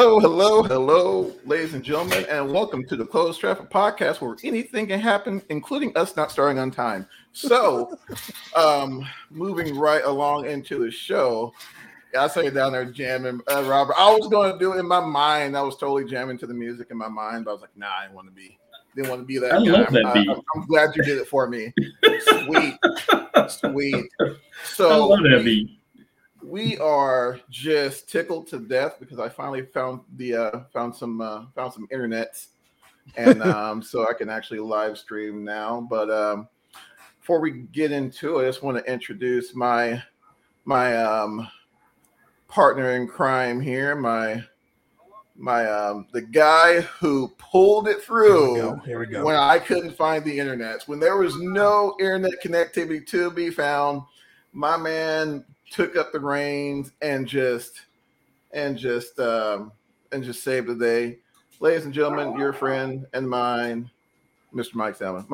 Hello, hello, hello, ladies and gentlemen, and welcome to the Closed Traffic Podcast, where anything can happen, including us not starting on time. So, um, moving right along into the show, I saw you down there jamming, uh, Robert. I was going to do it in my mind. I was totally jamming to the music in my mind, but I was like, nah, I didn't want to be, didn't want to be that I guy. love that I'm, beat. I'm- I'm glad you did it for me. Sweet, sweet. So I love that beat. We are just tickled to death because I finally found the uh, found some uh, found some internet, and um, so I can actually live stream now. But um, before we get into it, I just want to introduce my my um, partner in crime here, my my um, the guy who pulled it Here we through go. Here we go. when I couldn't find the internet, when there was no internet connectivity to be found, my man took up the reins and just and just um and just saved the day. Ladies and gentlemen, your friend and mine, Mr. Mike Salmon.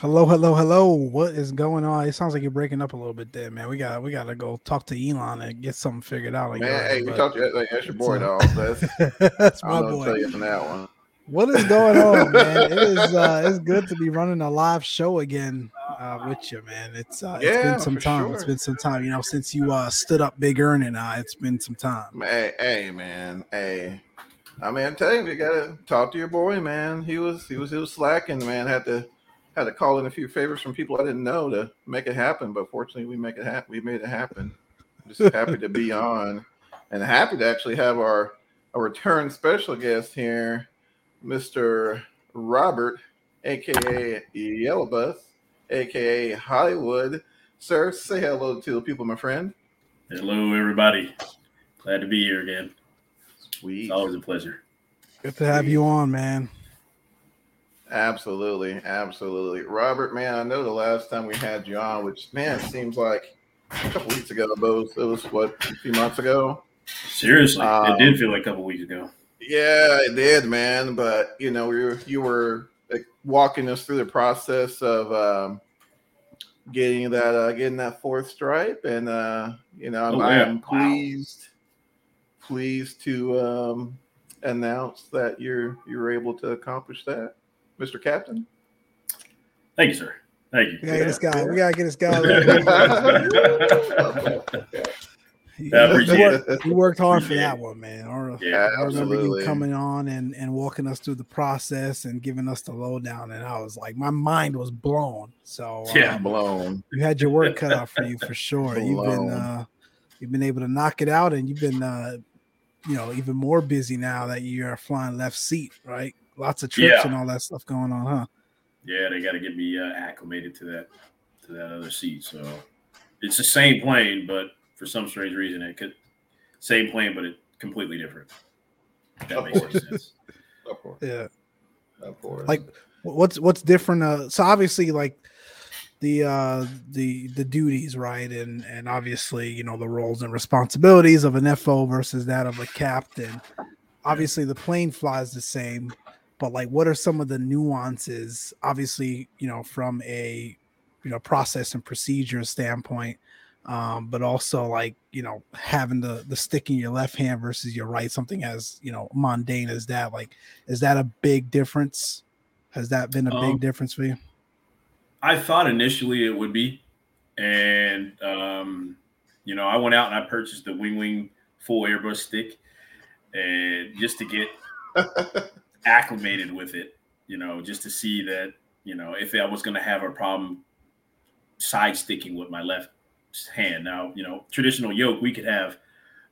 Hello, hello, hello. What is going on? It sounds like you're breaking up a little bit there, man. We got we got to go talk to Elon and get something figured out. Like, Man, hey, we talked to like, that's your boy, dog. That's That's my don't know what to tell you from that one. What is going on, man? It is uh it's good to be running a live show again uh with you, man. It's uh it's Yeah, been some time. It's been some time, you know, since you uh stood up big earning, uh it's been some time. Hey, hey, man, hey. I mean, I'm telling you, you gotta talk to your boy, man. He was he was he was slacking, man. Had to had to call in a few favors from people I didn't know to make it happen. But fortunately, we make it happen. We made it happen. Just happy to be on, and happy to actually have our a return special guest here, Mister Robert, aka Yellow Bus, aka Hollywood. Sir, say hello to the people, my friend. Hello, everybody. Glad to be here again. Sweet. It's always a pleasure. Good to have you on, man. Absolutely, absolutely. Robert, man, I know the last time we had you on, which man seems like a couple weeks ago, but it was, what a few months ago. Seriously, Um, it did feel like a couple weeks ago. Yeah, it did, man. But you know, you were you were like, walking us through the process of um, getting that uh, getting that fourth stripe, and uh, you know, I'm, Oh, I yeah. am Wow. pleased pleased to um, announce that you're you're able to accomplish that, Mr. Captain. Thank you, sir. Thank you. We gotta get this guy. We gotta get this guy. He- I appreciate he it. worked- He worked hard for that one, man. Or- Yeah, I remember you coming on and, and walking us through the process and giving us the lowdown, and I was like, my mind was blown. So Yeah. um, blown. you had your work cut out for you for sure. You've been uh, you've been able to knock it out, and you've been uh, you know even more busy now that you're flying left seat, right? Lots of trips Yeah. and all that stuff going on, huh? yeah, they got to get me uh, acclimated to that to that other seat. So it's the same plane, but for some strange reason, it could same plane, but it completely different. If that Of makes any course. sense. Of course. Yeah. Of course. Like, What's what's different? Uh, so obviously, like the uh the the duties right and and obviously you know the roles and responsibilities of an fo versus that of a captain obviously the plane flies the same but like what are some of the nuances obviously you know from a you know process and procedure standpoint um but also like you know having the the stick in your left hand versus your right something as you know mundane as that like is that a big difference? Has that been a Um, big difference for you? I thought initially it would be, and um, you know, I went out and I purchased the WinWing full airbrush stick, and just to get acclimated with it, you know, just to see that you know if I was going to have a problem side sticking with my left hand. Now, you know, traditional yoke we could have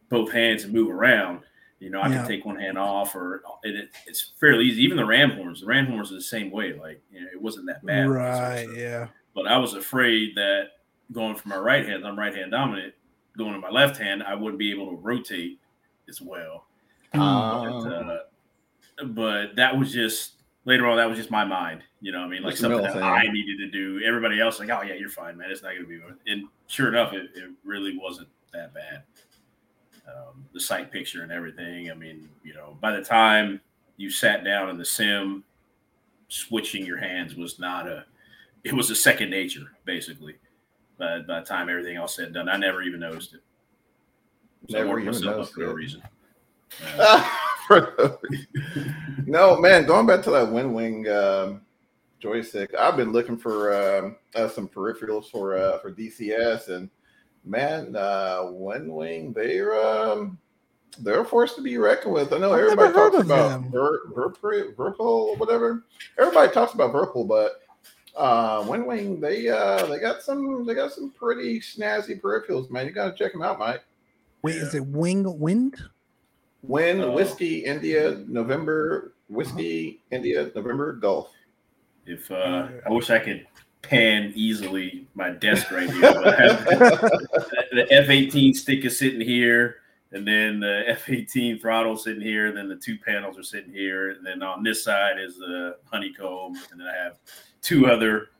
both hands and move around. You know, I Yeah. can take one hand off, or it, it, it's fairly easy. Even the ram horns, the ram horns are the same way. Like, you know, it wasn't that bad. right switched yeah but I was afraid that going from my right hand, I'm right hand dominant, going to my left hand, I wouldn't be able to rotate as well. Um, But, uh, but that was just later on. That was just my mind, you know. what I mean, like something that thing. I needed to do. Everybody else like, oh yeah, you're fine, man. It's not going to be. And sure enough, it, it really wasn't that bad. Um, the sight picture and everything. I mean, you know, by the time you sat down in the sim, switching your hands was not a. It was a second nature, basically. By, by the time everything else said and done, I never even noticed it. So Never worked even myself up noticed for no reason. Uh, no reason. no, man, going back to that WinWing um, joystick, I've been looking for um, uh, some peripherals for uh, for DCS, and man, uh, WinWing, they're um, they're a force to be reckoned with. I know I've everybody talks about them. Ver, Verpri- Virpil, whatever. Everybody talks about Virpil, but uh, WinWing, they uh, they got some they got some pretty snazzy peripherals, man. You got to check them out, Mike. Wait, is it wing wind? When Oh. whiskey India November whiskey India November Gulf. If uh, I wish I could pan easily my desk right here, but I have the F18 stick is sitting here, and then the F18 throttle sitting here, and then the two panels are sitting here, and then on this side is the honeycomb, and then I have two other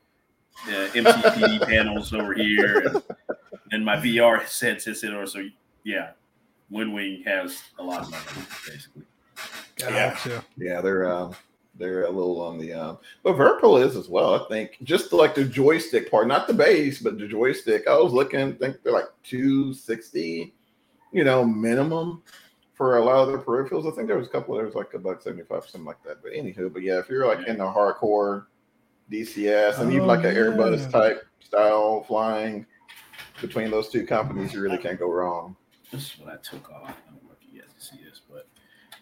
uh, MCPD panels over here, and then my VR headset sits in over. So yeah, WinWing has a lot of money basically. Gotcha. Yeah, they're uh, they're a little on the um, but Virpil is as well. I think just like the joystick part, not the base, but the joystick. I was looking, I think they're like two sixty, you know, minimum for a lot of their peripherals. I think there was a couple. There was like a buck seventy five, something like that. But anywho, but yeah, if you're like in the hardcore DCS and even Oh, like an yeah. Airbus type style flying between those two companies, you really can't go wrong. This is what I took off. I don't know if you guys can see this, but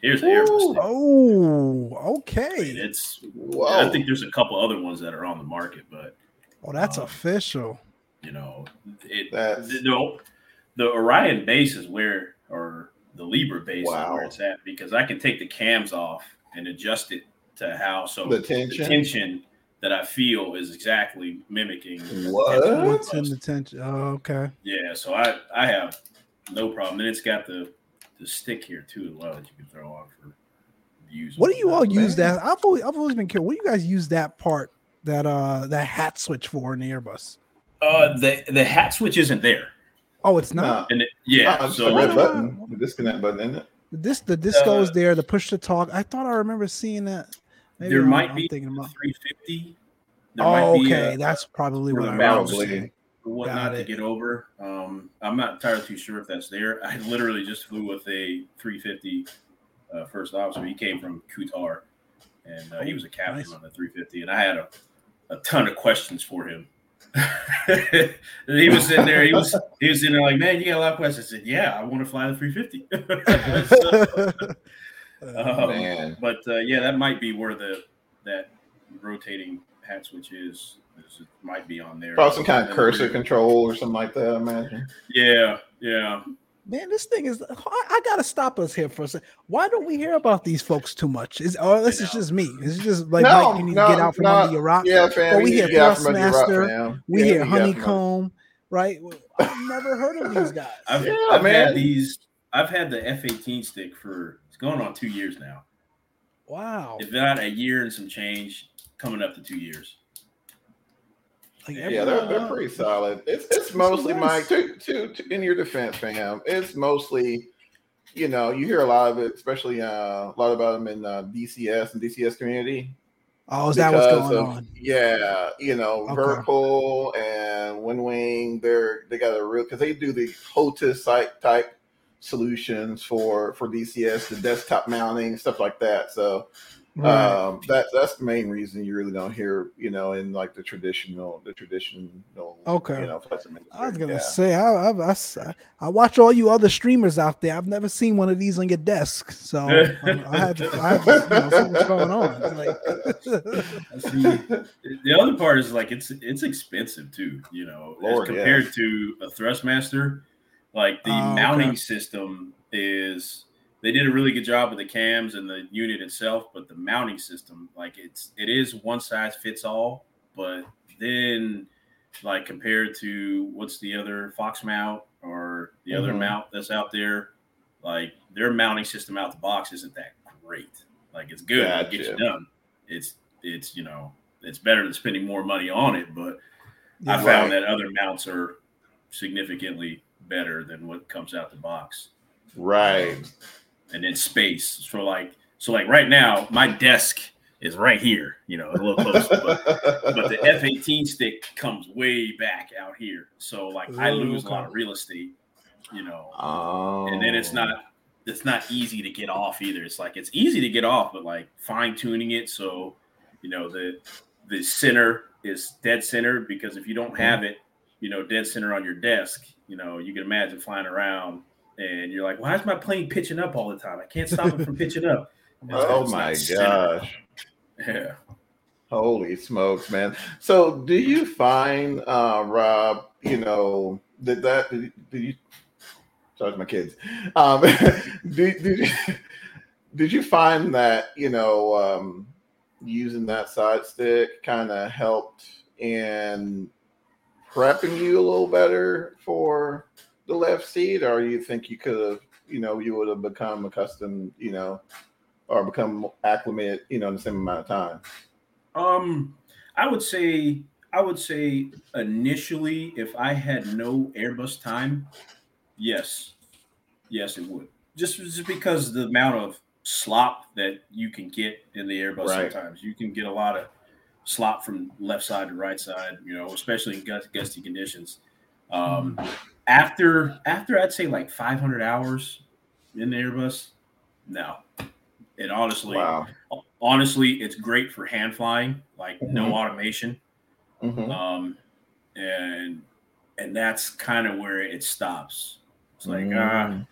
here's the Airbus. Ooh. stick. Oh, I mean, okay. it's. Whoa! I think there's a couple other ones that are on the market, but Oh, that's um, official. you know, it. That's- the, no, the Orion base is where, or the Libra base is where it's at because I can take the cams off and adjust it to how so the tension. the tension that I feel is exactly mimicking. What? tension What's in the tension? Oh, okay. Yeah, so I I have no problem, and it's got the the stick here too as well that you can throw on for views. What do you all Man. use that? I've always, I've always been curious. What do you guys use that part that uh that hat switch for in the Airbus? Uh, the the hat switch isn't there, Oh, it's not. and it, yeah, Ah, so the red button, the disconnect button, isn't it? This the disco is Uh, there. The push to talk. I thought I remember seeing that. Maybe there I'm- might I'm be thinking about. 350. There Oh, might be, okay, uh, that's probably what I mouse. was Probably. seeing. Whatnot to get over. Um, I'm not entirely too sure if that's there. I literally just flew with a 350 uh, first officer. He came from Qatar, and uh, he was a captain nice. on the 350, and I had a, a ton of questions for him. He was sitting there. He was he was sitting there like, man, you got a lot of questions. I said, yeah, I want to fly the 350. So, um, Man. but uh, yeah, that might be where the that rotating hat switch is. Is- It might be on there. Probably some kind of cursor we're- control or something like that, I imagine. Yeah, yeah. Man, this thing is. I, I gotta stop us here for a second. Why don't we hear about these folks too much? Is or this is just me? Is just like No, Mike? You need no, to get out from no. under your rock. Yeah, fam. Well, we hear need to get out from under Thrustmaster. We hear you get out from under- honeycomb, right? I've never heard of these guys. I've, Yeah, I've man. had these. I've had the F18 stick for it's going on two years now. wow. If not a year and some change, coming up to two years. Like, Yeah, they're, they're pretty solid. It's it's mostly nice. Mike. To, to to in your defense, fam. It's mostly, you know, you hear a lot of it, especially uh, a lot about them in uh, DCS and DCS community. Oh, is that what's going of- on? Yeah, you know, Okay. Virpil and WinWing, they're they got a real because they do the HOTAS site type solutions for for DCS, the desktop mounting stuff like that. So Right. um, that that's the main reason you really don't hear, you know, in like the traditional the traditional, Okay. you know, I was gonna Yeah. say I, I, I s- I watch all you other streamers out there. I've never seen one of these on your desk, so um, I had to, I had to you know, see what's going on. Like, See, the other part is like it's it's expensive too. You know, as Lord, compared to a Thrustmaster, like the Oh, okay. mounting system is. They did a really good job with the cams and the unit itself, but the mounting system, like it's it is one size fits all. But then, like compared to what's the other Fox mount or the other Mhm. mount that's out there, like their mounting system out the box isn't that great. Like it's good, it gets you done. It's it's you know it's better than spending more money on it, but I Yeah. found Right. that other mounts are significantly better than what comes out the box. right. And then space. So like so like right now, my desk is right here, you know, a little close, but but the F18 stick comes way back out here. So like I Ooh, lose a lot of real estate you know, Oh. and then it's oh. not it's not easy to get off either. It's like it's easy to get off, but like fine tuning it so you know the the center is dead center because if you don't mm-hmm. have it, you know, dead center on your desk, you know, you can imagine flying around and you're like, why is my plane pitching up all the time? I can't stop it from pitching up. Oh my gosh. Yeah. Holy smokes, man. So do you find uh Rob, you know, did that did, you sorry my kids. Um did, did you did you find that, you know, um using that side stick kind of helped in prepping you a little better for the left seat, or you think you could have, you know, you would have become accustomed, you know, or become acclimated, you know, in the same amount of time? Um, I would say I would say initially, if I had no Airbus time, yes, yes, it would. Just just because the amount of slop that you can get in the Airbus Right. sometimes, you can get a lot of slop from left side to right side. You know, especially in gusty conditions. Um, after after I'd say like 500 hours in the Airbus, no. And honestly, Wow. honestly, it's great for hand flying, like no Mhm. automation. Mhm. Um, and and that's kind of where it stops. It's like Mm. ah,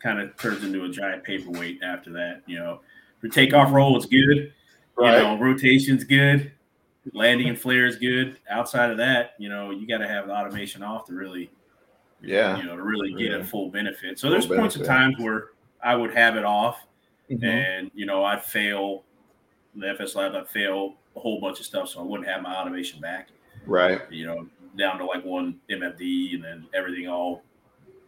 kind of turns into a giant paperweight after that. You know, for takeoff roll, it's good. Right. You know, rotation's good. Landing and flare is good. Outside of that, you know, you got to have the automation off to really, Yeah. you know, to really get Yeah. a full benefit. So Full there's points of times where I would have it off Mhm. and you know I'd fail the FS Lab. I'd fail a whole bunch of stuff, so I wouldn't have my automation back. Right. You know, down to like one MFD, and then everything all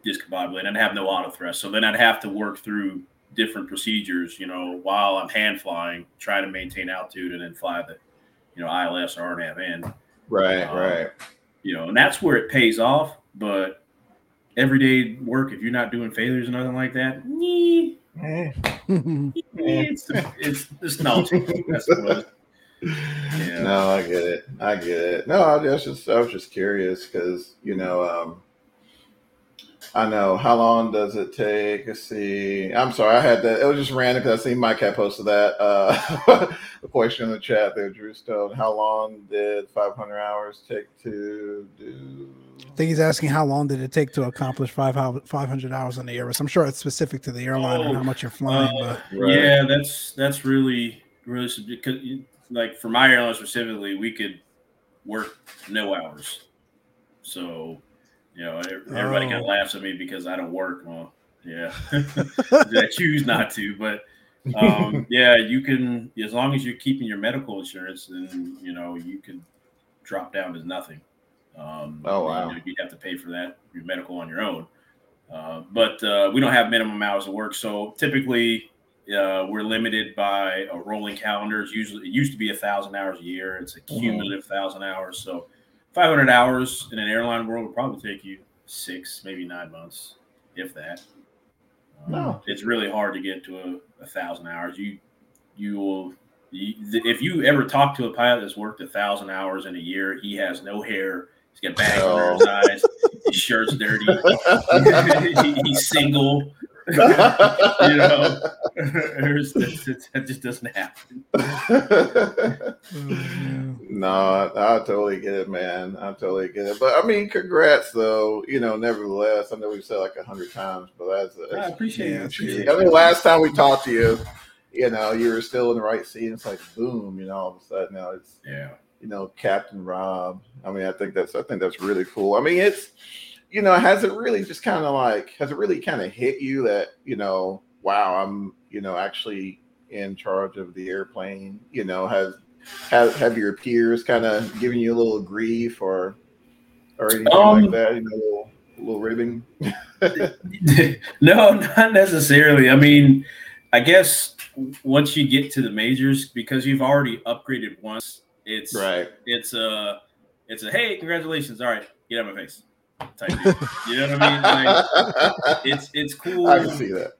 discombobulated. And i'd have no auto thrust, so then I'd have to work through different procedures. You know, while I'm hand flying, try to maintain altitude, and then fly the you know ILS or RNAV in. Right. Um, Right. You know, and that's where it pays off. But everyday work, if you're not doing failures or nothing like that, eh, it's it's nostalgic. That's what. Yeah. No, I get it. I get it. No, I was just I was just curious because you know, um, I know how long does it take? Let's see. I'm sorry, I had that. It was just random because I see Mike had posted that uh, a question in the chat there, Drew Stone. How long did 500 hours take to do? I think he's asking how long did it take to accomplish five 500 hours on the Airbus. I'm sure it's specific to the airline and Oh, how much you're flying, Uh, but Right. Yeah, that's that's really really because like for my airline specifically, we could work no hours. So, you know, ev- everybody kind Oh. of laughs at me because I don't work. Well, yeah, I choose not to, but um, yeah, you can as long as you're keeping your medical insurance, then you know you can drop down to nothing. Um, Oh, wow. you know, you'd have to pay for that your medical on your own. Uh, but uh, we don't have minimum hours of work, so typically uh, we're limited by a rolling calendar. It's usually it used to be a thousand hours a year. It's a Mm-hmm. cumulative thousand hours. So 500 hours in an airline world would probably take you six, maybe nine months, if that. Um, No. It's really hard to get to a, a thousand hours. You you will you, if you ever talk to a pilot that's worked a thousand hours in a year, he has no hair. He's got bags under his eyes. His shirt's dirty. He- he's single. you know, There's- that, that just doesn't happen. no, I, I totally get it, man. I totally get it. But I mean, congrats, though. You know, nevertheless, I know we've said like a hundred times, but that's, I appreciate Yeah, it. it's Appreciate I it. mean, last time we talked to you, you know, you were still in the right seat. It's like boom, you know, all of a sudden now it's Yeah. you know Captain Rob. I mean, I think that's I think that's really cool. I mean, it's you know, has it really just kind of like has it really kind of hit you that you know, wow, I'm you know actually in charge of the airplane. You know, has have have your peers kind of giving you a little grief or or anything Um, like that? You know, a little, a little ribbing. no, not necessarily. I mean, I guess once you get to the majors, because you've already upgraded once, it's Right. it's a it's a hey, congratulations. All right, get out of my face. Type deal. You know what I mean? Like, it's it's cool. I can see that.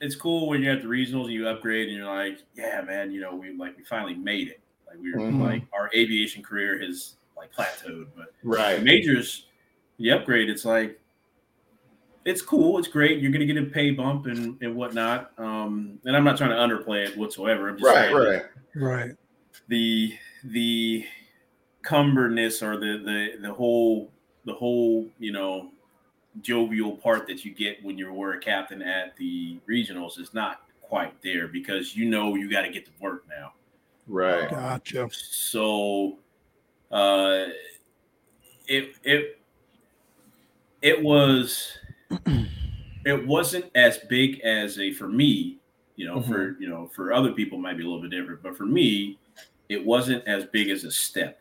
It's cool when you're at the regionals and you upgrade and you're like, yeah, man, you know, we like we finally made it. Like we were Mhm. like our aviation career has like plateaued, but Right. majors, the upgrade, it's like, it's cool. It's great. You're going to get a pay bump and, and whatnot. Um, and I'm not trying to underplay it whatsoever. I'm just Right, saying right. Right. the the cumberness or the the the whole the whole you know jovial part that you get when you were a captain at the regionals is not quite there because you know you got to get to work now. Right. Gotcha. So uh it it it was it wasn't as big as a for me, you know, for you know, for other people it might be a little bit different, but for me, it wasn't as big as a step.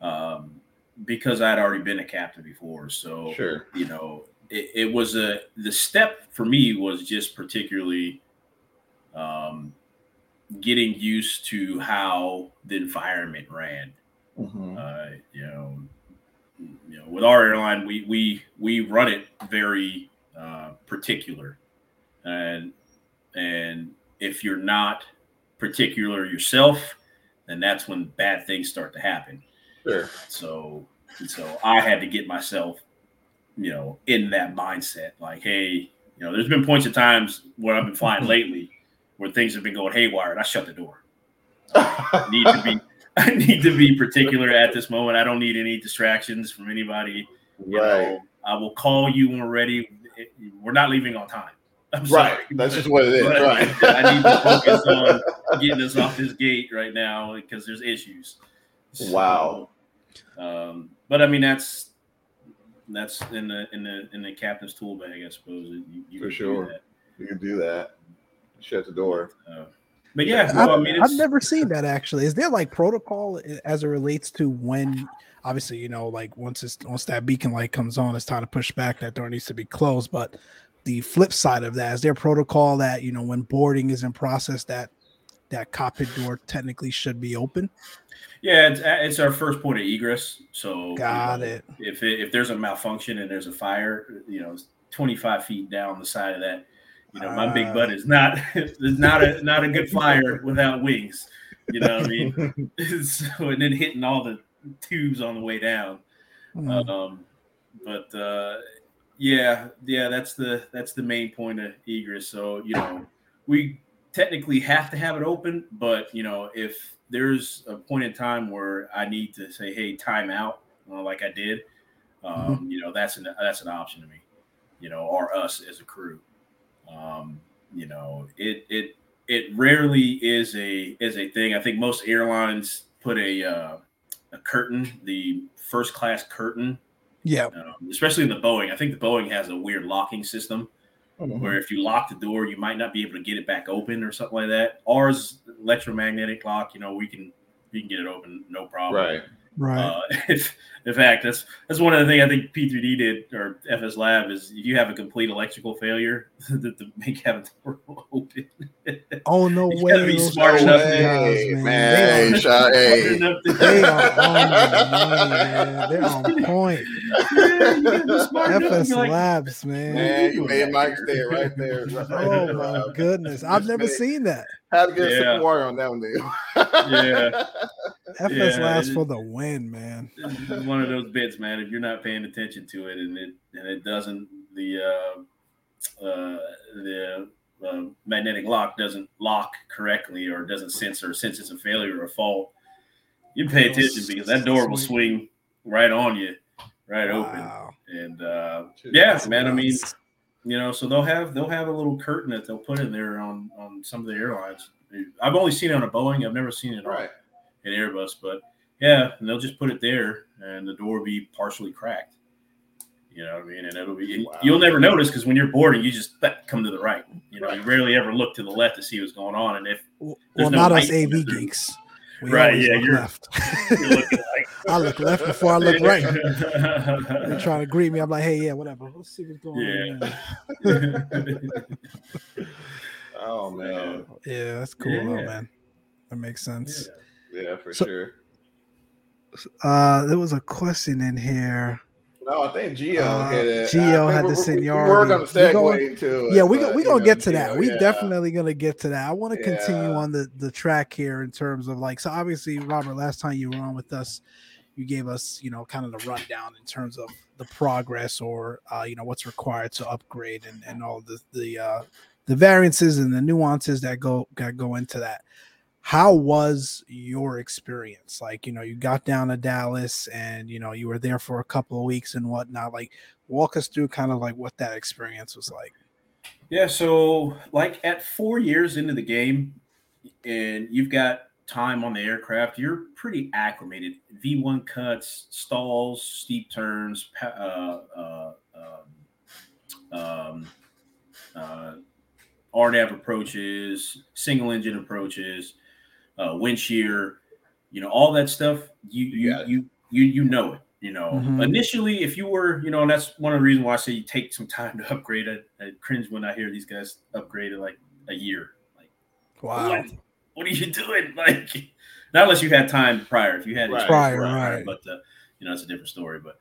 Um because I'd already been a captain before. So Sure. you know, it, it was a the step for me was just particularly um, getting used to how the environment ran. Mhm. Uh, you know, you know, with our airline, we we we run it very uh, particular, and and if you're not particular yourself, then that's when bad things start to happen. Sure. So so I had to get myself, you know, in that mindset. Like, hey, you know, there's been points of times where I've been flying lately where things have been going haywire, and I shut the door. I need to be I need to be particular at this moment. I don't need any distractions from anybody. You right. know, I will call you when we're ready. We're not leaving on time. I'm Right. sorry. That's just what it is. But Right. I need to focus on getting us off this gate right now because there's issues. Wow. Um, but I mean that's that's in the in the in the captain's tool bag, I suppose. You, you For sure. that. You can do that. Shut the door. Uh, but yeah, I've, no, I mean, I've never seen that actually. Is there like protocol as it relates to when? Obviously, you know, like once it's once that beacon light comes on, it's time to push back. That door needs to be closed. But the flip side of that is there protocol that you know when boarding is in process that that cockpit door technically should be open. yeah, it's, it's our first point of egress. So you Got know, it. If it, if there's a malfunction and there's a fire, you know, 25 feet down the side of that. You know, my big Ah. butt is not is not a not a good flyer without wings. You know what I mean? so and then hitting all the tubes on the way down. Mm. Um, but uh, yeah, yeah, that's the that's the main point of egress. So you know, we technically have to have it open, but you know, if there's a point in time where I need to say, "Hey, time out," uh, like I did, um, you know, that's an that's an option to me, you know, or us as a crew. Um, you know, it it it rarely is a is a thing. I think most airlines put a uh, a curtain, the first class curtain, yeah, um, especially in the Boeing. I think the Boeing has a weird locking system Mhm. where if you lock the door, you might not be able to get it back open or something like that. Ours electromagnetic lock, you know, we can we can get it open, no problem. Right. right. Uh, if, in fact, that's that's one of the things I think P3D did or FS Lab is if you have a complete electrical failure, that the make have a door open. oh no you way! gotta be smart guys, enough to- Hey, man. man. They Hey, Sha- hey. are, they are on the money, man. They're on point. FS Labs, man. Man, you made Mike's day right there. Right Oh there. my goodness, I've never seen that. Had to get Yeah. some water on that one, dude. Yeah. FS Yeah, Labs for the win, man. It's one of those bits, man. If you're not paying attention to it, and it and it doesn't the uh, uh, the uh, magnetic lock doesn't lock correctly or doesn't sense or sense it's a failure or a fault, you pay attention because that door will swing right on you, right open. And uh, yeah, That's man. I mean, you know, so they'll have they'll have a little curtain that they'll put in there on on some of the airlines. I've only seen it on a Boeing. I've never seen it on Right. an Airbus, but yeah, and they'll just put it there, and the door will be partially cracked. You know what I mean? And it'll be, wow. you'll never notice because when you're boarding, you just come to the right. You know, you rarely ever look to the left to see what's going on, and if well, there's not us AV through. geeks. We Right, yeah, look you're- left. you're like I look left before I look right. They're trying to greet me. I'm like, hey, yeah, whatever. Let's see what's going Yeah. on. Oh man. Yeah, that's cool, though, man. That makes sense. Yeah, for So- sure. Uh, there was a question in here. No, I think Gio Uh, it. Gio had the We were seniority. going to segue going- into it. Yeah, we go, but, we gonna get to that. We yeah. definitely gonna get to that. I want to continue on the the track here in terms of like so obviously Robert last time you were on with us you gave us, you know, kind of the rundown in terms of the progress or uh, you know what's required to upgrade and and all the the uh, the variances and the nuances that go that go into that. How was your experience? Like, you know, you got down to Dallas and you know you were there for a couple of weeks and whatnot. Like, walk us through kind of like what that experience was like. Yeah, so like at four years into the game, and you've got time on the aircraft, you're pretty acclimated. V1 cuts, stalls, steep turns, uh, uh, um, um, uh, RNAV approaches, single engine approaches, uh, wind shear, you know, all that stuff. You you you, you you know it. You know, mm-hmm. initially, if you were, you know, and that's one of the reasons why I say you take some time to upgrade. I, I cringe when I hear these guys upgrade upgraded like a year. Like, wow, what, what are you doing? Like, not unless you had time prior. If you had right, prior, right. but uh, you know, it's a different story. But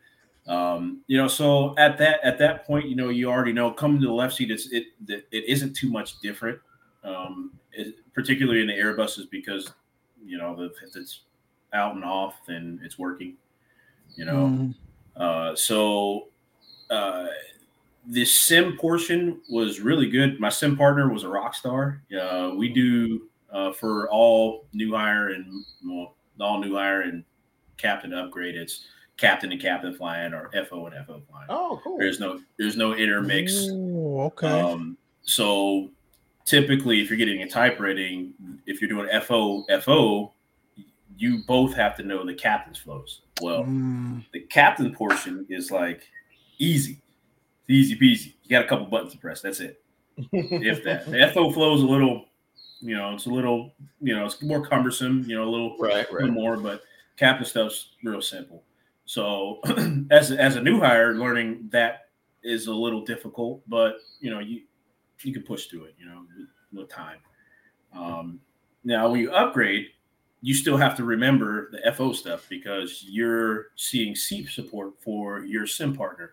um, you know, so at that at that point, you know, you already know coming to the left seat, it's it it isn't too much different, um, it, particularly in the Airbuses because you know if it's out and off then it's working, you know. Mm. Uh, so uh, the sim portion was really good. My sim partner was a rock star. Uh, we do uh, for all new hire and well, all new hire and captain upgrade. It's captain and captain flying or FO and FO flying. Oh, cool. There's no there's no intermix. Ooh, okay. Um, so typically, if you're getting a type rating, if you're doing FO FO, you both have to know the captain's flows. Well, mm. the captain portion is like easy, easy peasy. You got a couple buttons to press. That's it. if that the FO flow is a little, you know, it's a little, you know, it's more cumbersome. You know, a little, right, right. little more, but captain stuff's real simple. So as as a new hire, learning that is a little difficult, but you know you you can push through it. You know, with time. Um, now when you upgrade, you still have to remember the FO stuff because you're seeing seat support for your sim partner.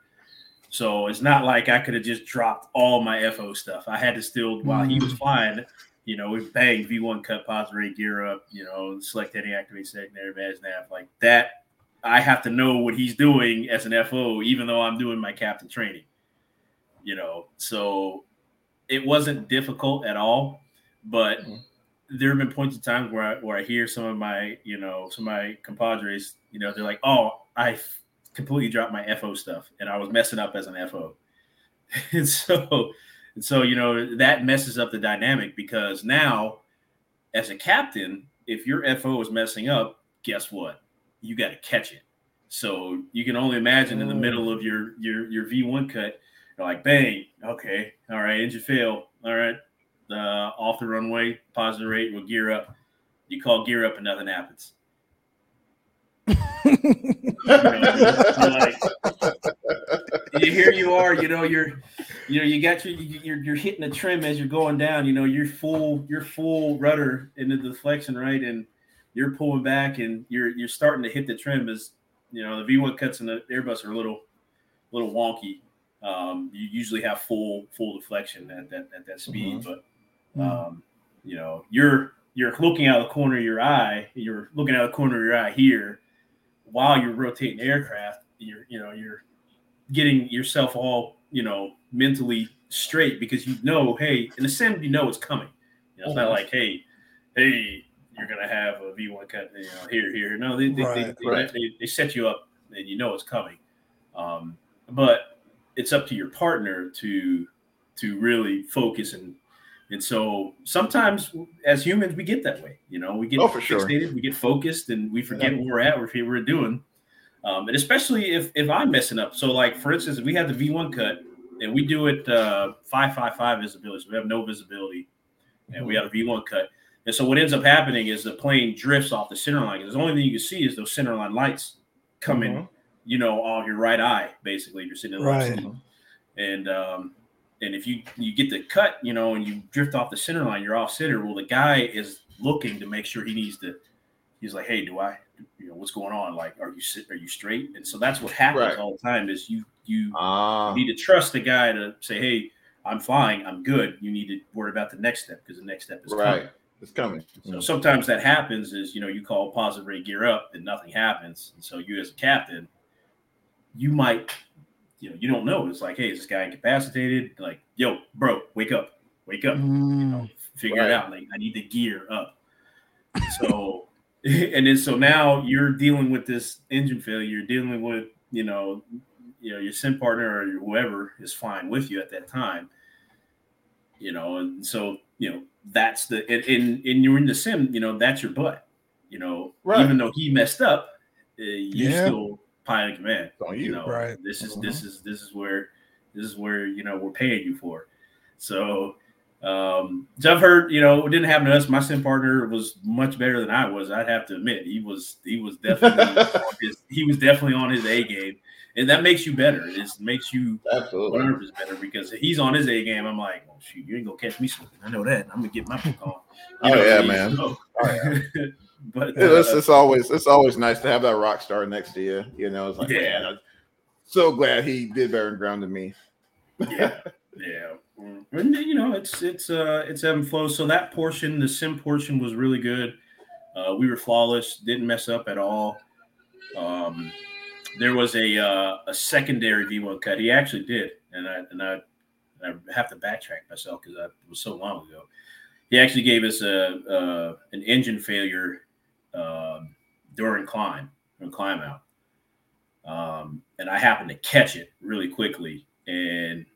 So it's not like I could have just dropped all my FO stuff. I had to still, while he was mm. flying, you know, we bang V1 cut, positive rate, gear up, you know, select any activate secondary, badge nav. Like that I have to know what he's doing as an FO, even though I'm doing my captain training. You know, so it wasn't difficult at all, but mm-hmm. there have been points in time where I, where I hear some of my, you know, some of my compadres, you know, they're like, "Oh, I completely dropped my FO stuff, and I was messing up as an FO," and so, and so, you know, that messes up the dynamic because now, as a captain, if your FO is messing up, guess what? you got to catch it. So you can only imagine in the middle oh. of your your your V1 cut, you're like bang, okay, all right, engine fail, all right, uh, off the runway, positive rate, we'll gear up. You call gear up and nothing happens. you know, like, here you are, you know, you're, you know, you got your, you're, you're hitting the trim as you're going down, you know, you're full, you're full rudder into the deflection, right? And you're pulling back and you're you're starting to hit the trim as you know the V1 cuts in the Airbus are a little little wonky. Um, you usually have full full deflection at that at that speed, mm-hmm. but um, you know you're you're looking out the corner of your eye. You're looking out the corner of your eye here while you're rotating aircraft. You're you know you're getting yourself all you know mentally straight because you know, hey, in the sim, you know it's coming. You know, it's not mm-hmm. like, hey, hey, you're going to have a V1 cut, you know, here, here. No, they, they, right, they, right. they, they, set you up and you know it's coming. Um, but it's up to your partner to to really focus and and so sometimes as humans we get that way. You know, we get oh, for fixated, sure. we get focused, and we forget yeah. where we're at, what we're doing. Um, and especially if if I'm messing up. So like for instance, if we have the V1 cut and we do it uh, five five five visibility, so we have no visibility, and mm-hmm. we have a V1 cut and so what ends up happening is the plane drifts off the center line. The only thing you can see is those center line lights coming, mm-hmm. You know, off your right eye, basically, you're sitting in the right. Seat. And um, and if you you get the cut, you know, and you drift off the center line, you're off center. Well, the guy is looking to make sure he needs to. He's like, hey, do I, you know, what's going on? Like, are you are you straight? And so that's what happens right. all the time. Is you you ah. need to trust the guy to say, hey, I'm flying, I'm good. You need to worry about the next step because the next step is right. coming It's coming. So sometimes that happens is you know you call positive rate gear up and nothing happens. And so you as a captain, you might, you know, you don't know. It's like, hey, is this guy incapacitated? Like, yo, bro, wake up, wake up, you know, Mm, figure Right. it out. Like, I need the gear up. So, and then so now you're dealing with this engine failure. You're dealing with, you know, you know, your sim partner or your whoever is flying with you at that time. You know, and so you know that's the and, and, and you're in the sim. You know, that's your butt. You know, Right. even though he messed up, uh, you Yeah. still pilot in command. It's on You you. know, Right. this is Mhm. this is this is where this is where you know we're paying you for. So um so I've heard, you know, it didn't happen to us. My sim partner was much better than I was. I'd have to admit. He was he was definitely on his, he was definitely on his A game. And that makes you better. It makes you Absolutely. 100 better because he's on his A game. I'm like, well, shoot, you ain't gonna catch me slipping. I know that. I'm gonna get my book on. Oh, yeah, so- man. so- but Yeah, it's, uh, it's always it's always nice to have that rock star next to you. You know, it's like, Yeah. man, I'm so glad he did better ground than me. yeah, yeah. And you know, it's it's uh it's ebb and flow. So that portion, the sim portion, was really good. Uh, we were flawless, didn't mess up at all. Um, there was a uh, a secondary V1 cut. He actually did, and I and I, I have to backtrack myself because it was so long ago. He actually gave us a, uh an engine failure um during climb, during climb out, um, and I happened to catch it really quickly, and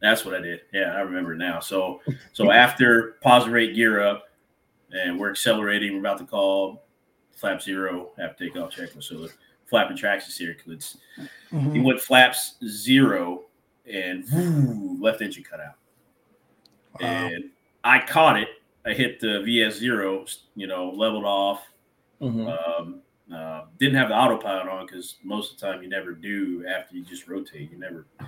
that's what I did. Yeah, I remember now. So so after positive rate gear up, and we're accelerating, we're about to call flap zero after takeoff checklist. So the flap and traction circuits. He mhm. went flaps zero and woo, left engine cut out. Wow. And I caught it. I hit the VS zero, you know, leveled off. Mm-hmm. Um, uh, didn't have the autopilot on because most of the time you never do after you just rotate. You never. If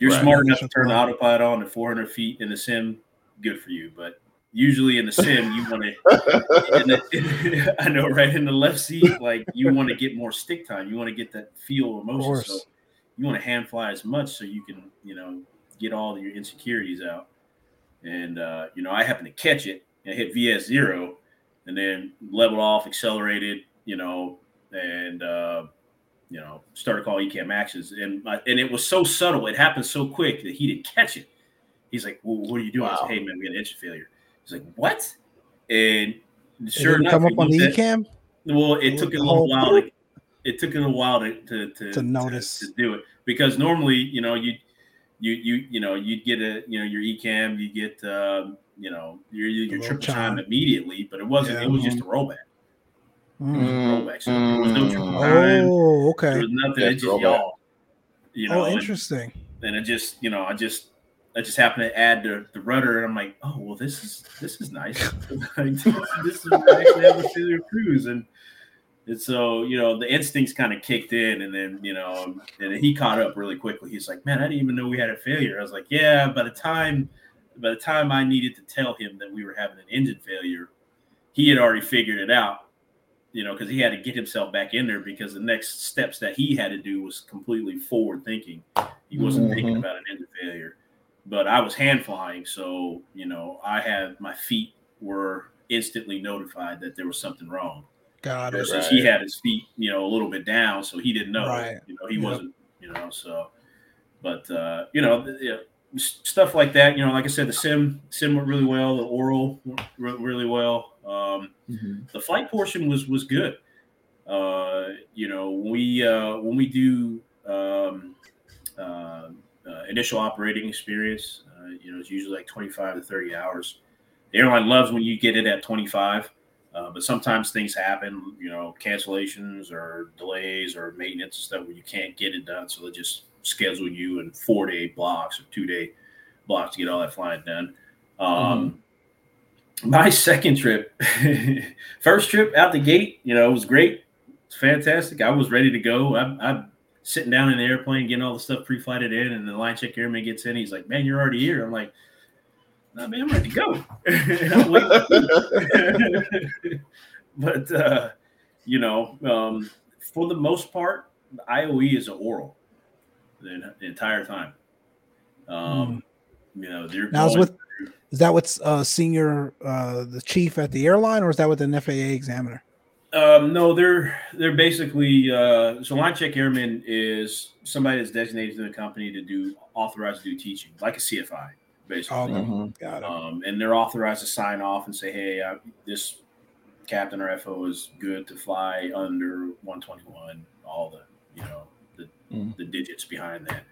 you're Right. smart enough to turn the autopilot on at 400 feet in the sim. Good for you, but usually in the sim you want to. I know, right in the left seat, like you want to get more stick time. You want to get that feel of motion. So you want to hand fly as much so you can, you know, get all your insecurities out. And uh, you know, I happened to catch it and hit VS zero, and then leveled off, accelerated, you know, and uh, you know, started calling ECAM actions, and and it was so subtle, it happened so quick that he didn't catch it. He's like, "Well, what are you doing?" I Wow. said, "Hey, man, we got an engine failure." He's like, "What?" And It sure enough, come up on the ECAM. well, it Look took a little while. To, it took a little while to to to, To notice. to, do it because normally, you know, you you you you know you'd get a you know your ECAM, you get um, you know your your little triple chime chime. immediately, but it wasn't. Yeah. It was just a rollback. Mm. rollback. So there was no triple chime. Oh, There okay. was nothing. Yeah, it just y'all. You know, Oh, interesting. and it just you know I just I just happened to add the, the rudder and I'm like oh well this is this is nice this, this is I actually have a failure cruise and and so you know the instincts kind of kicked in and then you know and he caught up really quickly he's like man I didn't even know we had a failure I was like yeah by the time by the time I needed to tell him that we were having an engine failure he had already figured it out you know, because he had to get himself back in there because the next steps that he had to do was completely forward thinking. He wasn't thinking Mhm. about an engine failure. But I was hand flying, so you know, I had my feet were instantly notified that there was something wrong. Got it. Versus Right. he had his feet, you know, a little bit down, so he didn't know. Right. You know, he Yep. wasn't, you know, so but uh, you know, yeah, s- stuff like that. You know, like I said, the sim sim went really well, the oral went really well. Um, the flight portion was was good. Uh, you know, we uh, when we do um, uh, uh, initial operating experience, uh, you know, it's usually like 25 to 30 hours. The airline loves when you get it at 25, uh, but sometimes things happen, you know, cancellations or delays or maintenance and stuff where you can't get it done. So they just schedule you in four day blocks or two day blocks to get all that flying done. Um, My second trip, first trip out the gate, you know, it was great. It's fantastic. I was ready to go. I'm, I'm sitting down in the airplane, getting all the stuff pre-flighted in, and the line check airman gets in. He's like, "Man, you're already here." I'm like, "No, man, I'm ready to go." But uh, you know, um, for the most part, the IOE is an oral the, the entire time. Um, You know, they're Now, is going with Is that what's uh, senior uh, the chief at the airline, or is that with an FAA examiner? Um, no, they're they're basically uh, so line check airman is somebody that's designated to the company to do authorized to do teaching, like a CFI, basically. Okay. Got it. Um, and they're authorized to sign off and say, "Hey, I, this captain or FO is good to fly under 121." All the you know the Mm. the digits behind that.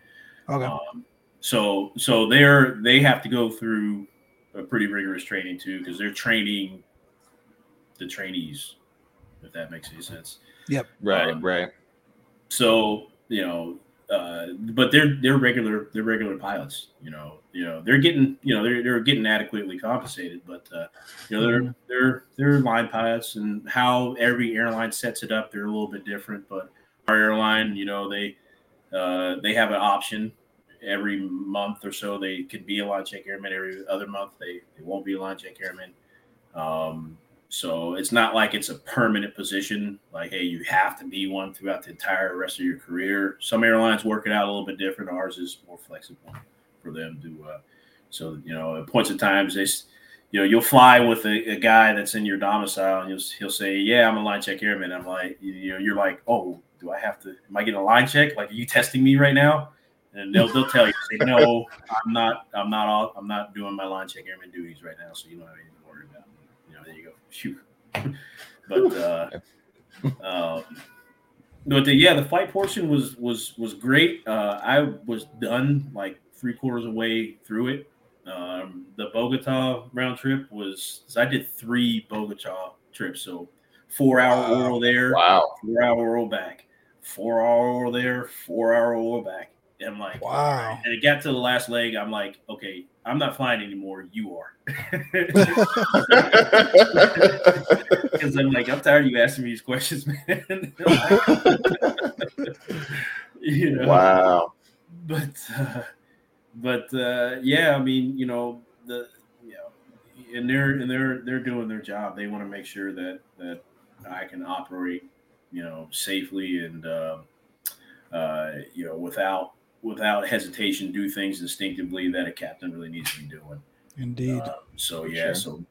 Okay. Um, so so they're they have to go through a pretty rigorous training too because they're training the trainees, if that makes any sense. Yep. Right, Um, right. So you know, uh, but they're they're regular they're regular pilots. You know, you know they're getting you know they're they're getting adequately compensated, but uh, you know they're they're they're line pilots, and how every airline sets it up, they're a little bit different. But our airline, you know, they uh, they have an option every month or so. They could be a line check airman. Every other month, they they won't be a line check airman. Um, so it's not like it's a permanent position. Like, hey, you have to be one throughout the entire rest of your career. Some airlines work it out a little bit different. Ours is more flexible for them to. Uh, so you know, at points of times, they, you know, you'll fly with a, a guy that's in your domicile, and he'll he'll say, "Yeah, I'm a line check airman." I'm like, you, you know, you're like, "Oh, do I have to? Am I getting a line check? Like, are you testing me right now?" And they'll they'll tell you, say, "No, I'm not. I'm not. All, I'm not doing my line check airman duties right now, so you don't have anything to worry about." You know, there you go. Shoot. but uh, um, but the, yeah, the flight portion was was was great. Uh, I was done like three quarters of the way through it. Um, the Bogota round trip was I did three Bogota trips, so four hour Wow. oral there, Wow. four hour oral back, four hour oral there, four hour oral back. And I'm like, Wow. and it got to the last leg. I'm like, okay, I'm not flying anymore. You are. Because I'm like, I'm tired of you asking me these questions, man. you know. wow. But uh, but uh, yeah, I mean, you know, the you know, and they're and they're they're doing their job. They want to make sure that that I can operate, you know, safely and uh, uh, you know without without hesitation, do things instinctively that a captain really needs to be doing. Indeed. Uh, so yeah, sure. so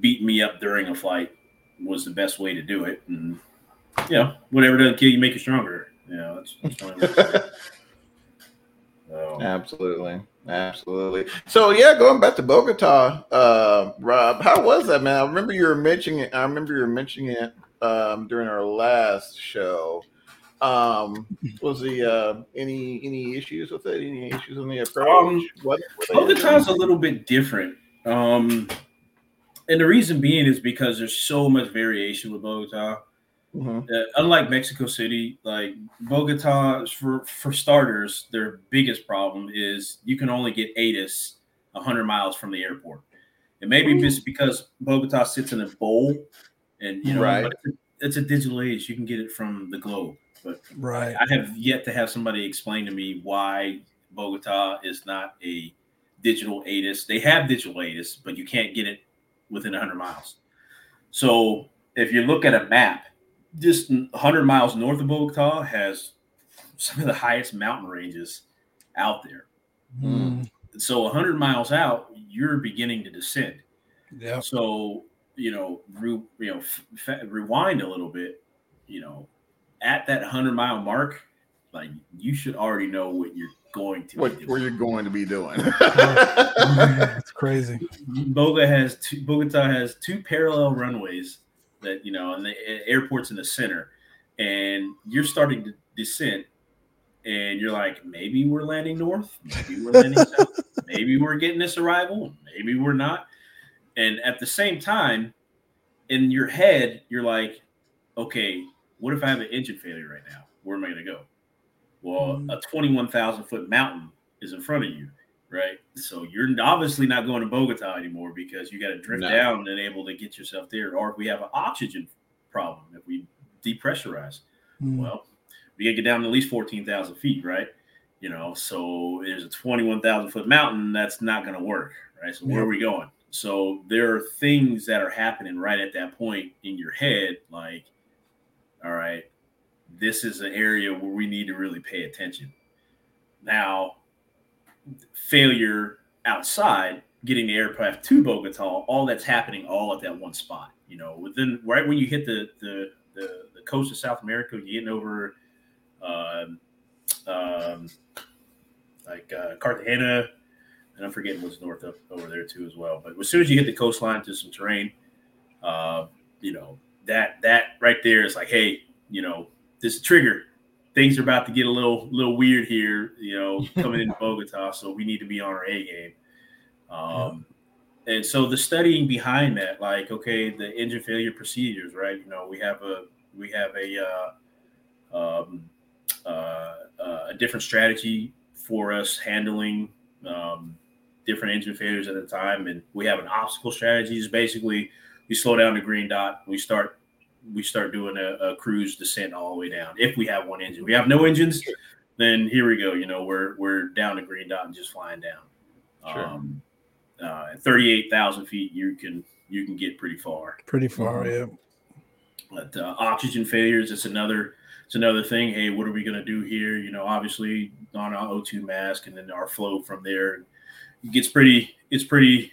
beat me up during a flight was the best way to do it, and you know whatever doesn't kill you make you stronger. You know that's, that's one of so, Absolutely. Absolutely. So yeah, going back to Bogota, uh, Rob, how was that, man? I remember you were mentioning it. I remember you were mentioning it um, during our last show. Um, was the uh, any any issues with it? Any issues on the approach? Um, what, they Bogota's a little bit different. Um, and the reason being is because there's so much variation with Bogota. Mhm. Uh, unlike Mexico City, like Bogota, for for starters, their biggest problem is you can only get ATIS 100 miles from the airport. And maybe just because Bogota sits in a bowl, and you know, Right. it's, a, it's a digital age. You can get it from the globe, but Right. I have yet to have somebody explain to me why Bogota is not a digital ATIS. They have digital ATIS, but you can't get it within 100 miles. So if you look at a map, just 100 miles north of Bogota has some of the highest mountain ranges out there. Mm. So 100 miles out, you're beginning to descend. Yeah. So you know, re, you know, f- f- rewind a little bit. You know, at that hundred mile mark, like you should already know what you're going to. what be where doing. you're going to be doing? Oh, it's crazy. Boga has two. Bogota has two parallel runways that you know, and the airport's in the center, and you're starting to descend, and you're like, maybe we're landing north, maybe we're landing south, maybe we're getting this arrival, maybe we're not, and at the same time, in your head, you're like, okay, what if I have an engine failure right now? Where am I going to go? Well, Mm. a 21,000 foot mountain is in front of you, right? So you're obviously not going to Bogota anymore because you got to drift No. down and able to get yourself there. Or if we have an oxygen problem, if we depressurize, Mm. well, we got to get down to at least 14,000 feet, right? You know, so there's a 21,000 foot mountain that's not going to work, right? So where are we going? So there are things that are happening right at that point in your head, like, all right, this is an area where we need to really pay attention. Now, failure outside, getting the aircraft to Bogota, all that's happening all at that one spot. You know, within right when you hit the the the, the coast of South America, you're getting over um, um, like uh, Cartagena, and I'm forgetting what's north of over there too as well. But as soon as you hit the coastline to some terrain, uh, you know that that right there is like, hey, you know, this trigger. Things are about to get a little little weird here, you know, coming into Bogota. So we need to be on our A game. Um, yeah. And so the studying behind that, like, okay, the engine failure procedures, right? You know, we have a we have a uh, um, uh, uh, a different strategy for us handling um, different engine failures at a time, and we have an obstacle strategy. Is basically we slow down the green dot, we start we start doing a, a, cruise descent all the way down. If we have one engine, we have no engines, then here we go. You know, we're we're down the green dot and just flying down. Sure. Um, uh, at thirty-eight thousand feet, you can you can get pretty far. Pretty far, um, yeah. But uh, oxygen failures, it's another it's another thing. Hey, what are we going to do here? You know, obviously on our O2 mask, and then our flow from there it gets pretty. It's pretty,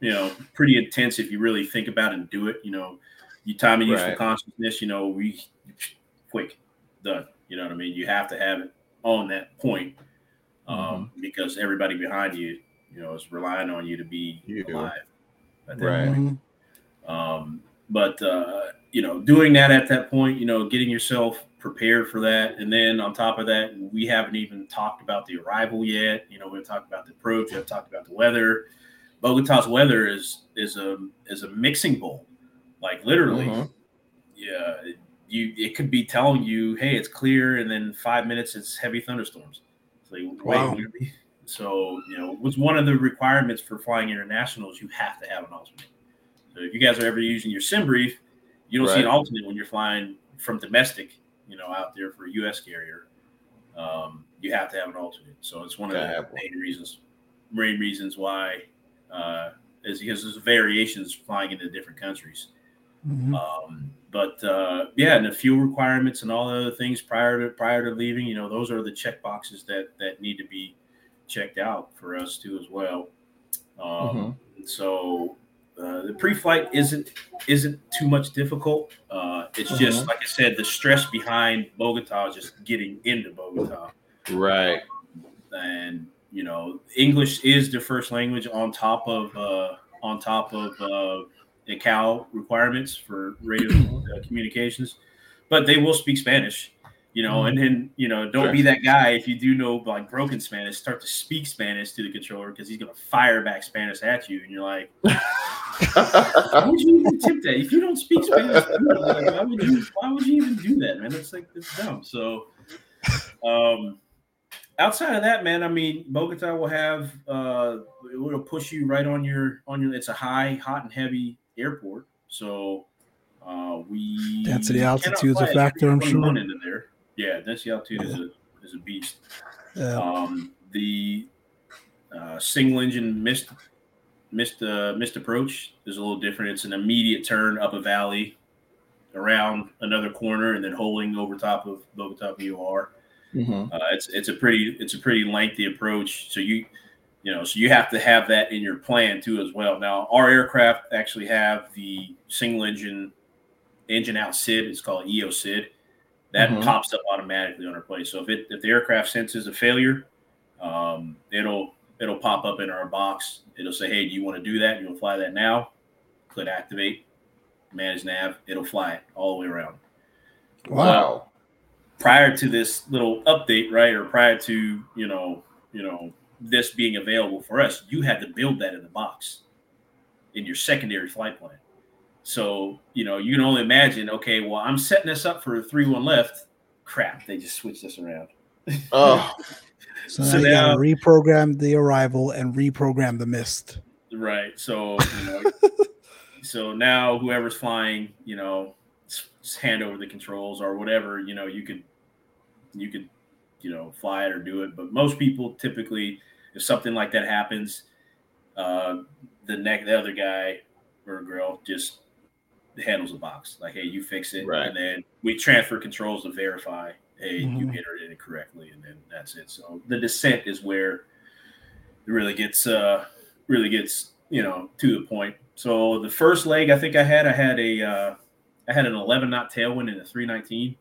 you know, pretty intense if you really think about it and do it. You know, you time and useful right. consciousness, you know, we quick done. You know what I mean? You have to have it on that point um, mm-hmm. because everybody behind you, you know, is relying on you to be you alive. Right. Mm-hmm. Um, but uh, you know, doing that at that point, you know, getting yourself prepared for that, and then on top of that, we haven't even talked about the arrival yet. You know, we've talked about the approach, we've talked about the weather. Bogota's weather is is a is a mixing bowl like literally, mm-hmm. yeah, you it could be telling you, hey, it's clear, and then five minutes it's heavy thunderstorms. So like, wow. wait, so you know, what's one of the requirements for flying internationals? You have to have an alternate. So if you guys are ever using your SimBrief, you don't right. see an alternate when you're flying from domestic, you know, out there for a U.S. carrier. Um, you have to have an alternate. So it's one of the main reasons, main reasons why uh, is because there's variations flying into different countries. Mm-hmm. Um, but uh, yeah, and the fuel requirements and all the other things prior to prior to leaving, you know, those are the check boxes that that need to be checked out for us too as well. Um, mm-hmm. So uh, the pre-flight isn't isn't too much difficult. Uh, it's mm-hmm. just like I said, the stress behind Bogota is just getting into Bogota. Right. and you know, English is the first language on top of uh, on top of uh, ICAO requirements for radio uh, communications, but they will speak Spanish, you know. And then you know, don't sure. be that guy if you do know like broken Spanish. Start to speak Spanish to the controller because he's gonna fire back Spanish at you, and you're like, why would you even tip that if you don't speak Spanish? Like, why would you? Why would you even do that, man? That's like it's dumb. So, um outside of that, man, I mean, Bogota will have uh, it will push you right on your on your. It's a high, hot and heavy airport. So uh, we density altitude is a factor. I'm sure. Into there. Yeah, density altitude is a is a beast. Yeah. Um, the uh, single engine missed missed uh, missed approach is a little different. It's an immediate turn up a valley, around another corner, and then holding over top of Bogota VOR. Mm-hmm. Uh, it's it's a pretty it's a pretty lengthy approach. So you you know, so you have to have that in your plan too as well. Now, our aircraft actually have the single engine engine out SID. It's called EO SID. That mm-hmm. pops up automatically on our plane. So if it if the aircraft senses a failure, um, it'll it'll pop up in our box. It'll say, "Hey, do you want to do that? You want to fly that now?" Click activate, manage nav. It'll fly it all the way around. Wow. Prior to this little update, right, or prior to you know you know this being available for us, you had to build that in the box in your secondary flight plan. So, you know, you can only imagine, okay, well, I'm setting this up for a 3 1 left. Crap, they just switched this around. Oh. so, so now, now reprogram the arrival and reprogram the mist. Right. So, you know, so now whoever's flying, you know, hand over the controls or whatever, you know, you could, you could, you know, fly it or do it. But most people typically, if something like that happens, uh, the neck the other guy or girl just handles the box. Like, hey, you fix it, right. and then we transfer controls to verify, hey, mm-hmm. you entered it correctly, and then that's it. So the descent is where it really gets uh really gets you know to the point. So the first leg I think I had I had a uh, I had an 11 knot tailwind in a 319.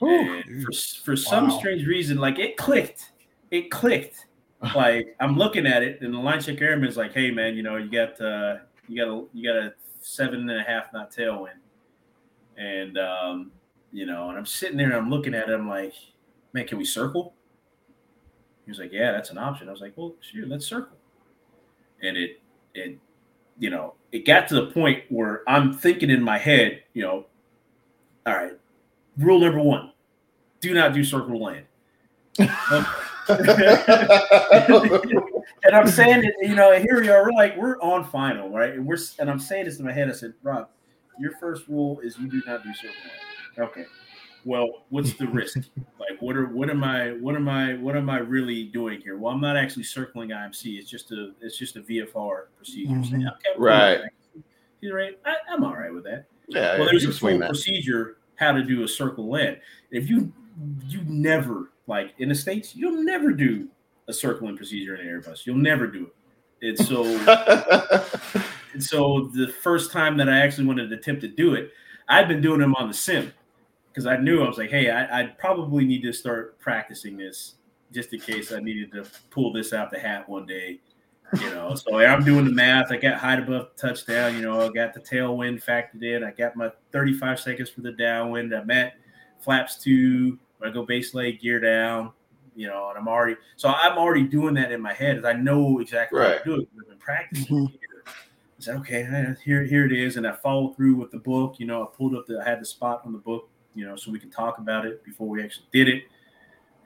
And for, for some Wow. strange reason, like it clicked. It clicked. Like I'm looking at it, and the line check airman is like, "Hey man, you know you got uh, you got a you got a seven and a half knot tailwind," and um, you know, and I'm sitting there and I'm looking at it. I'm like, "Man, can we circle?" He was like, "Yeah, that's an option." I was like, "Well, shoot, let's circle." And it it you know it got to the point where I'm thinking in my head, you know, all right, rule number one: do not do circle land. and I'm saying it, you know, here we are. We're like, we're on final, right? And we're and I'm saying this in my head. I said, Rob, your first rule is you do not do circle line. Okay. Well, what's the risk? like, what are what am I what am I what am I really doing here? Well, I'm not actually circling IMC. It's just a it's just a VFR procedure. Mhm. Saying, okay, Right. with that. He's right. I, I'm all right with that yeah, well, there's a full that. procedure how to do a circle land. If you you never like in the states, you'll never do a circling procedure in an Airbus. You'll never do it. It's so and so the first time that I actually wanted to attempt to do it, I'd been doing them on the sim because I knew I was like, hey, I, I probably need to start practicing this just in case I needed to pull this out the hat one day. You know, so I'm doing the math. I got height above touchdown. You know, I got the tailwind factored in. I got my 35 seconds for the downwind. I'm at flaps two. I go base leg gear down. You know, and I'm already so I'm already doing that in my head. as I know exactly Right. how to do it. I've been practicing. I said, okay, here, here it is, and I followed through with the book. You know, I pulled up the, I had the spot on the book, you know, so we could talk about it before we actually did it.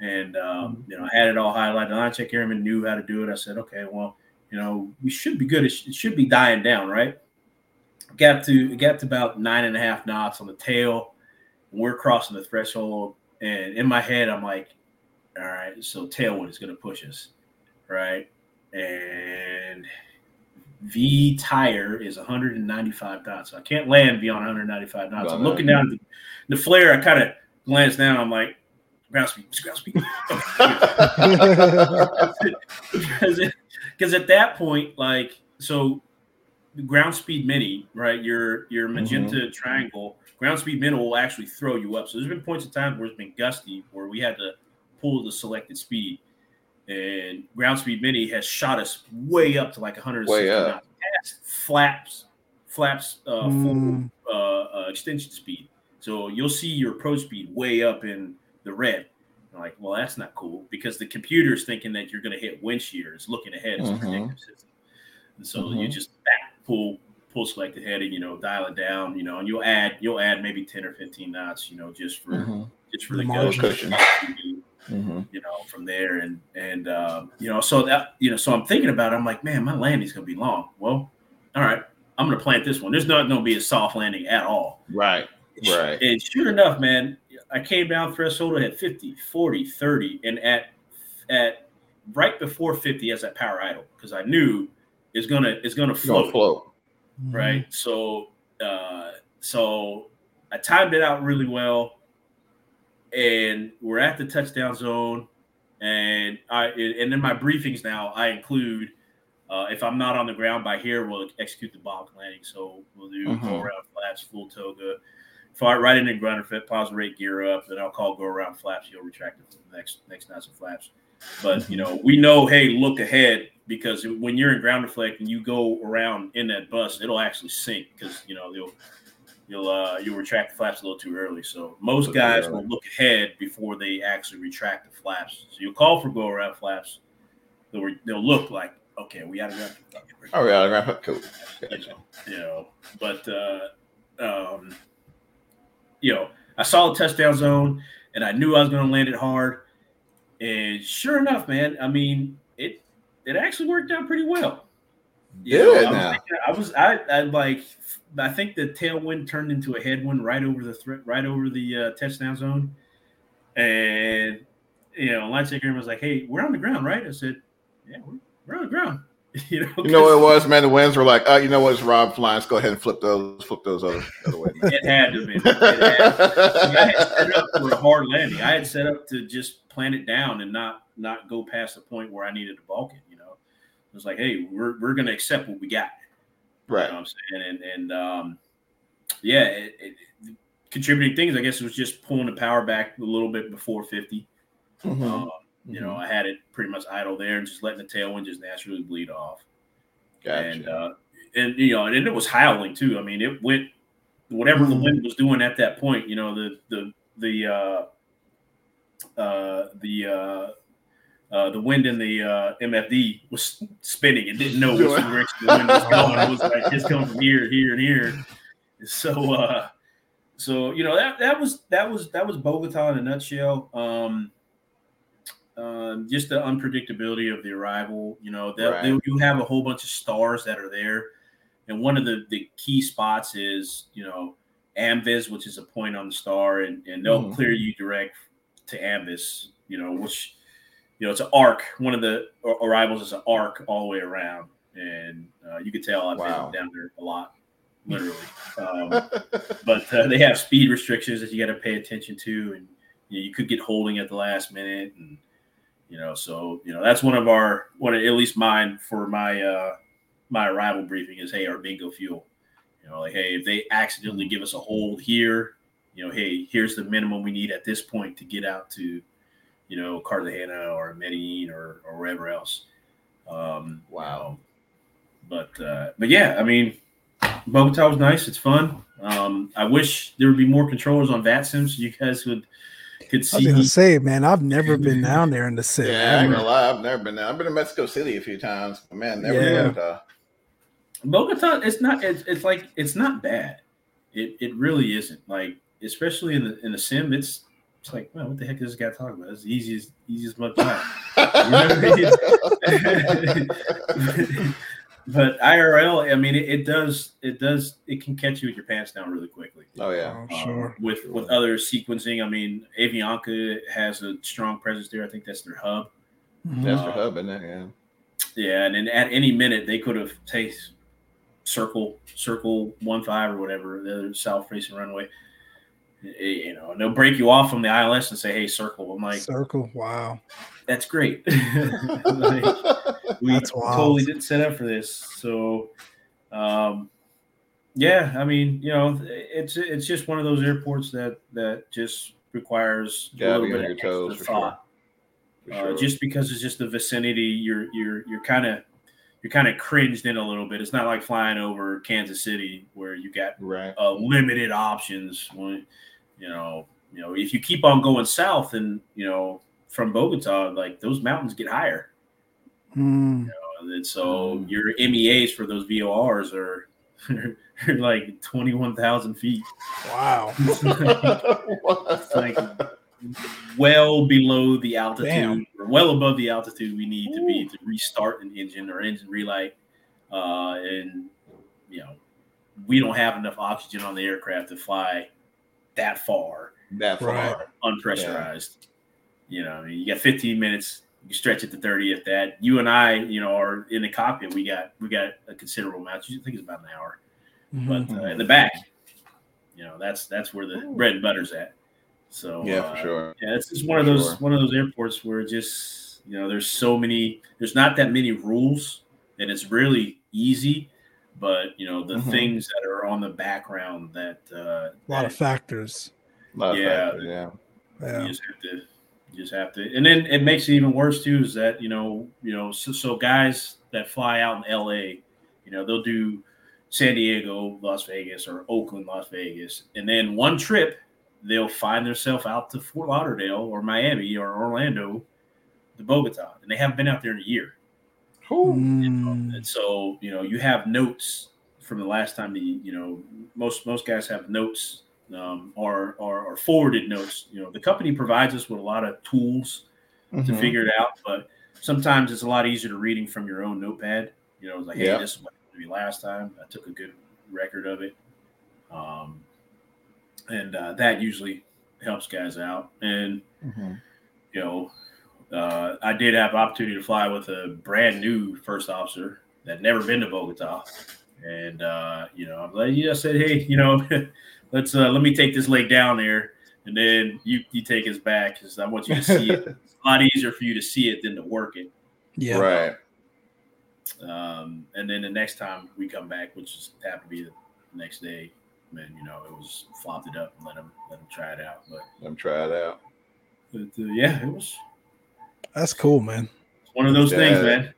And um, you know, I had it all highlighted. The line check airman knew how to do it. I said, okay, well, you know, we should be good. It, sh- it should be dying down, right? Got to it got to about nine and a half knots on the tail. We're crossing the threshold, and in my head, I'm like, all right, so tailwind is going to push us, right? And V tire is 195 knots. So I can't land beyond 195 knots. I'm looking down at the, the flare. I kind of glance down. I'm like, ground speed, ground speed. because at that point, like so, ground speed mini, right? Your your mm-hmm. magenta triangle ground speed mini will actually throw you up. So there's been points in time where it's been gusty where we had to pull the selected speed, and ground speed mini has shot us way up to like 160 Way up. knots, past flaps, flaps, uh, full Mm. uh, uh, extension speed. So you'll see your approach speed way up in the red. I'm like, well, that's not cool because the computer's thinking that you're going to hit wind shear. It's looking ahead. It's a Mhm. predictive system. And so Mhm. you just back, pull, pull selected heading, you know, dial it down, you know, and you'll add, you'll add maybe 10 or 15 knots, you know, just for, Mhm, just for The the margin. cushion. Mhm. You know, from there and and um, you know, so that you know, so I'm thinking about it. I'm like, man, my landing's gonna be long. Well, all right, I'm gonna plant this one. There's not gonna be a soft landing at all. Right, right. And sure enough, man, I came down threshold at 50, 40, 30, and at at right before 50 as that power idle because I knew it's gonna it's gonna It's gonna float, float. right? So uh so I timed it out really well, and we're at the touchdown zone, and I and in my briefings now I include. Uh, if I'm not on the ground by here, we'll execute the balked landing. So we'll do Mhm. go around flaps, full toga, fire right into ground fit, pause rate, gear up, then I'll call go around flaps. You'll retract it for the next next knots of flaps. But you know, we know, hey, look ahead because when you're in ground effect and you go around in that bus, it'll actually sink because you know you'll you'll uh you'll retract the flaps a little too early. So most guys early. will look ahead before they actually retract the flaps. So you'll call for go around flaps. They'll, re- they'll look like okay, we got to go. Oh yeah, right. Cool. You know, you know, but uh, um, you know, I saw the touchdown zone, and I knew I was going to land it hard. And sure enough, man, I mean, it it actually worked out pretty well. You know, I was, I was I, I like I think the tailwind turned into a headwind right over the threat, right over the uh, touchdown zone, and you know, line checker was like, "Hey, we're on the ground, right?" I said, "Yeah, we're, we're on the ground." you know, You know what it was, man? The winds were like, uh, you know what? It's Rob flying. Let's go ahead and flip those, flip those other, other way. man. It had to be. It had, I had set up for a hard landing. I had set up to just plant it down and not not go past the point where I needed to bulk it. You know, was like, hey, we're we're gonna accept what we got. Right. You know what I'm saying? And and um, yeah, it, it, contributing things. I guess it was just pulling the power back a little bit before 50. Mhm. Um, you know, I had it pretty much idle there and just letting the tailwind just naturally bleed off. Gotcha. And uh, and you know, and it was howling too. I mean, it went whatever the wind was doing at that point. You know, the the the uh, uh, the uh, uh, the wind in the uh, MFD was spinning and didn't know which direction the wind was going. It was like it's coming from here, here, and here. So, uh, so you know that that was that was that was Bogota in a nutshell. Um, um, just the unpredictability of the arrival. You know, that Right. they, you have a whole bunch of stars that are there, and one of the the key spots is you know Amvis, which is a point on the star, and and they'll Mhm. clear you direct to Amvis. You know, which you know it's an arc. One of the arrivals is an arc all the way around, and uh, you can tell I've Wow. been down there a lot, literally. Um, but uh, they have speed restrictions that you got to pay attention to, and you, know, you could get holding at the last minute, and you know, so you know that's one of our one of, at least mine for my uh, my arrival briefing is hey, our bingo fuel. You know, like hey, if they accidentally give us a hold here, you know, hey, here's the minimum we need at this point to get out to, you know, Cartagena or Medellin or or wherever else. Um, Wow. but uh, but yeah, I mean, Bogota was nice. It's fun. Um, I wish there would be more controllers on VATSIM so you guys would could see. I was see. gonna say, man, I've never been down there in the city. yeah, I ain't ever. gonna lie. I've never been there. I've been to Mexico City a few times. But man, never Yeah. yeah. Bogota. Bogota, it's not. It's, it's like it's not bad. It it really isn't. Like especially in the in the sim, it's it's like, well, what the heck is this guy talking about? It's the easiest easiest much time. but IRL, I mean, it, it does it does it can catch you with your pants down really quickly. oh yeah. Oh, Um, sure. with with other sequencing, I mean, Avianca has a strong presence there. I think that's their hub. Mhm. That's Uh, the hub, isn't it? Yeah. Yeah, and then at any minute they could have take circle circle one five or whatever the other south facing runway. You know, and they'll break you off from the ILS and say, "Hey, circle." I'm like, Circle. Wow. "That's great." Like, we That's totally didn't set up for this. So, um, yeah, I mean, you know, it's it's just one of those airports that that just requires a little bit on of toes extra for sure. thought. For Uh, sure. just because it's just the vicinity, you're you're you're kind of you're kind of cringed in a little bit. It's not like flying over Kansas City where you got right. uh, limited options. When you know, you know, if you keep on going south and you know from Bogota, like those mountains get higher, Mm. and so Mm. your MEAs for those VORs are. are like twenty one thousand feet, Wow. It's like well below the altitude, Damn. or well above the altitude we need to be to restart an engine or engine relight. Uh, and you know, we don't have enough oxygen on the aircraft to fly that far that far. Right. unpressurized. You know, I mean, you got 15 minutes. You stretch it to 30 if that. You and I, you know, are in the cockpit. We got we got a considerable amount. I think it's about an hour. Mhm. But uh, in the back, you know, that's that's where the bread and butter's at. So Yeah, uh, for sure. yeah, it's just one of those sure. one of those airports where just you know, there's so many. There's not that many rules, and it's really easy. But you know, the Mhm. things that are on the background that uh, a lot of that factors. A lot of Yeah. factors, yeah. Yeah. you just have to you just have to and then it makes it even worse too is that you know you know so, so guys that fly out in la you know they'll do san diego las vegas or oakland las vegas and then one trip they'll find themselves out to fort lauderdale or miami or orlando to bogota and they haven't been out there in a year Mm. and so you know you have notes from the last time the you know most most guys have notes um, or, or or forwarded notes. You know the company provides us with a lot of tools to Mhm. figure it out, but sometimes it's a lot easier to reading from your own notepad. You know, it's like, hey, Yeah. this is what happened to me last time. I took a good record of it, um, and uh, that usually helps guys out. And Mhm. you know, uh, I did have opportunity to fly with a brand new first officer that never been to Bogota, and uh, you know, I'm like, yeah, I said, hey, you know, let's uh, let me take this leg down there, and then you you take us back because I want you to see it. It's a lot easier for you to see it than to work it. Yeah. Right. Um, and then the next time we come back, which just happened to be the next day, man, you know, it was flopped it up and let him let him try it out. But Let him try it out. but uh, yeah, it was That's cool, man. one of those things, Yeah. man.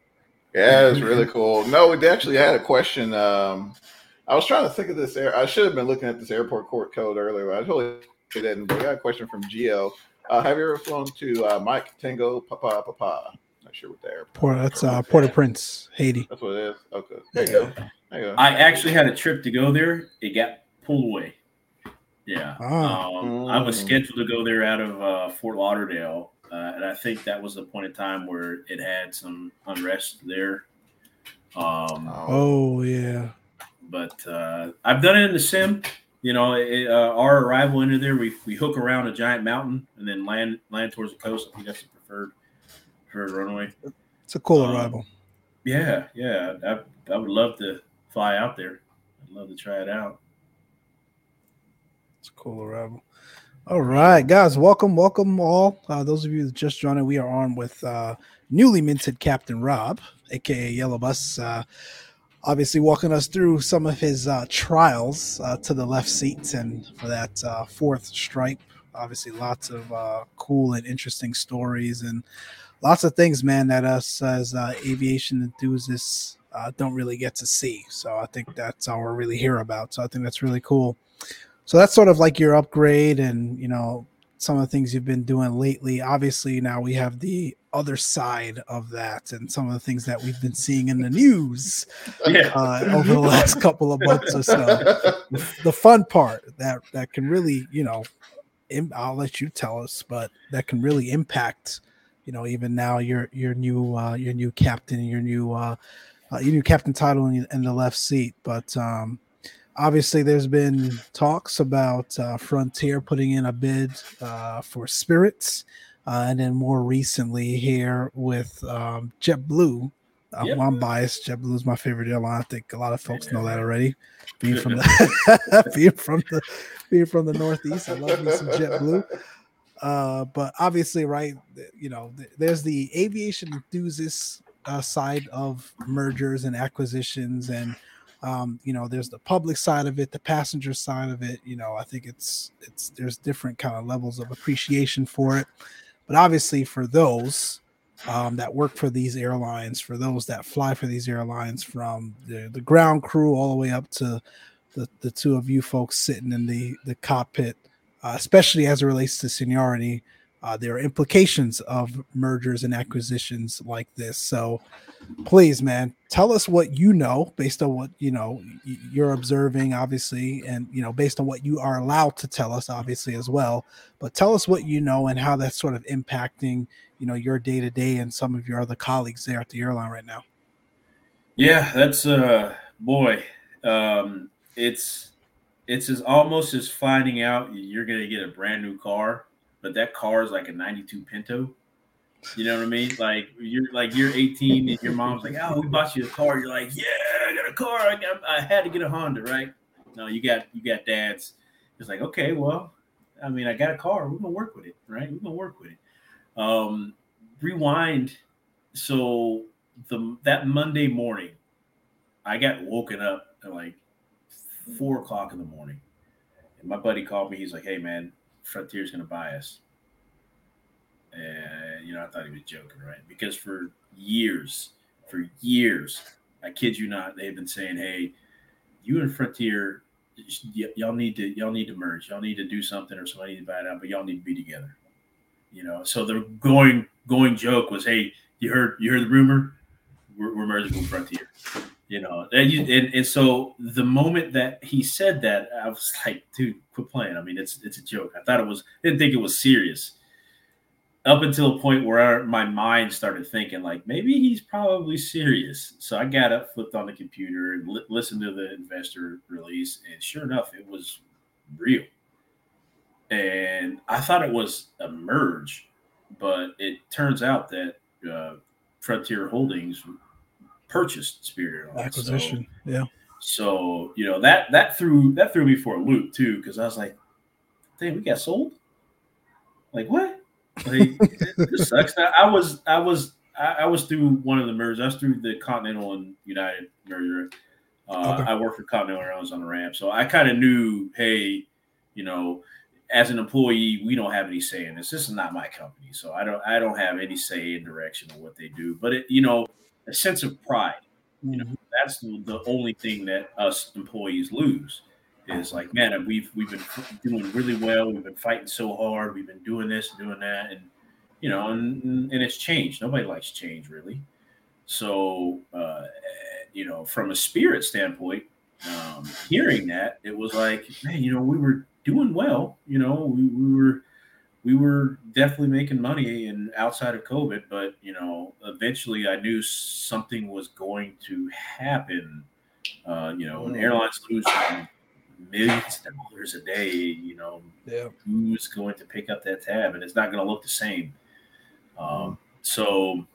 Yeah, it's really cool. No, we actually I had a question. Um, I was trying to think of this. Air, I should have been looking at this airport court code earlier. But I totally didn't. But we got a question from Gio. Uh, have you ever flown to uh, Mike Tango Papa Papa? Not sure what the airport. Port, that's uh, Port-au-Prince, Haiti. That's what it is. Okay, there you go. There you go. I actually had a trip to go there. It got pulled away. Yeah. Ah. Um, I was Mm. scheduled to go there out of uh, Fort Lauderdale. Uh, and I think that was the point in time where it had some unrest there. Um, Oh yeah. but uh, I've done it in the sim. You know, it, uh, our arrival into there, we, we hook around a giant mountain and then land land towards the coast. I think that's the preferred preferred runway. It's a cool Um, arrival. Yeah, yeah. I, I would love to fly out there. I'd love to try it out. It's a cool arrival. All right, guys, welcome, welcome all. Uh, those of you that just joined, we are on with uh, newly minted Captain Rob, aka Yellow Bus. Uh, obviously, walking us through some of his uh, trials uh, to the left seats and for that uh, fourth stripe. Obviously, lots of cool and interesting stories and lots of things, man, that us as aviation enthusiasts don't really get to see. So I think that's all we're really here about. So I think that's really cool. So that's sort of like your upgrade and, you know, some of the things you've been doing lately. Obviously, now we have the other side of that and some of the things that we've been seeing in the news Yeah. uh, over the last couple of months or so. The, fun part that that can really, you know, im- I'll let you tell us, but that can really impact, you know, even now your your new uh, your new captain, your new uh, uh, your new captain title in, in the left seat. But um, obviously, there's been talks about uh, Frontier putting in a bid uh, for Spirits, uh, and then more recently here with um, JetBlue. Uh, Yep. well, I'm biased. JetBlue is my favorite airline. I think a lot of folks know that already. Being from the being from the being from the Northeast, I love me some JetBlue. Uh, but obviously, right, you know, th- there's the aviation enthusiast uh, side of mergers and acquisitions, and um, you know, there's the public side of it, the passenger side of it. You know, I think it's it's there's different kind of levels of appreciation for it, but obviously, for those um, that work for these airlines, for those that fly for these airlines, from the, the ground crew all the way up to the, the two of you folks sitting in the the cockpit uh, especially as it relates to seniority. Uh, there are implications of mergers and acquisitions like this. So, please, man, tell us what you know based on what you know you're observing, obviously, and you know based on what you are allowed to tell us, obviously as well. But tell us what you know and how that's sort of impacting you know your day to day and some of your other colleagues there at the airline right now. Yeah, that's uh boy. Um it's it's as almost as finding out you're gonna get a brand new car, but that car is like a 92 Pinto. You know what I mean? Like you're like you're 18 and your mom's like, "Oh, we bought you a car." You're like, "Yeah, I got a car. I got, I had to get a Honda, right?" No, you got you got dads. It's like, okay, well, I mean, I got a car. We're gonna work with it, right? We're gonna work with it. Um, rewind. So the that Monday morning, I got woken up at like four o'clock in the morning, and my buddy called me. He's like, "Hey, man, Frontier's gonna buy us." And you know, I thought he was joking, right? Because for years, for years, I kid you not, they've been saying, "Hey, you and Frontier, y- y'all need to y'all need to merge. Y'all need to do something, or somebody need to buy it out, but y'all need to be together." You know, so the going going joke was, "Hey, you heard you heard the rumor? We're, we're merging with Frontier." You know, and, you, and and so the moment that he said that, I was like, "Dude, quit playing." I mean, it's it's a joke. I thought it was didn't think it was serious up until a point where my mind started thinking like maybe he's probably serious. So I got up, flipped on the computer, and li- listened to the investor release, and sure enough, it was real. And I thought it was a merge, but it turns out that uh, Frontier Holdings purchased Spirit Airlines. So- Acquisition, yeah. so you know that that threw that threw me for a loop too because I was like, "Damn, we got sold." Like what? Like this sucks. Now, I was I was I, I, was through one of the mergers. I was through the Continental and United merger. Uh, okay. I worked for Continental Airlines on the ramp, so I kind of knew, hey, you know, as an employee, we don't have any say in this. This is not my company, so I don't I don't have any say in direction of what they do. But it, you know, a sense of pride. You know, mm-hmm. that's the only thing that us employees lose is like, man, we've we've been doing really well. We've been fighting so hard. We've been doing this, doing that, and you know, and and it's changed. Nobody likes change, really. So, uh, you know, from a spirit standpoint, um, hearing that, it was like, man, you know, we were doing well. You know, we, we were we were definitely making money and outside of COVID, but you know, eventually I knew something was going to happen. Uh, you know, an mm. airlines lose millions of dollars a day, you know, yeah. who's going to pick up that tab? And it's not going to look the same. Um, so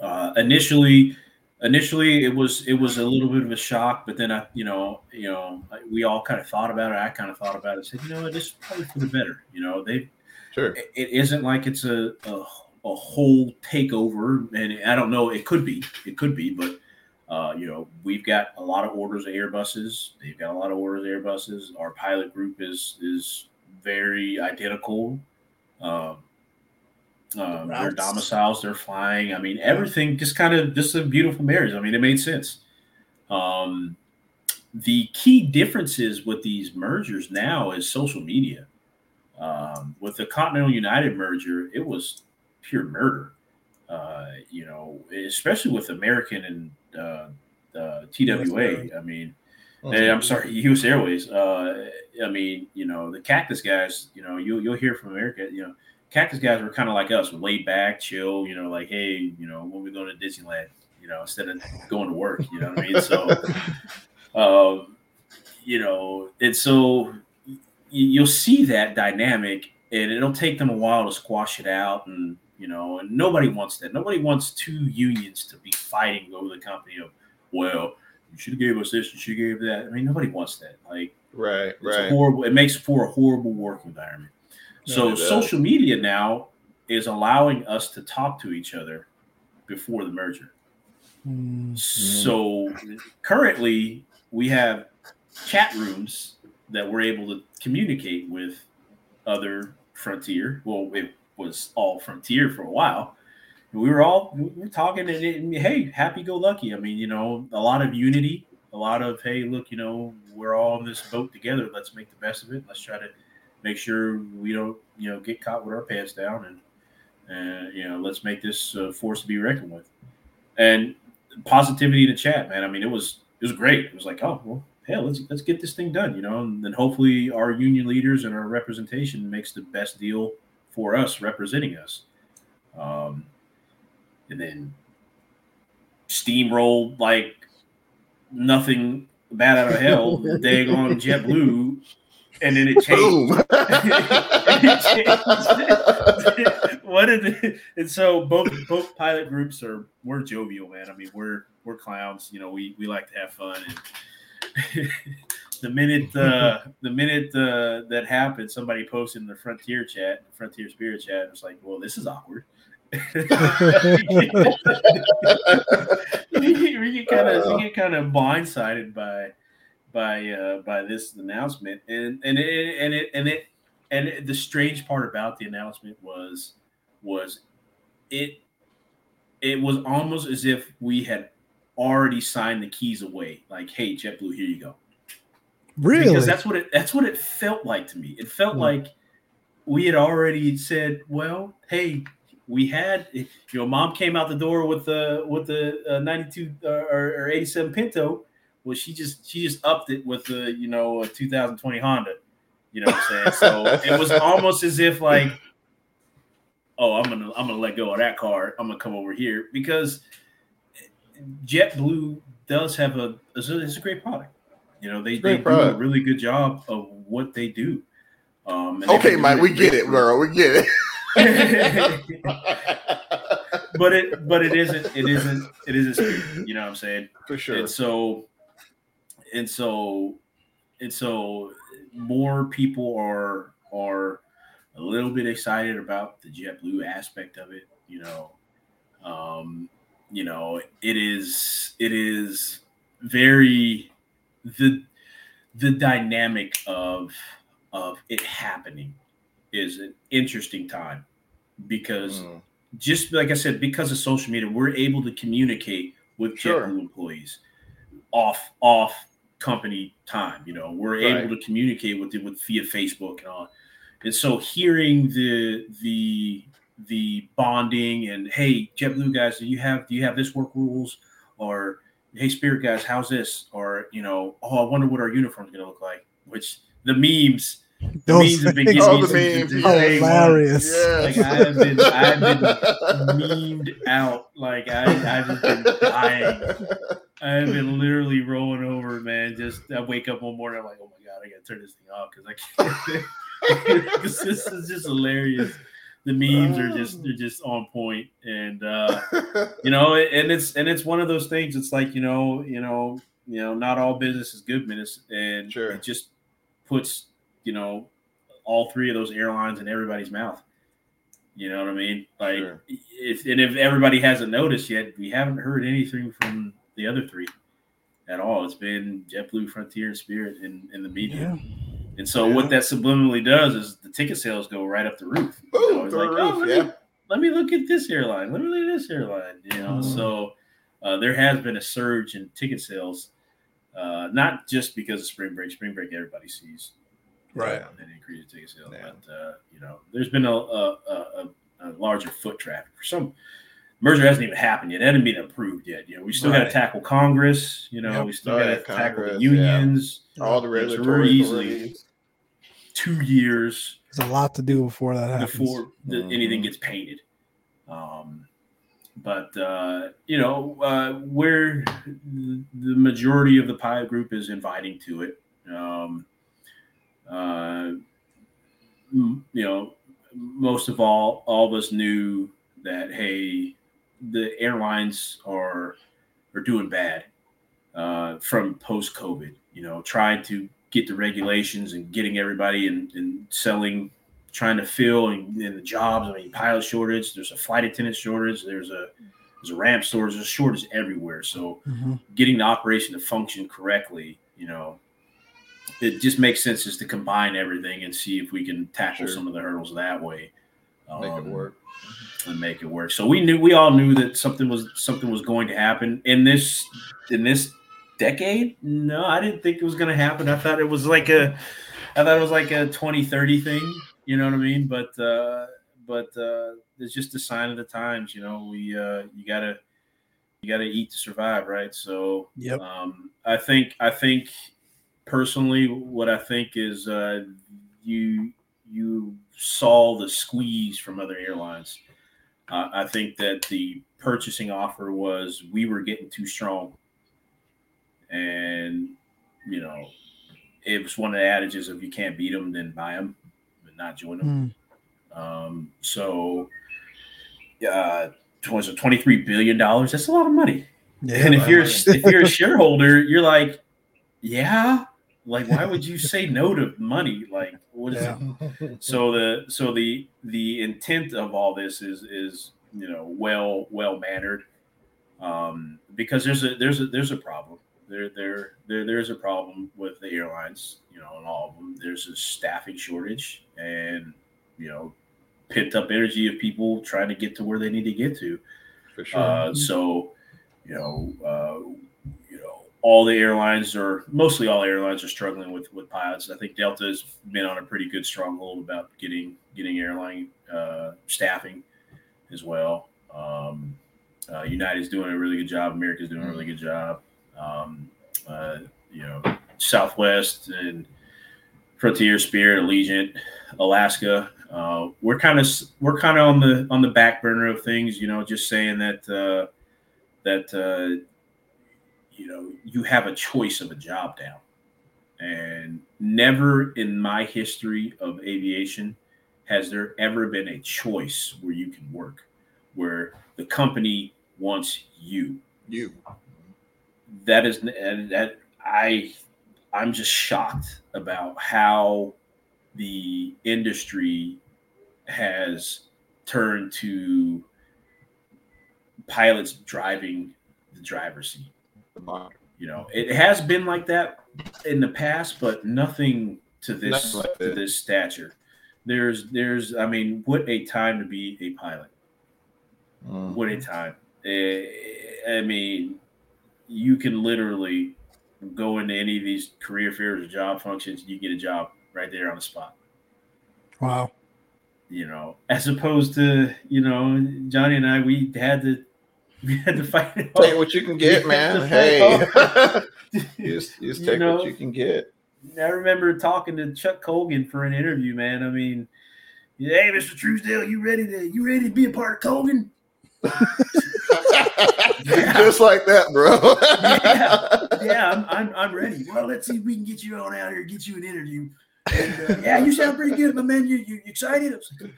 uh, initially, initially it was it was a little bit of a shock, but then I, you know, you know, we all kind of thought about it. I kind of thought about it. Said, you know, this is probably for the better. You know, they Sure. It, it isn't like it's a, a, a whole takeover, and I don't know. It could be. It could be, but uh, you know, we've got a lot of orders of Airbuses. They've got a lot of orders of Airbuses. Our pilot group is is very identical. Um, um, their domiciles, they're flying. I mean, everything just kind of just a beautiful marriage. I mean, it made sense. Um, the key differences with these mergers now is social media. Um, with the Continental United merger, it was pure murder. Uh, you know, especially with American and uh, uh, TWA. I mean, oh, I'm sorry, U.S. Airways. Uh, I mean, you know, the Cactus guys. You know, you'll you'll hear from America. You know, Cactus guys were kind of like us, laid back, chill. You know, like, hey, you know, when we go to Disneyland, you know, instead of going to work. You know what I mean? So, um, you know, and so you'll see that dynamic, and it'll take them a while to squash it out, and you know, and nobody wants that. Nobody wants two unions to be fighting over the company of, well, you should have gave us this, you should have gave that. I mean, nobody wants that. Like, right, right. Horrible. It makes for a horrible work environment. So social media now is allowing us to talk to each other before the merger. Mm-hmm. So currently we have chat rooms that we're able to communicate with other Frontier. Well, it was all Frontier for a while. We were all we were talking and, and hey, happy go lucky. I mean, you know, a lot of unity, a lot of hey, look, you know, we're all in this boat together. Let's make the best of it. Let's try to make sure we don't, you know, get caught with our pants down, and and you know, let's make this uh, force to be reckoned with. And positivity in the chat, man. I mean, it was it was great. It was like, oh well, hell, let's let's get this thing done, you know, and then hopefully our union leaders and our representation makes the best deal for us representing us. Um, and then steamroll like nothing bad out of hell, dang on JetBlue, and then it changed. it what did it, and so both both pilot groups are we're jovial, man. I mean, we're we're clowns. You know, we we like to have fun and the minute uh, the minute uh, that happened, somebody posted in the Frontier chat, Frontier Spirit chat, it was like, "Well, this is awkward." we get kind of we get kind of blindsided by by uh, by this announcement, and and it and it and it and it, the strange part about the announcement was was it it was almost as if we had already signed the keys away. Like, hey, JetBlue, here you go. Really? Because that's what it that's what it felt like to me. It felt mm. like we had already said, well, hey, we had you know, mom came out the door with the with the uh, 92 uh, or, or 87 Pinto. Well, she just she just upped it with the you know a 2020 Honda. You know what I'm saying? So it was almost as if like, oh, I'm gonna I'm gonna let go of that car. I'm gonna come over here because JetBlue does have a it's a, it's a great product. You know, they, they do a really good job of what they do. Um, okay, Mike, we get it, bro. We get it. but it but it isn't it isn't it isn't you know what I'm saying? For sure. And so and so and so more people are are a little bit excited about the JetBlue aspect of it, you know. Um, you know, it is it is very the the dynamic of of it happening is an interesting time because Mm. just like I said, because of social media, we're able to communicate with Sure. JetBlue employees off off company time. You know, we're Right. able to communicate with it with via Facebook and all. And so hearing the the the bonding and hey, JetBlue guys, do you have do you have this work rules? Or hey, Spirit guys, how's this? Or you know, oh, I wonder what our uniform's gonna look like. Which the memes, the Those memes have been things- getting Oh, me the since memes, the yeah. day one. Yes. Like, I have been- I have been memed out. Like I, I've just been dying. I have been literally rolling over, man. Just I wake up one morning, I'm like, oh my god, I gotta turn this thing off because I can't. this, this is just hilarious. The memes are just they're just on point, and uh, you know, and it's and it's one of those things. It's like you know, you know, you know, not all business is good business, and Sure. it just puts you know all three of those airlines in everybody's mouth. You know what I mean? Like, Sure. if and if everybody hasn't noticed yet, we haven't heard anything from the other three at all. It's been JetBlue, Frontier, and Spirit in, in the media. Yeah. And so Yeah. what that subliminally does is the ticket sales go right up the roof. You know, Boom, it's through like, the oh, let, yeah. me, let me look at this airline. Let me look at this airline. You know, Mhm. so uh, there has been a surge in ticket sales, uh, not just because of spring break. Spring break, everybody sees Right. uh, an increase in ticket sales, Yeah. but uh, you know, there's been a, a, a, a- larger foot traffic for some. Merger hasn't even happened yet. It hasn't been approved yet. You know, we still got to tackle Congress. You know, Yep. we still Oh, got yeah, to tackle the Congress, yeah. unions. All the Yeah, regulatory easily-. Two years There's a lot to do before that happens. before the, Mhm. anything gets painted. Um, but uh, you know, uh, where the the majority of the pilot group is inviting to it, um, uh, m- you know, most of all, all of us knew that hey, the airlines are are doing bad uh, from post COVID. You know, trying to get the regulations and getting everybody and, and selling trying to fill and, and the jobs. I mean, pilot shortage. There's a flight attendant shortage. There's a there's a ramp shortage. There's a shortage everywhere. So Mhm. getting the operation to function correctly, you know, it just makes sense just to combine everything and see if we can tackle Sure. some of the hurdles that way. Make it Um, work. and make it work. So we knew we all knew that something was something was going to happen in this in this decade. No, I didn't think it was going to happen. I thought it was like a I thought it was like a 2030 thing, you know what I mean? But uh but uh it's just a sign of the times, you know. We uh you got to you got to eat to survive, right? So Yep. um I think I think personally what I think is uh you you saw the squeeze from other airlines. Uh, I think that the purchasing offer was we were getting too strong, and you know, it was one of the adages of you can't beat them, then buy them, but not join them. Mm. Um, so, uh, was it twenty three billion dollars? That's a lot of money. Yeah. and if you're if you're a shareholder, you're like, yeah, like why would you say no to money? Like, what is Yeah. it? So the so the the intent of all this is is you know well well mannered, um, because there's a there's a there's a problem. There there there there's a problem with the airlines. You know, and all of them. There's a staffing shortage, and you know, pent up energy of people trying to get to where they need to get to. For sure. Uh, so, you know, uh, you know, all the airlines are mostly all airlines are struggling with with pilots. I think Delta has been on a pretty good stronghold about getting getting airline uh, staffing as well. Um, uh, United's doing a really good job. America's doing a really good job. Um, uh, you know, Southwest and Frontier, Spirit, Allegiant, Alaska. Uh, we're kind of we're kind of on the on the back burner of things. You know, just saying that uh, that uh, you know you have a choice of a job now, and never in my history of aviation has there ever been a choice where you can work, where the company wants you you. That is that I I'm just shocked about how the industry has turned to pilots driving the driver's seat. You know, it has been like that in the past, but nothing to this Nothing like to this stature. There's there's I mean, what a time to be a pilot. Mm. What a time. Eh, I mean, you can literally go into any of these career fairs or job functions, you get a job right there on the spot. Wow. You know, as opposed to you know Johnny and I, we had to we had to fight. it Take off. what you can get, man. Hey, you just, you just You take know, what you can get. I remember talking to Chuck Colgan for an interview, man. I mean, hey, Mr. Truesdale, you ready to you ready to be a part of Colgan? Just like that, bro. Yeah. Yeah, I'm, I'm I'm ready. Well, let's see if we can get you on out here, get you an interview. And, uh, yeah, you sound pretty good, my man. You you, you excited? I was like,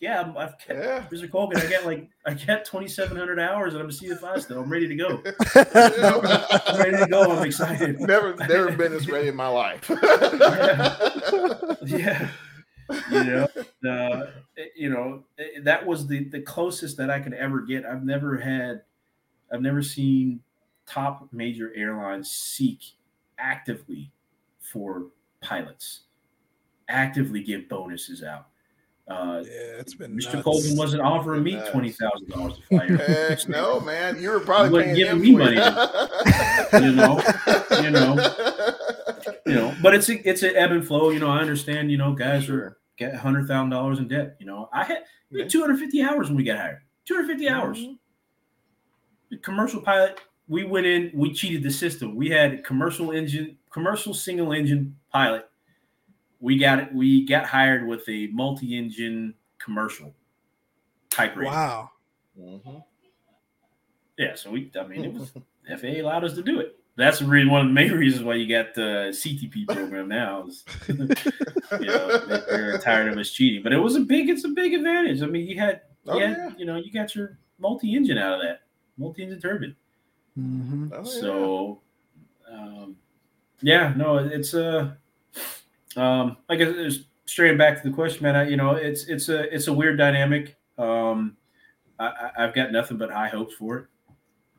yeah, I'm, I've kept, Yeah. Mr. Colgan. I got like I got 2,700 hours, and I'm a CFI still. I'm ready to go. I'm ready to go. I'm excited. never, never been this ready in my life. yeah you know uh, you know that was the the closest that i could ever get i've never had i've never seen top major airlines seek actively for pilots actively give bonuses out uh, Yeah, it's been Mr. nuts. Colgan wasn't offering me twenty thousand dollars to fly. Heck no, man. You were probably You wasn't giving me money. You know, you know. You know, but it's a, it's an ebb and flow. You know, I understand. You know, guys are Sure. get hundred thousand dollars in debt. You know, I had Yeah. had two hundred fifty hours when we got hired. Two hundred fifty hours. The commercial pilot. We went in. We cheated the system. We had commercial engine, commercial single engine pilot. We got it. We got hired with a multi engine commercial type rating. Wow. Mhm. Yeah, so we. I mean, it was FAA allowed us to do it. That's really one of the main reasons why you got the CTP program now. Is, you know, they- they're tired of us cheating, but it was a big. It's a big advantage. I mean, you had, Oh, you, had yeah. you know, you got your multi-engine out of that, multi-engine turbine. hmm Oh, yeah. So, um, yeah, no, it's a, um, like I said, straight back to the question, man. I, you know, it's it's a it's a weird dynamic. Um, I, I- I've got nothing but high hopes for it.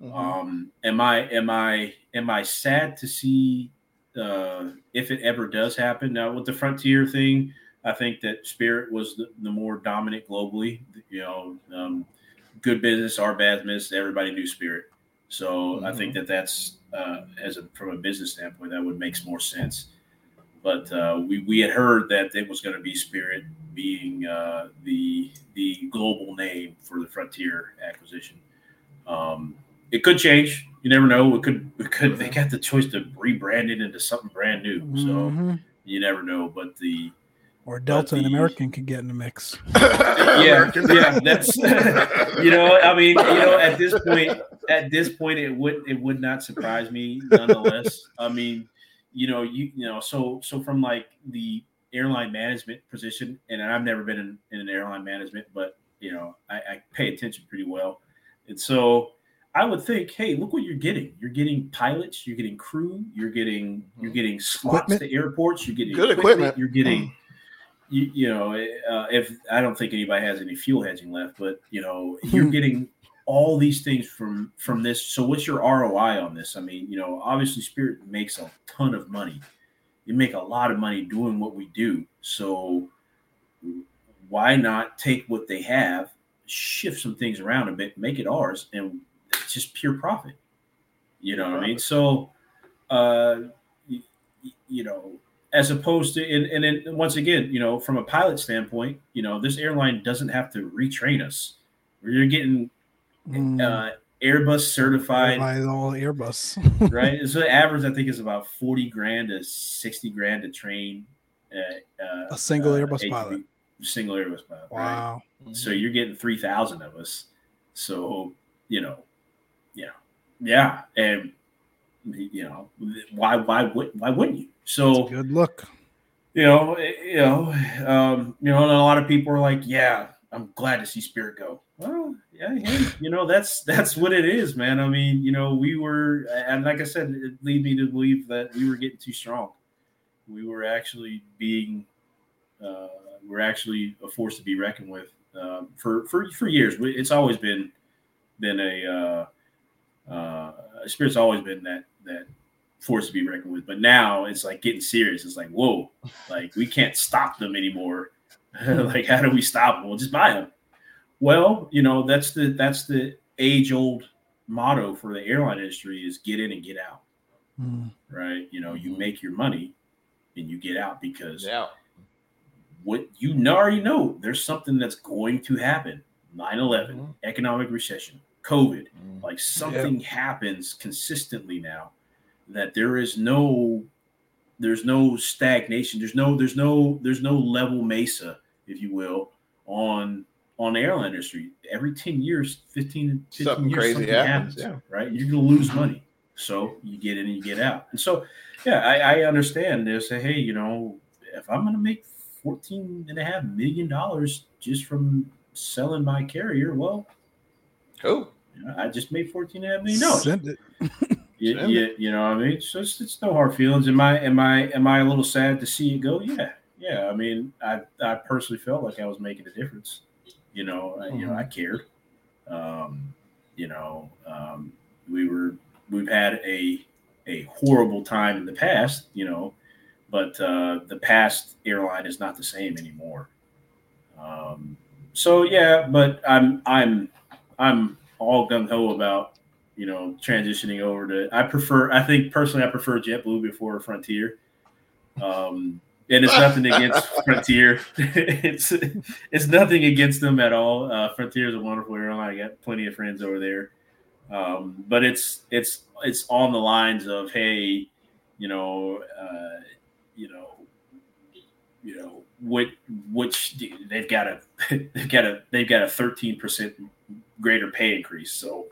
Mhm. Um, am I am I am I sad to see uh, if it ever does happen? Now with the frontier thing, I think that Spirit was the, the more dominant globally. You know, um, good business, our bad business. Everybody knew Spirit, so I think that that's uh, as a, from a business standpoint that would makes more sense. But uh, we we had heard that it was going to be Spirit being uh, the the global name for the Frontier acquisition. Um, it could change. You never know. It could. It could. They got the choice to rebrand it into something brand new. So Mhm. you never know. But the Or Delta and American could get in the mix. yeah, yeah, that's you know. I mean, you know, at this point, at this point, it would it would not surprise me. Nonetheless, I mean, you know, you you know, so so from like the airline management position, and I've never been in, in an airline management, but you know, I, I pay attention pretty well, and so I would think, hey, look what you're getting. You're getting pilots, you're getting crew, you're getting you're hmm. getting slots Equipment. to airports, you're getting Good equipment. you're getting hmm. You, you know, uh, if I don't think anybody has any fuel hedging left, but you know, you're getting all these things from from this. So, what's your ROI on this? I mean, you know, obviously, Spirit makes a ton of money. You make a lot of money doing what we do. So, why not take what they have, shift some things around a bit, make it ours, and it's just pure profit. You know what I mean? So, uh, y- y- you know, as opposed to and, and then once again you know from a pilot standpoint you know this airline doesn't have to retrain us you're getting Mm. uh, airbus certified By all Airbus. right so the average i think is about 40 grand to 60 grand to train uh, uh, A single uh, Airbus pilot. single airbus pilot right? Wow. so you're getting 3000 of us so you know yeah yeah and you know why why would why wouldn't you so Good look. you know, eh, you know, um, you know, and a lot of people are like, "Yeah, I'm glad to see Spirit go." Well, yeah, hey, you know, that's that's what it is, man. I mean, you know, we were, and like I said, it lead me to believe that we were getting too strong. We were actually being, uh, we're actually a force to be reckoned with um, for for for years. It's always been been a uh, uh, Spirit's always been that that force to be reckoned with. But now it's like getting serious. It's like whoa, like we can't stop them anymore. like how do we stop them? We'll just buy them. Well, you know that's the that's the age old motto for the airline industry is get in and get out. Mm. Right? You know, you make your money and you get out because Yeah. what you already know there's something that's going to happen 9 11, Mhm. economic recession, COVID. Mm. Like something happens consistently now that there is no there's no stagnation. There's no there's no there's no level mesa if you will on on the airline industry every 10 years 15, 15 Something years crazy something happens, happens right? You're gonna lose money. So you get in and you get out. And so yeah i, I understand they say hey you know if i'm gonna make 14 and a half million dollars just from selling my carrier well Cool. you know, i just made 14 and a half million dollars. Send it. you, Send you, you know what I mean? So it's, it's no hard feelings. Am I am I am I a little sad to see it go? Yeah. Yeah. I mean, I I personally felt like I was making a difference. You know, I, you know, I cared. Um, you know, um, we were we've had a a horrible time in the past, you know, but uh, the past airline is not the same anymore. Um, so yeah, but I'm I'm I'm all gung ho about you know transitioning over to. I prefer. I think personally, I prefer JetBlue before Frontier. Um, and it's nothing against Frontier. it's it's nothing against them at all. Uh, Frontier is a wonderful airline. I got plenty of friends over there. Um, but it's it's it's on the lines of hey, you know, uh, you know, you know, which which they've got a they've got a they've got a thirteen percent greater pay increase. So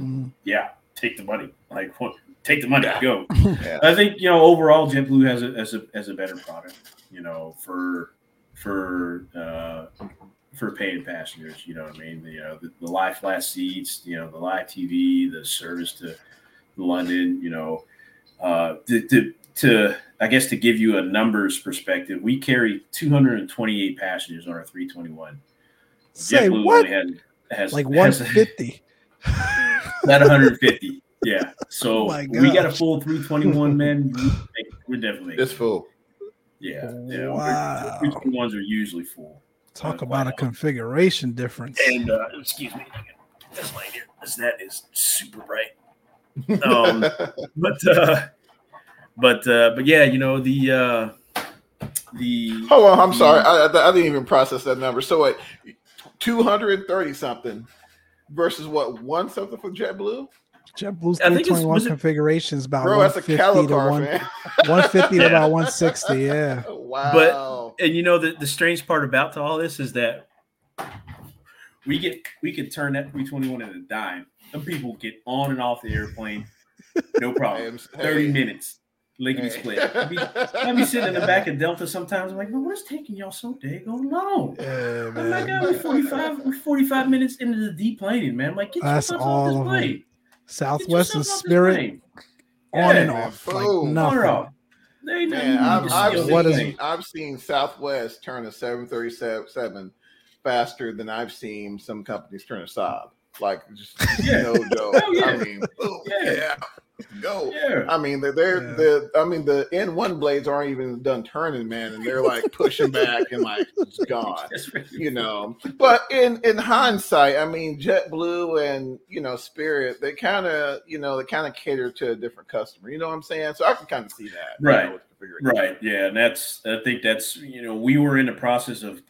Mm. yeah, take the money. Like what? Take the money. Yeah. Go. Yeah. I think you know overall JetBlue has a has a has a better product. You know for for uh, for paying passengers. You know what I mean? You know the, the live flat seats. You know the live TV, the service to London. You know uh, to, to to I guess to give you a numbers perspective, we carry 228 passengers on our 321. Say what? only has, has Like has- 150. About 150. Yeah. So Oh we got a full 321, man. we- We're definitely It's full. yeah. Yeah. Wow. 321s are usually full. Talk Uh, about a wow. configuration difference. And uh, excuse me, this light here, this that is super bright. Um, but uh, but uh, but yeah, you know the uh, the Hold on, I'm sorry. I, I, I didn't even process that number. So wait, 230 something versus what one something for JetBlue? JetBlue's I think it's- 321 was it- configuration is about Bro, that's a 150 to one, 150 to about 160. Yeah. wow. But and you know the, the strange part about to all this is that we get we could turn that 321 in a dime. Some people get on and off the airplane, no problem. 30 minutes, lickety split. I'd be, I'd be sitting in the back of Delta sometimes. I'm like, well, what's taking y'all so daggone long? Yeah, I'm like, oh, we're 45, we're 45 minutes into the deplaning, man. I'm like, get That's yourself all off this them. plane. Southwest and yourself off this Spirit plane. on and off. Like Boom. On nothing. or off. There ain't Man, I've, I've, seen, What is- I've seen Southwest turn a 737 faster than I've seen some companies turn a Saab. Like, just Yeah. no joke. Hell yeah. I mean, boom, Yeah. Go. Yeah. I mean, they're, they're Yeah. the. I mean, the N1 blades aren't even done turning, man, and they're like pushing back and like it's gone. You know, but in in hindsight, I mean, JetBlue and you know Spirit, they kind of you know they kind of cater to a different customer. You know what I'm saying? So I can kind of see that, you Right. know, with. Right. Yeah. And that's, I think that's, you know, we were in the process of,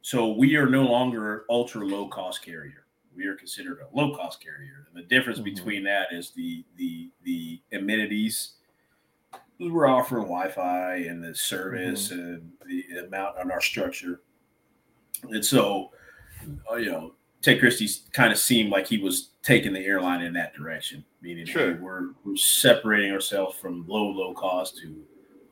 so we are no longer ultra low cost carrier. We are considered a low cost carrier. And the difference Mhm. between that is the, the, the amenities. We're offering Wi Fi and the service and the amount on our structure. And so, uh, you know, Ted Christie's kind of seemed like he was taking the airline in that direction, meaning hey, Sure. we're, we're separating ourselves from low, low cost to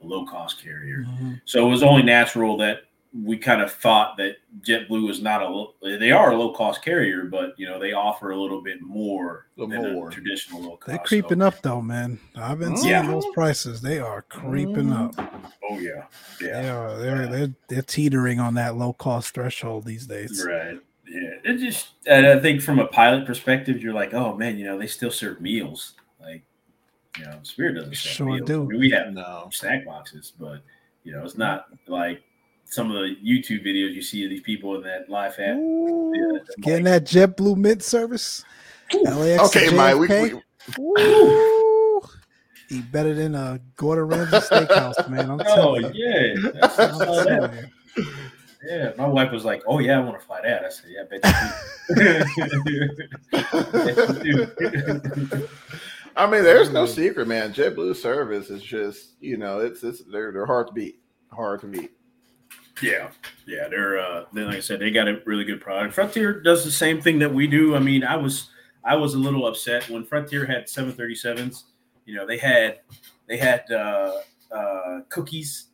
a low cost carrier. Mhm. So it was only natural that we kind of thought that JetBlue is not a they are a low cost carrier, but you know they offer a little bit more Little than more. a traditional low cost. They're creeping up though, man. I've been seeing Yeah. those prices. They are creeping up. Mm-hmm. Oh yeah, They yeah, are. They're they're they're teetering on that low cost threshold these days. right. Yeah, it just I think from a pilot perspective, you're like, oh man, you know, they still serve meals. Like, you know, Spirit doesn't serve Sure meals. do. I mean, we have No. snack boxes, but you know, it's not like some of the YouTube videos you see of these people in that live at. Ooh, Yeah, getting that JetBlue mint service. LAX Okay, to Mike. We, JFK. we, Ooh. Eat better than a Gordon Ramsay steakhouse, man. I'm Oh telling you. yeah, I'm I saw that. telling you. Yeah, my wife was like, "Oh yeah, I want to fly that." I said, "Yeah, I bet you do." Bet you do. I mean, there's no secret, man. JetBlue service is just, you know, it's it's they're they're hard to beat. Hard to beat. Yeah, yeah, they're uh, they, like I said, they got a really good product. Frontier does the same thing that we do. I mean, I was I was a little upset when Frontier had 737s. You know, they had they had uh, uh, cookies.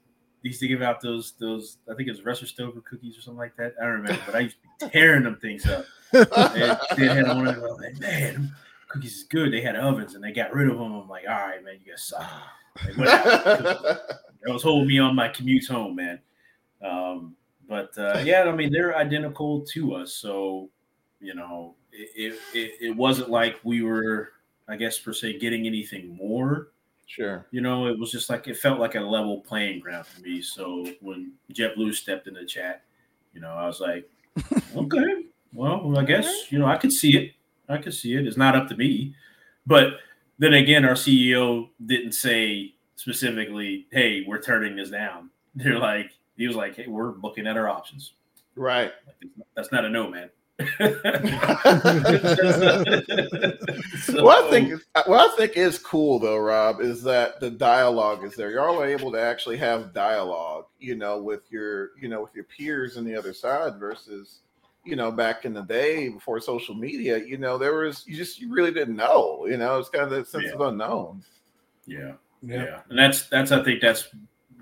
They used to give out those those I think it was Russell Stover cookies or something like that. I don't remember, but I used to be tearing them things up. And they had one of them. Like, man, cookies is good. They had ovens and they got rid of them. I'm like, all right, man, you guys suck. Like. That was holding me on my commutes home, man. Um, but uh, yeah, I mean they're identical to us, so you know it, it it wasn't like we were, I guess per se, getting anything more. sure. You know, it was just like it felt like a level playing ground for me. So when JetBlue stepped in the chat, you know, I was like, okay, well, I guess you know I could see it. I could see it. It's not up to me, but then again, our CEO didn't say specifically, "Hey, we're turning this down." They're like, he was like, "Hey, we're looking at our options." Right. Like, that's not a no, man. what I think is what I think is cool though, Rob, is that the dialogue is there. Y'all are able to actually have dialogue, you know, with your you know with your peers on the other side versus you know back in the day before social media. You know, there was you just you really didn't know. You know, it's kind of that sense of unknown. yeah. Yeah. Yeah, and that's that's I think that's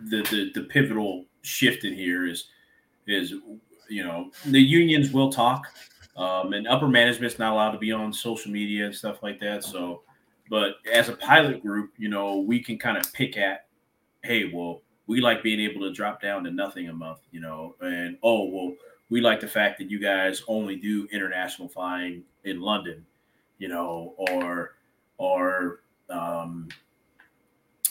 the, the the pivotal shift in here is is you know the unions will talk, um, and upper management's not allowed to be on social media and stuff like that. So, but as a pilot group, you know we can kind of pick at, hey, well, we like being able to drop down to nothing a month, you know, and oh well, we like the fact that you guys only do international flying in London, you know, or or um,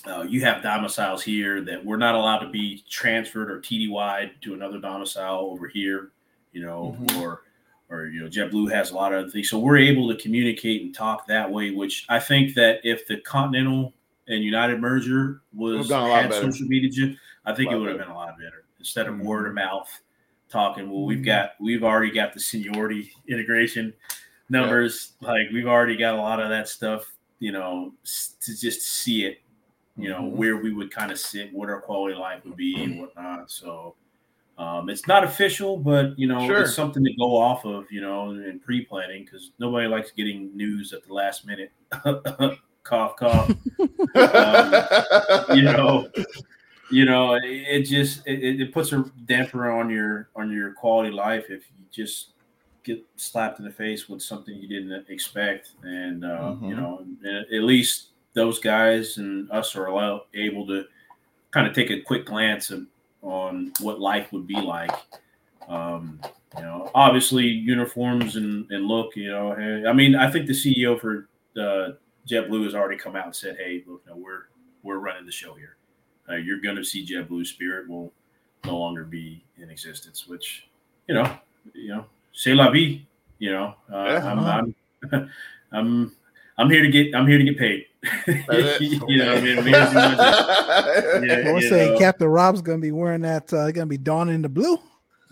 uh, you have domiciles here that we're not allowed to be transferred or TDY to another domicile over here, you know, Mhm. or or you know, JetBlue has a lot of things. So we're able to communicate and talk that way, which I think that if the Continental and United merger was Would've a lot had social media, I think it would have been a lot better instead of Mhm. word of mouth talking. Well, we've Mhm. got we've already got the seniority integration numbers, like we've already got a lot of that stuff, you know, to just see it you know, Mhm. where we would kind of sit, what our quality of life would be, and whatnot. So um, it's not official, but you know, Sure. it's something to go off of, you know, in pre-planning because nobody likes getting news at the last minute. cough, cough. you know, you know, it, it just it, it puts a damper on your on your quality of life if you just get slapped in the face with something you didn't expect, and uh, you Mhm. know, at least those guys and us are allow, able to kind of take a quick glance of, on what life would be like. Um, you know, obviously uniforms and, and look, you know, hey, I mean, I think the CEO for uh, JetBlue has already come out and said, "Hey, look, no, we're we're running the show here. Uh, you're going to see JetBlue Spirit will no longer be in existence." Which, you know, you know, c'est la vie. You know, uh, Yeah. I'm, I'm I'm I'm here to get I'm here to get paid. That's you know, I mean, I'm here to do my job. Yeah, I was saying. Captain Rob's gonna be wearing that. Uh, gonna be donning in the blue.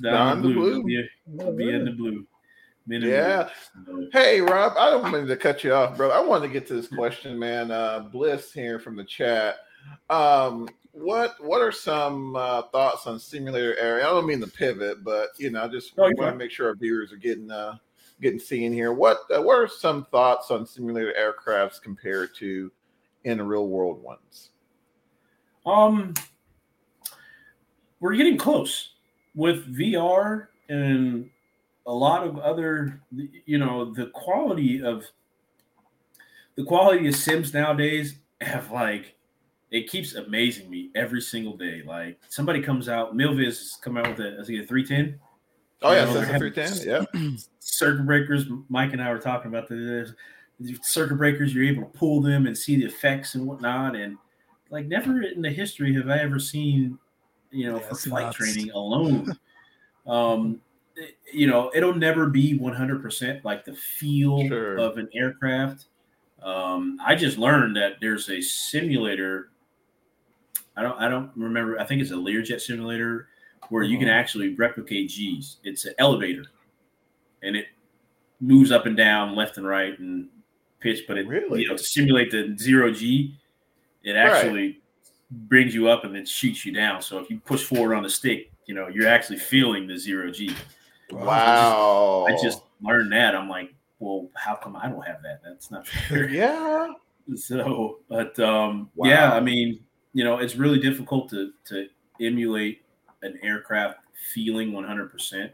Down Don the blue. blue. Be, be in the blue. In the Yeah. blue. Hey Rob, I don't mean to cut you off, bro. I wanted to get to this question, man. Uh, Bliss here from the chat. Um, what what are some uh, thoughts on simulator area? I don't mean the pivot, but you know, I just No, want to make sure our viewers are getting uh, getting seen here. What uh, what are some thoughts on simulated aircrafts compared to in real world ones? Um, we're getting close with VR and a lot of other, you know, the quality of the quality of Sims nowadays have like it keeps amazing me every single day. Like somebody comes out, Milviz has come out with a a three ten. Oh yeah, You know, three ten. Yeah. circuit breakers. Mike and I were talking about this. Circuit breakers, you're able to pull them and see the effects and whatnot. And like, never in the history have I ever seen, you know, Yeah, for flight nuts. training alone. um, it- you know, it'll never be 100% like the feel Sure. of an aircraft. Um, I just learned that there's a simulator. I don't, I don't remember. I think it's a Learjet simulator where you can Mhm. actually replicate G's. It's an elevator, and it moves up and down, left and right, and pitch. But it, Really? you know, to simulate the zero G, it actually brings you up and then shoots you down. So if you push forward on the stick, you know, you're actually feeling the zero G. Wow. I just learned that. I'm like, well, how come I don't have that? That's not fair. yeah. So, but um, Wow. yeah, I mean, you know, it's really difficult to to emulate an aircraft feeling 100, percent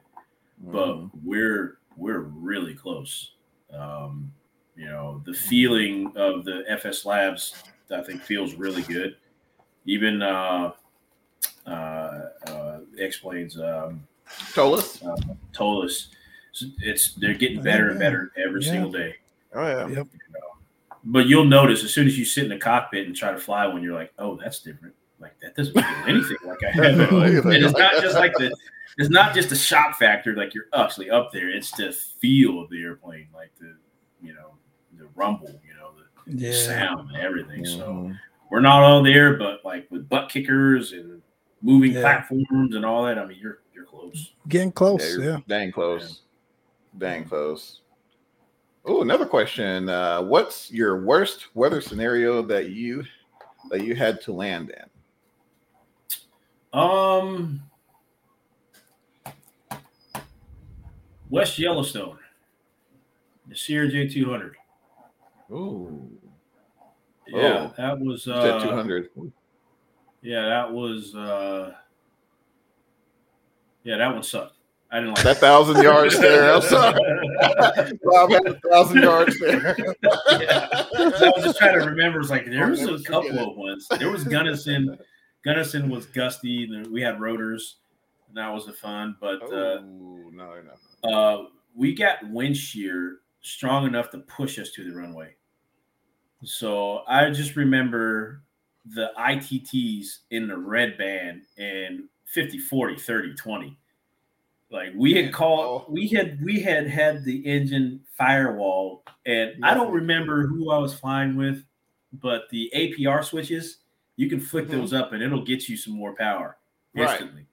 but Mhm. we're we're really close. Um, you know, the feeling of the FS Labs, I think, feels really good. Even uh, uh, uh, X-Plane's um, ToLiss. told us it's they're getting better and better every Yeah. single day. Oh yeah. Yep. But you'll notice as soon as you sit in the cockpit and try to fly one, you're like, oh, that's different. Like that doesn't feel anything like I have. at home. and it's not just like the it's not just the shock factor, like you're actually up there. It's the feel of the airplane, like the you know, the rumble, you know, the Yeah. sound and everything. So Mhm. we're not all there, but like with butt kickers and moving Yeah. platforms and all that, I mean you're you're close. Getting close. you're Yeah. Dang close. Dang close. Oh, another question. Uh, what's your worst weather scenario that you that you had to land in? Um, West Yellowstone, the CRJ two hundred. Ooh, Yeah, Oh. that was you said uh, hundred. yeah, that was uh, yeah, that one sucked. I didn't like That thousand yards there. I'm sorry. Rob had a thousand yard stare. Yeah. I was just trying to remember. It's like there was a couple of ones. There was Gunnison. Gunnison was gusty. and We had rotors, and that was the fun. But uh, Ooh, no, no. uh, we got wind shear strong enough to push us to the runway. So I just remember the ITTs in the red band and 50, 40, 30, 20. Like we had called, Oh. we had we had had the engine firewall, and I don't remember who I was flying with, but the APR switches, you can flick Mhm. those up and it'll get you some more power Right. instantly.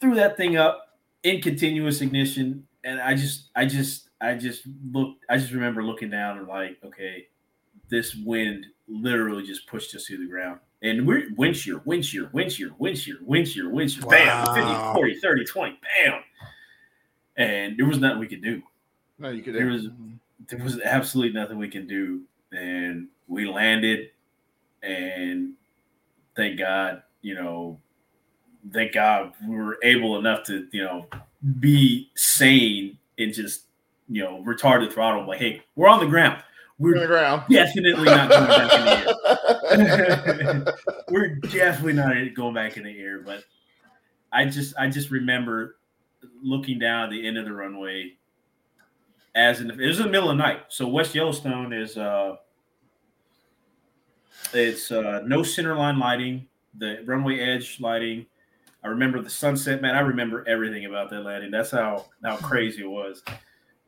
Threw that thing up in continuous ignition, and I just, I just, I just looked. I just remember looking down and like, okay, this wind literally just pushed us to the ground. And we're wind shear, wind shear, wind shear, wind shear, wind shear, wind shear, bam, 50, 40, 30, 20, bam. And there was nothing we could do. No, you could. There was there was absolutely nothing we can do. And we landed and thank God, you know, thank God we were able enough to, you know, be sane and just, you know, retard the throttle. Like, hey, we're on the ground. on the We're ground. definitely not going back in the air. We're definitely not going back in the air. But I just I just remember looking down at the end of the runway as in it was in the middle of the night. So West Yellowstone is uh it's uh no center line lighting, the runway edge lighting. I remember the sunset, man. I remember everything about that landing. That's how how crazy it was.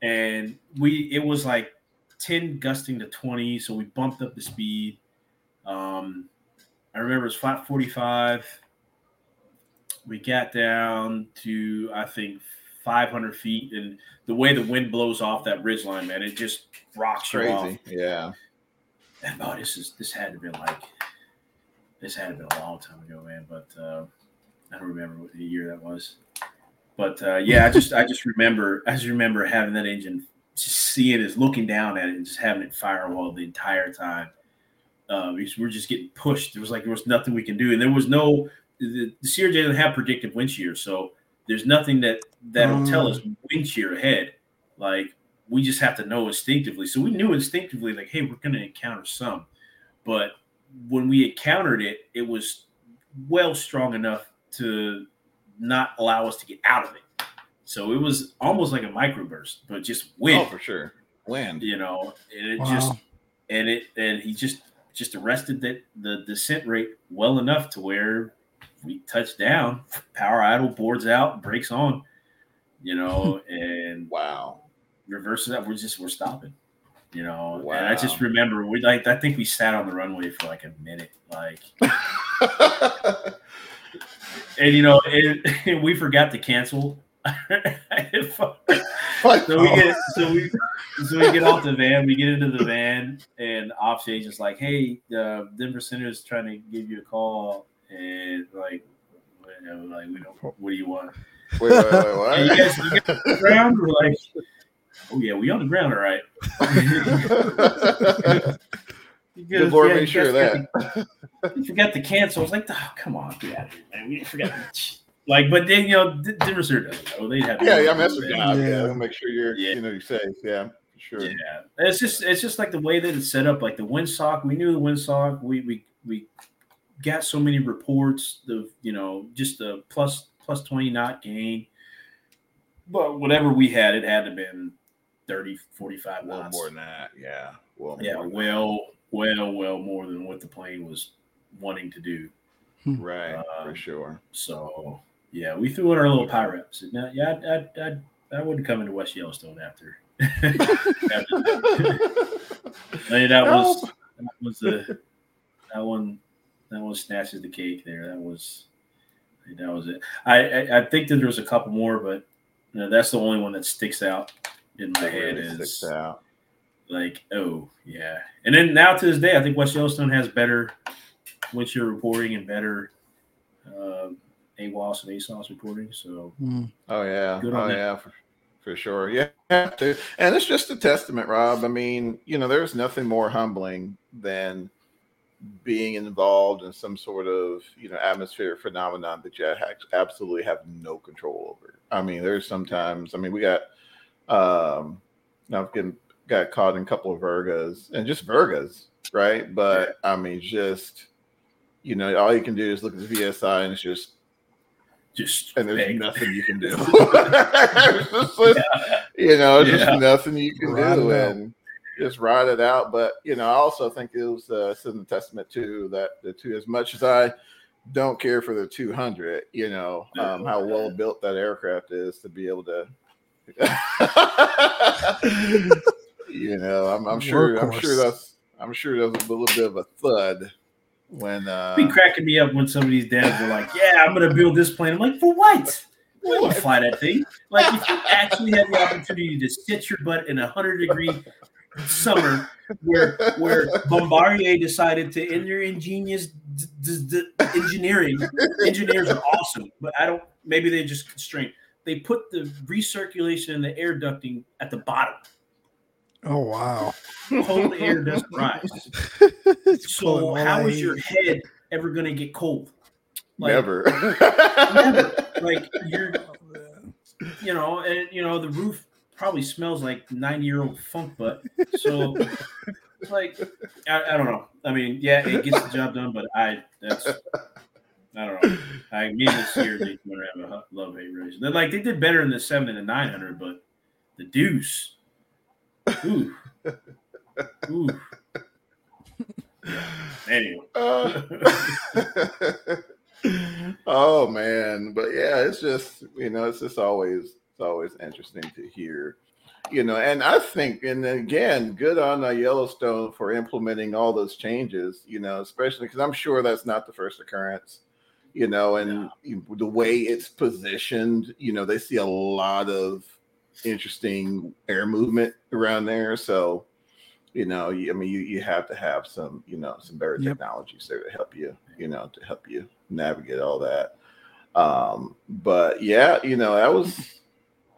And we it was like 10 gusting to 20, so we bumped up the speed. Um I remember it was flat 45. We got down to I think 500 feet, and the way the wind blows off that ridge line, man, it just rocks you off. Yeah. And, oh, this is this had to been like this had to been a long time ago, man. But uh, I don't remember what the year that was. But uh, yeah, I just I just remember I just remember having that engine, just seeing it, looking down at it, and just having it firewall the entire time. Because we're just getting pushed. There was like there was nothing we can do, and there was no the, the CRJ doesn't have predictive wind shear, so there's nothing that that'll tell us wind shear ahead. Like we just have to know instinctively. So we knew instinctively, like, hey, we're going to encounter some. But when we encountered it, it was well strong enough to not allow us to get out of it. So it was almost like a microburst, but just wind. Oh, for sure, wind. You know, and it Wow. just and it and he just just arrested that the descent rate well enough to where we touch down, power idle, boards out, brakes on, you know, and Wow. Reverses that. We're just we're stopping, you know. And I just remember we like I think we sat on the runway for like a minute, like, and you know, and, we forgot to cancel. so we get so we so we get off the van, we get into the van, and Offshade just like, hey, the Denver Center is trying to give you a call, and like, you know, like we don't. What do you want? wait, wait, wait, Hey, you what? guys, you guys ground? We're like, oh yeah, we on the ground, all right. You Good Lord yeah, made sure of that. forgot to- You forgot to cancel. I was like, oh, come on, get out of here, man. We forgot. Like, but then you know, D- Denver Center doesn't know. They have Yeah, yeah, I'm that's their Yeah. job. Yeah, Yeah. they'll make sure you're, Yeah. you know, you're safe. Yeah, sure. Yeah, it's just it's just like the way that it's set up. Like the windsock, we knew the windsock. We we we got so many reports of you know just a plus plus twenty knot gain. But whatever we had, it had to have been 30, 45 Well, knots. more than that. Yeah. Well, yeah, more well, well, well more than what the plane was wanting to do. right, uh, for sure. So yeah, we threw in our little PIREPs. And, uh, yeah, I, I, I, I wouldn't come into West Yellowstone after. after Hey, that was that was the that one that one snatches the cake there. That was that was it. I I, I think that there was a couple more, but you know, that's the only one that sticks out in my head really is out. like oh yeah. And then now to this day, I think West Yellowstone has better wind shear reporting and better uh, AWOS and ASOS reporting. So Mm. Oh yeah. Good oh on them. yeah. For, for sure. Yeah. And it's just a testament, Rob. I mean, you know, there's nothing more humbling than being involved in some sort of you know atmospheric phenomenon that you ha- absolutely have no control over. I mean, there's sometimes. I mean, we got um, I've getting got caught in a couple of Virgas and just Virgas, right? But I mean, just you know, all you can do is look at the VSI and it's just just and there's big. nothing you can do. It's just like, You know, there's Yeah. just nothing you can Ride do, and just ride it out. But you know, I also think it was uh, it's a testament to that the two. As much as I don't care for the 200, you know, um, how well built that aircraft is to be able to. You know, I'm, I'm sure. I'm sure that's. I'm sure there's a little bit of a thud when. Uh, be cracking me up when some of these dads are like, "Yeah, I'm gonna build this plane." I'm like, "For what? We don't fly that thing." Like, if you actually had the opportunity to sit your butt in a hundred degree summer, where where Bombardier decided to, in their ingenious d- d- d- engineering, engineers are awesome, but I don't. Maybe they just constrained. They put the recirculation and the air ducting at the bottom. Oh wow! Cold air doesn't rise. So all how that is your head ever going to get cold? Like, never. Like you're, you know, and you know the roof probably smells like ninety year old funk butt. So, like, I, I don't know. I mean, yeah, it gets the job done, but I that's I don't know. I maybe this year they're going to have a love hate relation. They're like they did better in the seven and the nine hundred, but the deuce, ooh, ooh. Anyway. Uh, oh man, but yeah, it's just you know, it's just always it's always interesting to hear, you know, and I think, and again, good on uh, Yellowstone for implementing all those changes, you know, especially because I'm sure that's not the first occurrence, you know, and the way it's positioned, you know, they see a lot of interesting air movement around there, so you know, you, I mean, you, you have to have some, you know, some better Yep. technologies there to help you, you know, to help you navigate all that. Um, but yeah, you know, that was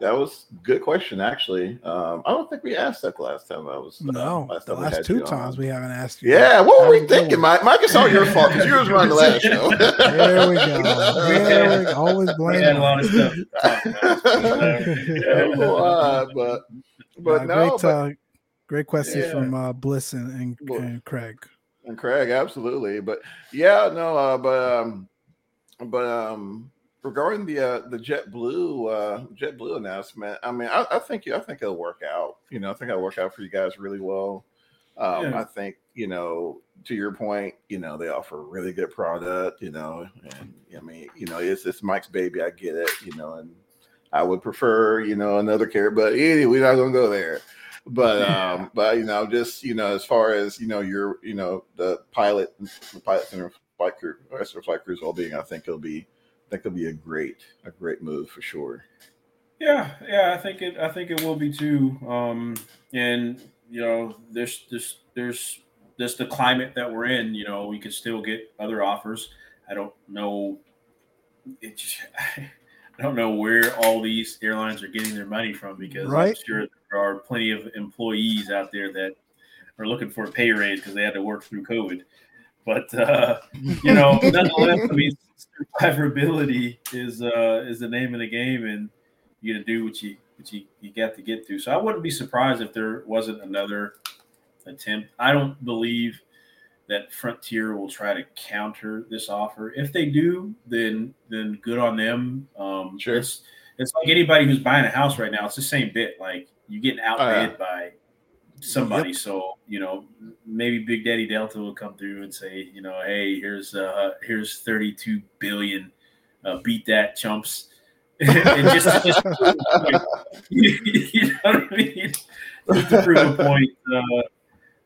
that was a good question actually. Um, I don't think we asked that the last time I was. uh, No, last the time last two you on. times we haven't asked you. Yeah, what were we That was a good thinking, one. Mike? Mike, it's all your fault because you was running the last show. There we go. There we go. Always We blame had a lot of stuff. to talk about. That's a lot, but but Uh, no, great, but, uh, great question Yeah. from uh, Bliss and, and, Well, and Craig. and Craig, absolutely. But yeah, no, uh, but um, but um, regarding the uh, the JetBlue uh, JetBlue announcement, I mean, I, I think I think it'll work out. You know, I think it'll work out for you guys really well. Um, Yeah. I think you know, to your point, you know, they offer a really good product. You know, and I mean, you know, it's it's Mike's baby. I get it. You know, and I would prefer you know another carrier, but anyway, we're not gonna go there. But Yeah. um, but you know, just you know, as far as you know, your you know the pilot, the pilot center flight crew, rest of flight crew's well being, I think it'll be that could be a great a great move for sure. Yeah, yeah, I think it. I think it will be too. Um, and you know, there's this there's this the climate that we're in. You know, we could still get other offers. I don't know. It just, I don't know where all these airlines are getting their money from because I'm Right. sure there are plenty of employees out there that are looking for a pay raise because they had to work through COVID. But uh, you know, nonetheless, I mean, survivability is uh, is the name of the game, and you got to do what you what you, you got to get through. So I wouldn't be surprised if there wasn't another attempt. I don't believe that Frontier will try to counter this offer. If they do, then then good on them. Um, Sure. It's it's like anybody who's buying a house right now. It's the same bit. Like you're getting outbid yeah. by somebody. So you know maybe Big Daddy Delta will come through and say, you know, hey, here's uh here's 32 billion. Uh, beat that, chumps. and just, just you know what I mean? Just to prove a point. Uh,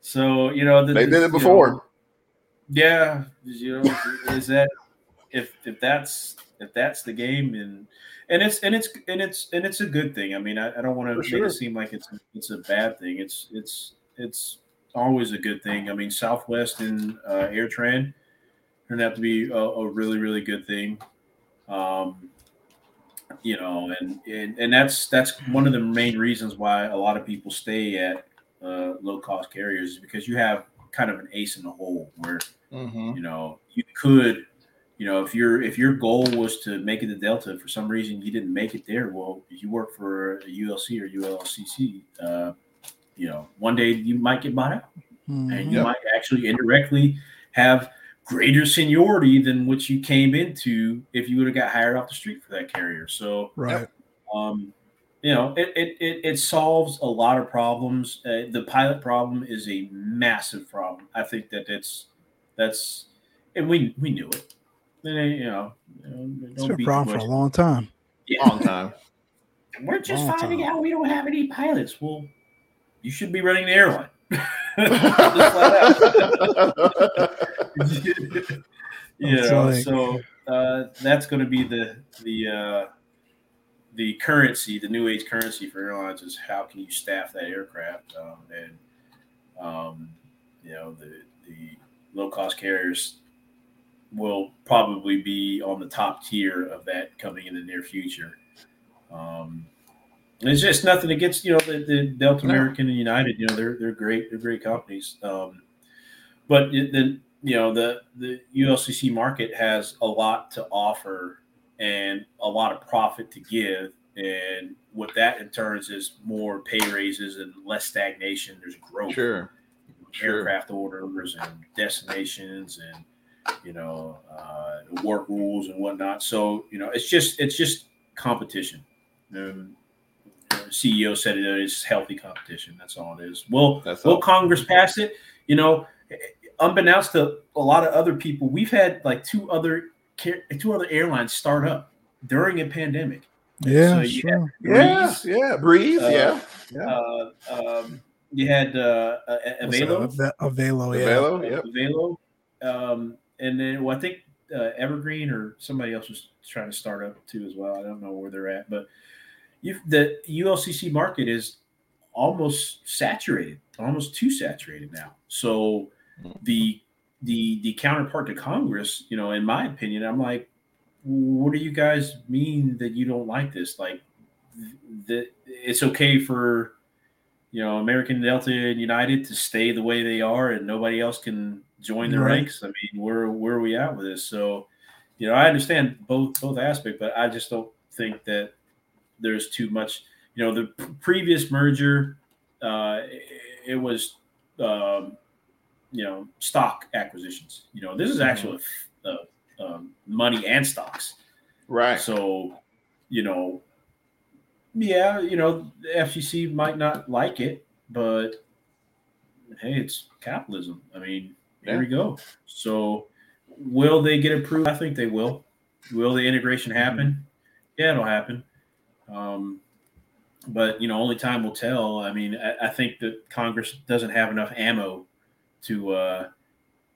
so you know, the, They did it before. know, yeah, you know, is that if if that's if that's the game and and it's and it's and it's and it's a good thing. I mean, I, I don't want to make sure. it seem like it's it's a bad thing. It's it's it's always a good thing. I mean, Southwest and uh, AirTran turned out to be a, a really really good thing. Um, you know, and, and and that's that's one of the main reasons why a lot of people stay at uh, low cost carriers is because you have kind of an ace in the hole where Mhm. you know you could you know if your if your goal was to make it to delta for some reason you didn't make it there well if you work for a ulc or ulcc uh, you know one day you might get bought out and Mhm. you Yep. might actually indirectly have greater seniority than what you came into if you would have got hired off the street for that carrier so Right. um, you know, it, it, it, it solves a lot of problems. Uh, the pilot problem is a massive problem. I think that it's that's and we we knew it. And, uh, you know, you know, don't been a problem too for a long time. Yeah. Long time. We're just Long finding time. out we don't have any pilots. Well, you should be running the airline. Just flat out. you know, like- so uh, that's going to be the the uh, the currency, the new age currency for airlines is how can you staff that aircraft, um, and um, you know the the low cost carriers will probably be on the top tier of that coming in the near future. Um, and it's just nothing against you know the, the Delta. American and United. You know they're they're great. They're great companies. Um, but it- the you know the the ULCC market has a lot to offer and a lot of profit to give. And what that in turns is more pay raises and less stagnation. There's growth sure. Sure. aircraft orders and destinations and you know uh, work rules and whatnot. So you know it's just it's just competition. Um, CEO said it is healthy competition. That's all it is. Will That's Will. Congress pass it? You know, unbeknownst to a lot of other people, we've had like two other two other airlines start up during a pandemic. Yeah, So sure. Yeah, Breeze, yeah, breeze. Uh, yeah, uh, um, you had uh, uh, What's that? Avelo. Avelo, yeah. Velo, uh, yep. Velo. Um, and then well, I think uh, Evergreen or somebody else was trying to start up too as well. I don't know where they're at, but you the ULCC market is almost saturated, almost too saturated now. So the the the counterpart to Congress, you know, in my opinion, I'm like, what do you guys mean that you don't like this? Like that it's okay for you know American Delta and United to stay the way they are, and nobody else can join the Right. ranks. I mean, where where are we at with this? So, you know, I understand both both aspect, but I just don't think that there's too much. You know, the p- previous merger, uh, it, it was, um, you know, stock acquisitions. You know, this is actually uh, um, money and stocks. Right. So, you know, yeah, you know, the FCC might not like it, but hey, it's capitalism. I mean, here Yeah. we go. So, will they get approved? I think they will. Will the integration happen? Yeah, it'll happen. Um, but you know, only time will tell. I mean, I, I think that Congress doesn't have enough ammo to uh,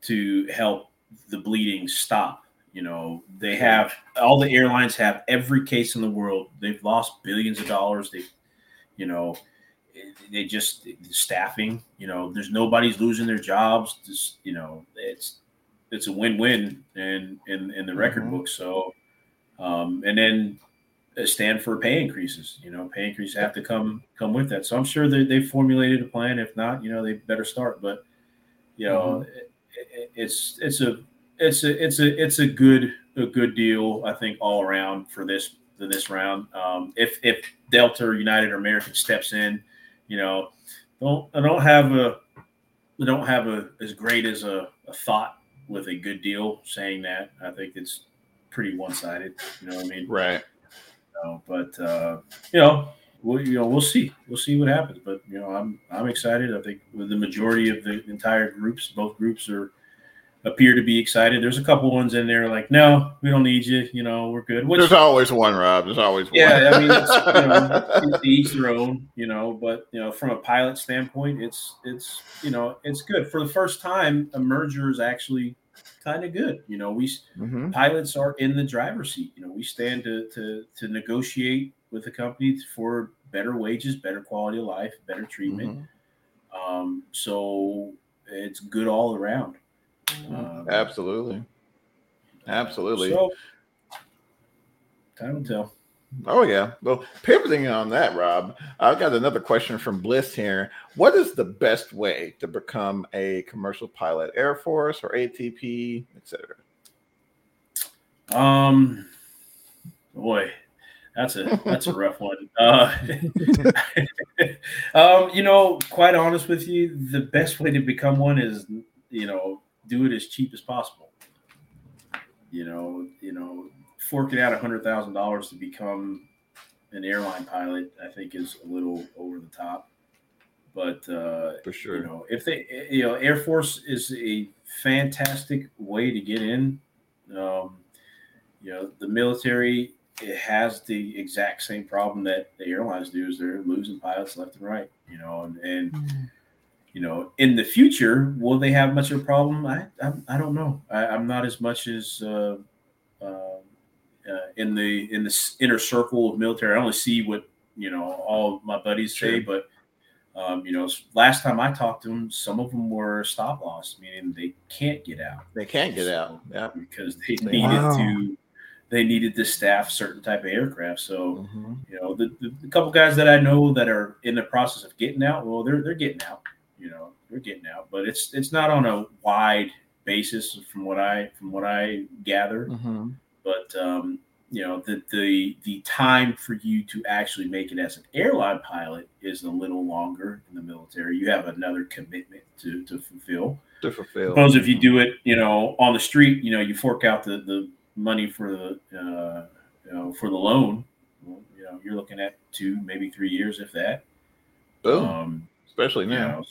to help the bleeding stop. You know, they have all the airlines have every case in the world. They've lost billions of dollars. They, you know, they just staffing. You know, there's nobody's losing their jobs. Just you know, it's it's a win-win in in, in the record Mhm. book. So, um, and then uh, stand for pay increases. You know, pay increases have to come come with that. So I'm sure that they formulated a plan. If not, you know, they better start. But you know, it, it, it's it's a it's a it's a it's a good a good deal. I think all around for this for this round. Um, if if Delta or United or American steps in, you know, don't I don't have a I don't have a as great as a, a thought with a good deal saying that. I think it's pretty one sided. You know what I mean? Right. know, but uh, you know, we'll you know we'll see we'll see what happens. But you know, I'm I'm excited. I think with the majority of the entire groups, both groups are appear to be excited. There's a couple ones in there like, no, we don't need you. You know, we're good. Which There's always one, Rob. There's always yeah, one. Yeah, I mean, it's, you know, each their own. You know, but you know, from a pilot standpoint, it's it's you know it's good for the first time. A merger is actually kind of good. You know, we Mhm. pilots are in the driver's seat. You know, we stand to to to negotiate with the company for better wages, better quality of life, better treatment. Mhm. Um, so it's good all around. Um, Absolutely. Absolutely. So time will tell. Oh yeah. Well, pivoting on that, Rob, I've got another question from Bliss here. What is the best way to become a commercial pilot, Air Force or ATP, etc.? Um, boy, that's a that's a rough one. Uh, um, you know, quite honest with you, the best way to become one is you know do it as cheap as possible. You know, you know, forking out a hundred thousand dollars to become an airline pilot, I think is a little over the top. But uh, For sure. you know, if they, you know, Air Force is a fantastic way to get in. Um, you know, the military it has the exact same problem that the airlines do is they're losing pilots left and right. You know, and, and you know, in the future, will they have much of a problem? I I, I don't know. I, I'm not as much as uh, uh, uh, in the in the inner circle of military. I only see what you know all my buddies say, but um, you know, last time I talked to them, some of them were stop loss, meaning they can't get out They can't get out. Yeah. because they Wow. needed to they needed to staff certain type of aircraft. So Mhm. you know, the, the, the couple guys that I know that are in the process of getting out, well, they're they're getting out. You know, they're getting out, but it's it's not on a wide basis from what I from what I gather. Mhm. But um, you know, the the the time for you to actually make it as an airline pilot is a little longer in the military. You have another commitment to to fulfill. To fulfill. Suppose if you do it, you know, on the street, you know, you fork out the, the money for the, uh, you know, for the loan. Well, you know, you're looking at two, maybe three years, if that. Boom. Um, Especially you now. know,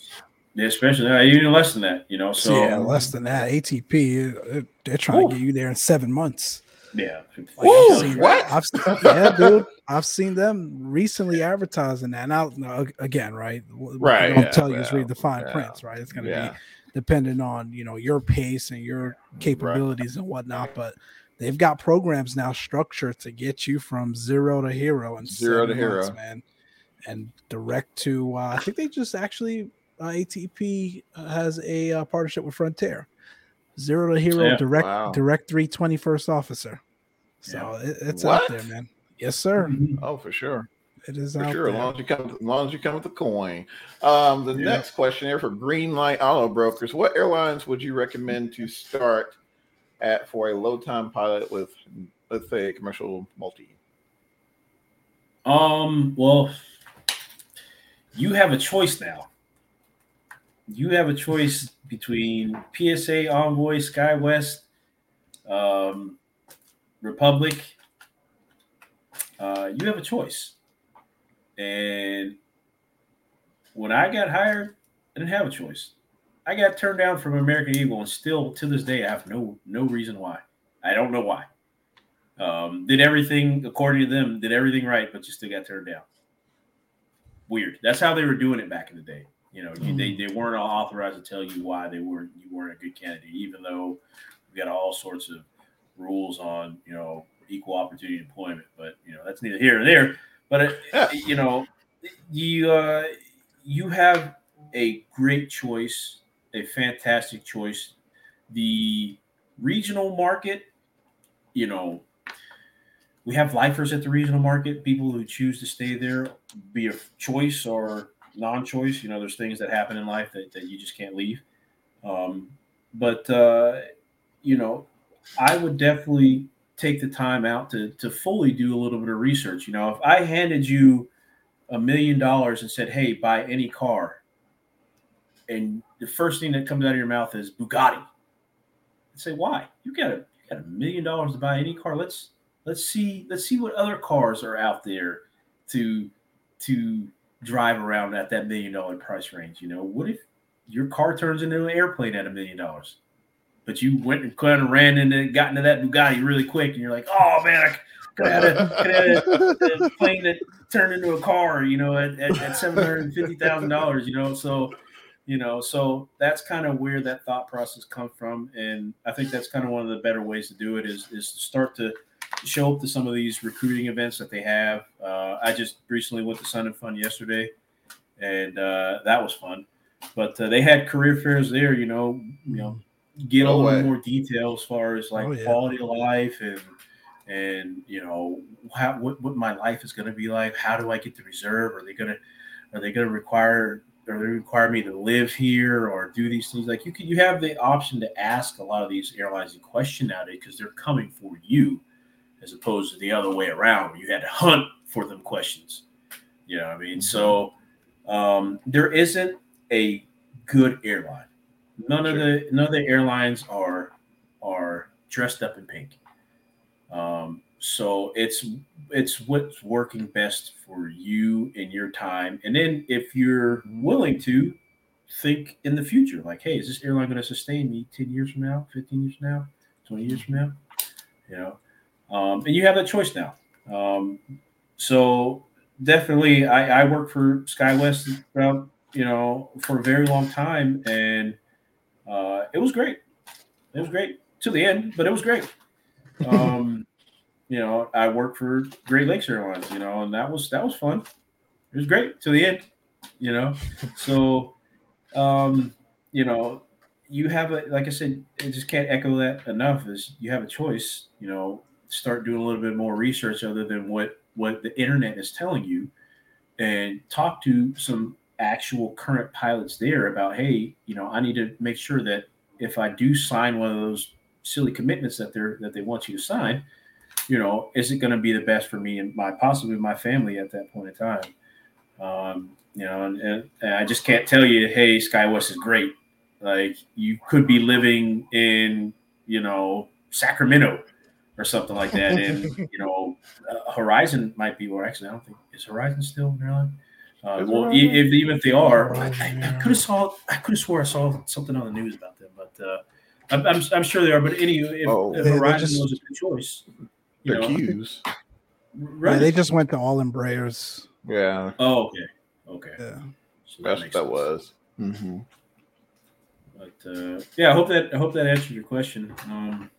yeah, especially uh, even less than that. You know, so yeah, less than that. ATP, uh, they're trying Ooh. to get you there in seven months. yeah. Like, Woo, I've seen what? I've seen, yeah, dude. I've seen them recently advertising that. Now, now again, right? Right, I don't yeah, tell you is read the fine yeah, prints, right? It's going to Yeah. be dependent on you know your pace and your capabilities and whatnot. But they've got programs now structured to get you from zero to hero and Zero to hero. man. And direct to, uh, I think they just actually uh, ATP has a uh, partnership with Frontier. Zero to hero, Yeah. direct, Wow. direct three twenty first officer. So it, it's What? out there, man. Yes, sir. Oh, for sure. It is For out sure. As long as you come, as long as you come with the coin. Um, the Yeah. next question here for Greenlight Auto Brokers: What airlines would you recommend to start at for a low time pilot with, let's say, a commercial multi? Um. Well, you have a choice now. You have a choice between PSA Envoy, SkyWest, um, Republic, uh, you have a choice. And when I got hired, I didn't have a choice. I got turned down from American Eagle, and still to this day, I have no no reason why. I don't know why. Um, did everything according to them, did everything right, but you still got turned down. Weird. That's how they were doing it back in the day. You know, mm-hmm. they, they weren't authorized to tell you why they weren't you weren't a good candidate, even though we got all sorts of rules on you know equal opportunity employment. But you know that's neither here nor there. But it, yeah. you know, you uh, you have a great choice, a fantastic choice. The regional market, you know, we have lifers at the regional market, people who choose to stay there, be a choice or non-choice. You know, there's things that happen in life that, that you just can't leave. Um, but uh, you know, I would definitely take the time out to to fully do a little bit of research. You know, if I handed you a million dollars and said, "Hey, buy any car," and the first thing that comes out of your mouth is Bugatti, I'd say, "Why? You got a you got a million dollars to buy any car? Let's let's see let's see what other cars are out there to to drive around at that million dollar price range. You know, what if your car turns into an airplane at a million dollars?" but you went and kind of ran into got into that Bugatti really quick, and you're like, oh man, I could have had a, a, plane that turned into a car, you know, at, at, at seven hundred and fifty thousand dollars, you know, so you know, so that's kind of where that thought process comes from, and I think that's kind of one of the better ways to do it is is to start to show up to some of these recruiting events that they have. Uh, I just recently went to Sun and Fun yesterday, and uh, that was fun. But uh, they had career fairs there, you know, you know, get no a little way. more detail as far as like oh, yeah. quality of life and and you know how what, what my life is going to be like how do i get the reserve are they going to are they going to require or they require me to live here or do these things like you can you have the option to ask a lot of these airlines a question nowadays because they're coming for you as opposed to the other way around where you had to hunt for them questions you know what i mean mm-hmm. so um, there isn't a good airline None sure. of the none of the airlines are are dressed up in pink. Um, so it's it's what's working best for you in your time. And then if you're willing to think in the future, like, hey, is this airline going to sustain me 10 years from now, 15 years from now, 20 years from now? You know, um, and you have that choice now. Um, so definitely I, I worked for SkyWest throughout, you know, for a very long time and uh, it was great. It was great to the end, but it was great. Um, you know, I worked for Great Lakes Airlines, you know, and that was that was fun. It was great to the end, you know. So, um, you know, you have a like I said, I just can't echo that enough. Is you have a choice, you know, start doing a little bit more research other than what what the internet is telling you, and talk to some actual current pilots there about, hey, you know, I need to make sure that if I do sign one of those silly commitments that they're that they want you to sign, you know, is it going to be the best for me and my possibly my family at that point in time? Um, you know, and, and, and I just can't tell you, hey, SkyWest is great. Like you could be living in, you know, Sacramento or something like that, and you know, uh, Horizon might be. Or actually, I don't think is Horizon still in Maryland. Uh, well, if, even if they are, I, I could have saw, I could have swore I saw something on the news about them, but uh, I'm, I'm, I'm, sure they are. But any, if, oh, if Horizon just, was a good choice, you know, Q's. Right. Yeah, they just went to all Embraers. Yeah. Oh, okay. Okay. Yeah. So that, that, that was. Mm-hmm. But uh, yeah, I hope that I hope that answered your question. Um,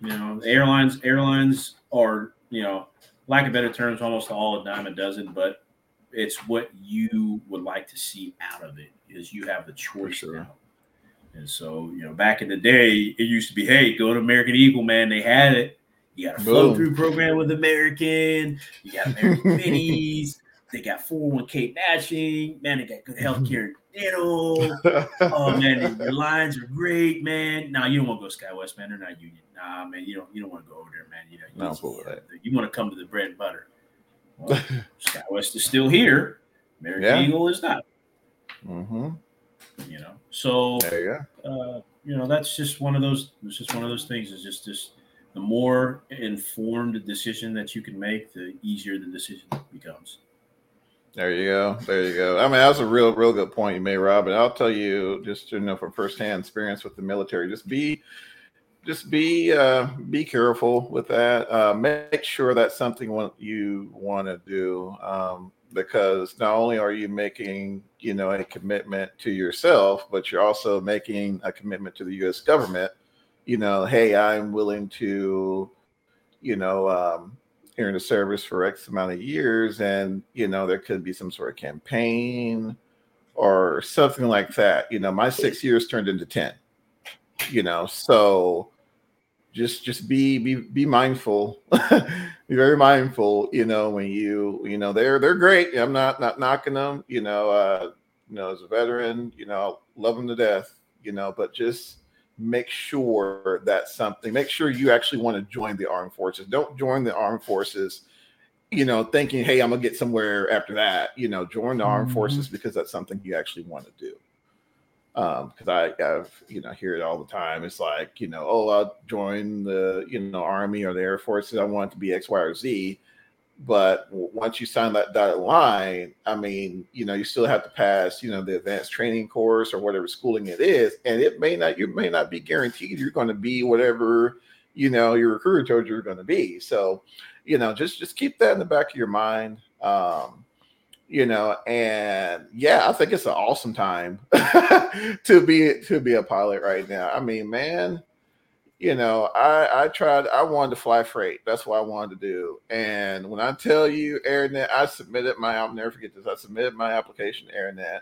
you know, airlines airlines are you know, lack of better terms, almost all a dime a dozen, but it's what you would like to see out of it is you have the choice sure. now. And so, you know, back in the day, it used to be, hey, go to American Eagle, man. They had it. You got a flow through program with American. You got American minis. They got 401k matching. Man, they got good health care dental. oh man, your lines are great, man. Nah, you don't want to go SkyWest, man. They're not union. Nah, man, you don't you don't want to go over there, man. You know, you, no, cool you, you want to come to the bread and butter. Well, SkyWest is still here. American yeah. Eagle is not. Mm-hmm. You know, so there you go. Uh, you know, that's just one of those. It's just one of those things. Is just just the more informed decision that you can make, the easier the decision becomes. There you go. There you go. I mean, that's a real, real good point you made, Rob. And I'll tell you, just you know, from firsthand experience with the military, just be, just be, uh, be careful with that. Uh, make sure that's something you want to do, um, because not only are you making, you know, a commitment to yourself, but you're also making a commitment to the U.S. government. You know, hey, I'm willing to, you know, um, in the service for X amount of years, and you know there could be some sort of campaign or something like that. You know, my six years turned into ten. You know, so just just be be be mindful, be very mindful. You know, when you you know they're they're great. I'm not not knocking them. You know, uh, you know as a veteran, you know, love them to death. You know, but just make sure that something make sure you actually want to join the armed forces. Don't join the armed forces you know thinking hey i'm gonna get somewhere after that. You know join the armed mm-hmm. forces because that's something you actually want to do. Um because i have you know hear it all the time. It's like you know oh i'll join the you know army or the air forces. I want to be x y or z but once you sign that dotted line, I mean, you know, you still have to pass, you know, the advanced training course or whatever schooling it is, and it may not, you may not be guaranteed you're going to be whatever, you know, your recruiter told you you're going to be. So, you know, just just keep that in the back of your mind. Um, you know, and yeah, I think it's an awesome time to be to be a pilot right now. I mean, man, you know, I I tried. I wanted to fly freight. That's what I wanted to do. And when I tell you, AirNet, I submitted my. I'll never forget this. I submitted my application to AirNet.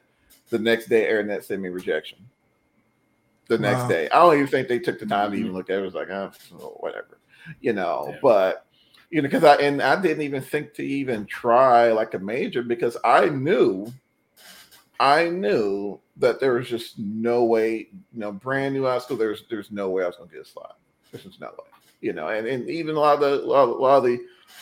The next day, AirNet sent me rejection. The next wow. day, I don't even think they took the time to even mm-hmm. look at it. It was like, oh, whatever, you know. Yeah. But you know, because I and I didn't even think to even try like a major because I knew, I knew that there was just no way, you know, brand new high school, there's there's no way I was gonna get a slot. There's just no way. You know, and, and even a lot of the a lot, of the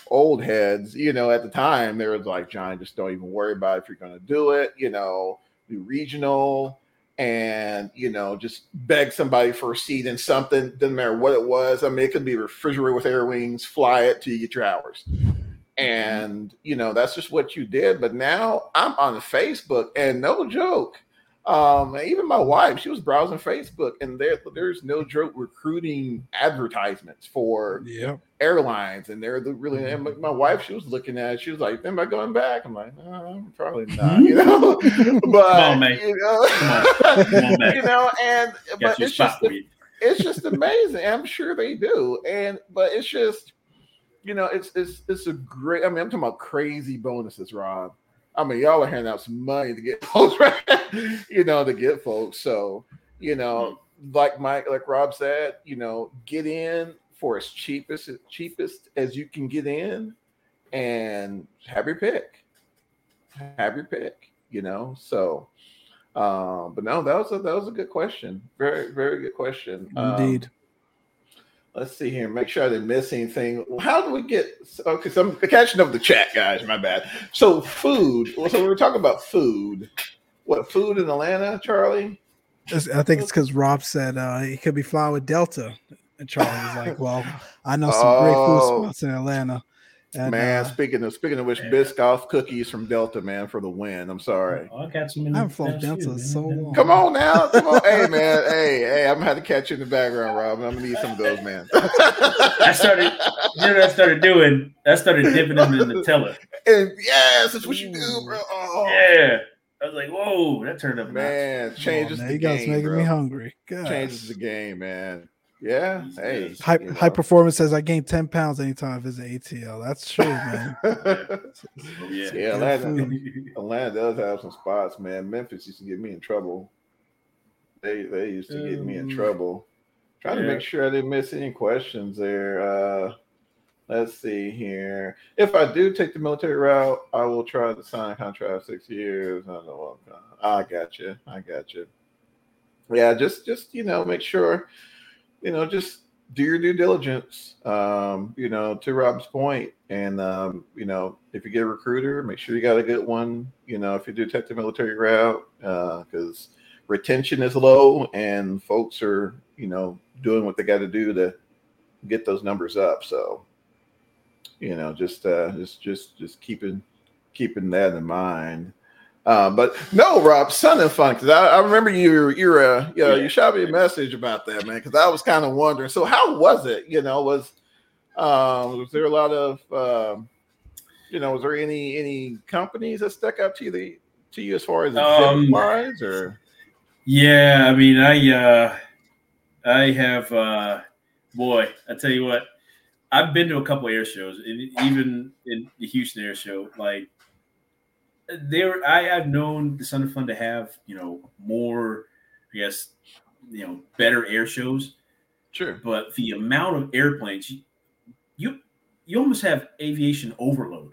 old heads, you know, at the time they was like, John, just don't even worry about it if you're gonna do it, you know, do regional and you know, just beg somebody for a seat in something, doesn't matter what it was. I mean, it could be refrigerator with air wings, fly it till you get your hours. And you know, that's just what you did. But now I'm on Facebook, and no joke, um, even my wife, she was browsing Facebook, and there there's no joke recruiting advertisements for yeah. airlines, and they're the really. And my, my, wife, she was looking at it, she was like, "Am I going back?" I'm like, uh, "No, probably not," you know. but on, you know, on, you know, and but it's just it's just amazing. I'm sure they do, and but it's just you know, it's it's it's a great. I mean, I'm talking about crazy bonuses, Rob I mean, y'all are handing out some money to get folks, right? you know, to get folks. So, you know, like Mike, like Rob said, you know, get in for as cheapest cheapest as you can get in, and have your pick. Have your pick. You know, so. Um, but no, that was a that was a good question. Very very good question. Indeed. Um, Let's see here. Make sure I didn't miss anything. How do we get? Okay, so I'm catching up the chat, guys. My bad. So food. So we were talking about food. What food in Atlanta, Charlie? I think it's because Rob said uh, he could be flying with Delta, and Charlie was like, "Well, I know some oh. great food oh. spots in Atlanta." And, man, uh, speaking of speaking of which, yeah. Biscoff cookies from Delta, man, for the win. I'm sorry. Oh, I got some. I haven't flown Delta so long. Come on now, come on, hey man, hey, hey, I'm gonna have to catch you in the background, Rob. I'm gonna need some of those, man. I started, you know, I started doing. I started dipping them in the teller. And yes, that's what you do, bro. Oh. Yeah. I was like, "Whoa, that turned up." Man, changes on, the game. You guys making bro. me hungry. Gosh. Changes the game, man. Yeah. Hey. High, you know. high performance says I gain 10 pounds anytime I visit ATL. That's true, man. yeah. yeah Atlanta, Atlanta does have some spots, man. Memphis used to get me in trouble. They they used to get me in mm. trouble. Trying yeah. to make sure I didn't miss any questions there. Uh let's see here. If I do take the military route, I will try to sign a contract six years. I know. I got you. I got you. Yeah, just just you know, make sure you know, just do your due diligence. Um, you know, to Rob's point, and um, you know, if you get a recruiter, make sure you got a good one. You know, if you do take the military route, because uh, retention is low, and folks are, you know, doing what they got to do to get those numbers up. So, you know, just uh, just just just keeping keeping that in mind. Uh, but no, Rob, Sun and Fun, because I, I, remember you you're uh, you know, you shot me a message about that, man, because I was kind of wondering. So how was it? You know, was um, was there a lot of um, you know, was there any any companies that stuck out to you the to you as far as um, wise or yeah, I mean I uh I have uh boy, I tell you what, I've been to a couple air shows, and even in the Houston Air Show, like there, I have known the Sun and Fun to have you know more, I guess, you know, better air shows. Sure, but the amount of airplanes, you you, you almost have aviation overload.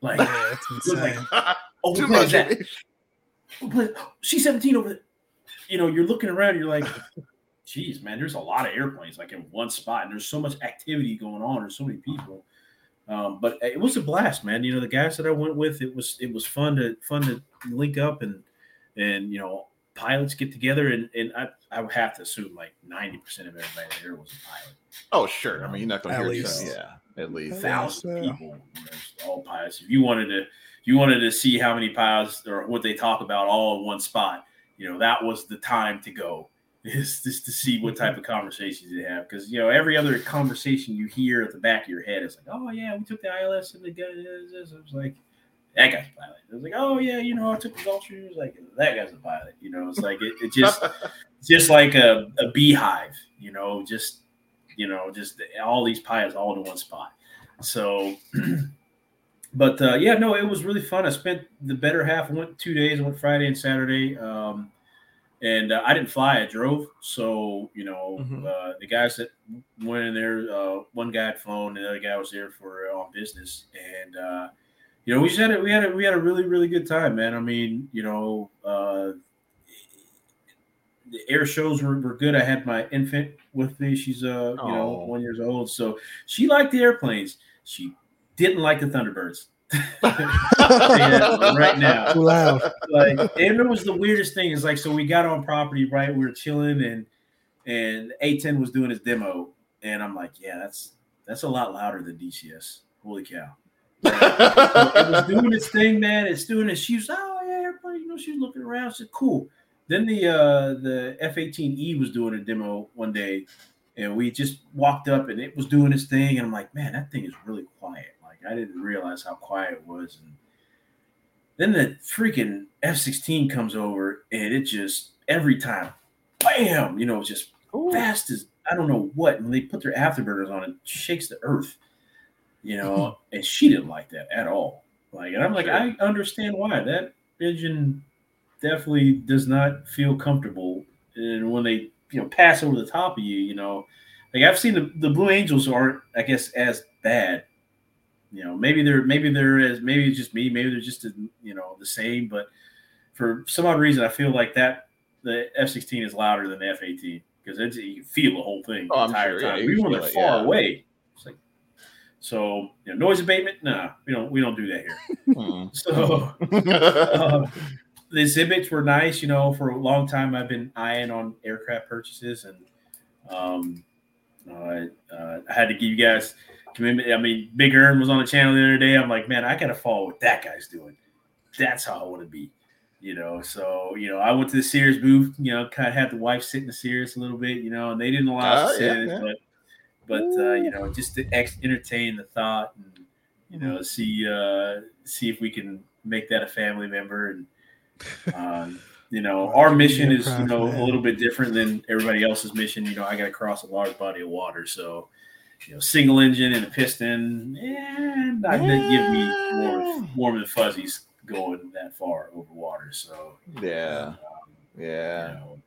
Like, yeah, like oh, Too much that? Oh, C seventeen over. You know, you're looking around, you're like, geez, man, there's a lot of airplanes like in one spot, and there's so much activity going on. There's so many people. Um, but it was a blast, man. You know, the guys that I went with, it was it was fun to fun to link up and and you know pilots get together and and I I would have to assume like ninety percent of everybody there was a pilot. Oh sure, I mean you're not going to hear least, yeah at least thousand yeah. people, all pilots. If you wanted to if you wanted to see how many pilots or what they talk about all in one spot, you know that was the time to go is just to see what type of conversations they have. Because you know, every other conversation you hear at the back of your head is like, "Oh yeah, we took the ILS and the guy." It was like that guy's a pilot. It was like, "Oh yeah, you know, I took the Gulfstream." It was like that guy's a pilot. You know, it's like it, it just just like a, a beehive. You know, just you know, just all these pilots all in one spot. So. but uh, yeah, no, it was really fun. I spent the better half. Went two days. Went Friday and Saturday. Um, and uh, I didn't fly; I drove. So you know, mm-hmm. uh, the guys that went in there, uh, one guy had flown, and the other guy was there for uh, on business, and uh, you know, we just had a, we had a, we had a really really good time, man. I mean, you know, uh, the air shows were, were good. I had my infant with me; she's uh you know one years old, so she liked the airplanes. She didn't like the Thunderbirds. right now. Too loud. Like, and it was the weirdest thing is like, so we got on property, right? We were chilling, and and A10 was doing his demo, and I'm like, yeah, that's that's a lot louder than DCS. Holy cow! it was doing its thing, man. It's doing it. She was, oh yeah, everybody, you know, she's looking around. She said, cool. Then the uh the F-18E was doing a demo one day, and we just walked up, and it was doing its thing, and I'm like, man, that thing is really quiet. I didn't realize how quiet it was. And then the freaking F 16 comes over and it just every time, bam, you know, it's just Ooh. fast as I don't know what. When they put their afterburners on, it shakes the earth, you know. and she didn't like that at all. Like, and I'm like, I understand why that engine definitely does not feel comfortable. And when they, you know, pass over the top of you, you know, like I've seen the, the Blue Angels aren't, I guess, as bad you know, maybe they're maybe there is maybe it's just me, maybe they're just you know the same. But for some odd reason, I feel like that the F sixteen is louder than the F eighteen because it's you feel the whole thing oh, the entire sure, time. Yeah, Even when they're far yeah. away, it's like so you know, noise abatement. Nah, we don't we don't do that here. So uh, the exhibits were nice. You know, for a long time I've been eyeing on aircraft purchases and. Um, uh, uh, I had to give you guys. I mean, Big Earn was on the channel the other day. I'm like, man, I gotta follow what that guy's doing. That's how I want to be, you know. So, you know, I went to the Cirrus booth, you know, kind of had the wife sit in the Cirrus a little bit, you know, and they didn't allow us to oh, sit but but uh, you know, just to ex- entertain the thought and you know, see uh see if we can make that a family member and um you know, our mission is, you know, a little bit different than everybody else's mission. You know, I got to cross a large body of water. So, you know, single engine and a piston, and that didn't give me more warm and fuzzies going that far over water. So yeah, um, yeah. You know,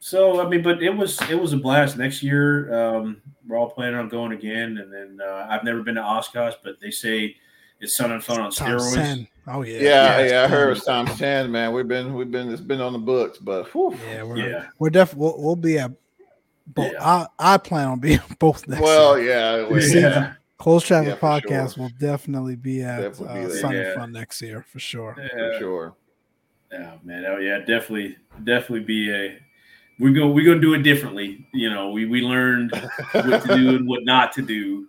so I mean, but it was it was a blast. Next year, um, we're all planning on going again, and then uh, I've never been to Oshkosh, but they say it's Sun and Fun on steroids. 10. Oh yeah, yeah, yeah. yeah I heard it was times ten, man. We've been we've been it's been on the books, but whew. yeah, we're yeah. we're definitely we'll, we'll be at both. Yeah. I, I plan on being both next well, year. yeah, yeah. Close Traffic yeah, Podcast sure. will definitely be at definitely uh, Sun yeah. Fun next year for sure. Yeah. For sure. Yeah, man. Oh, yeah, definitely, definitely be a we're going we're going to do it differently. You know, we we learned what to do and what not to do,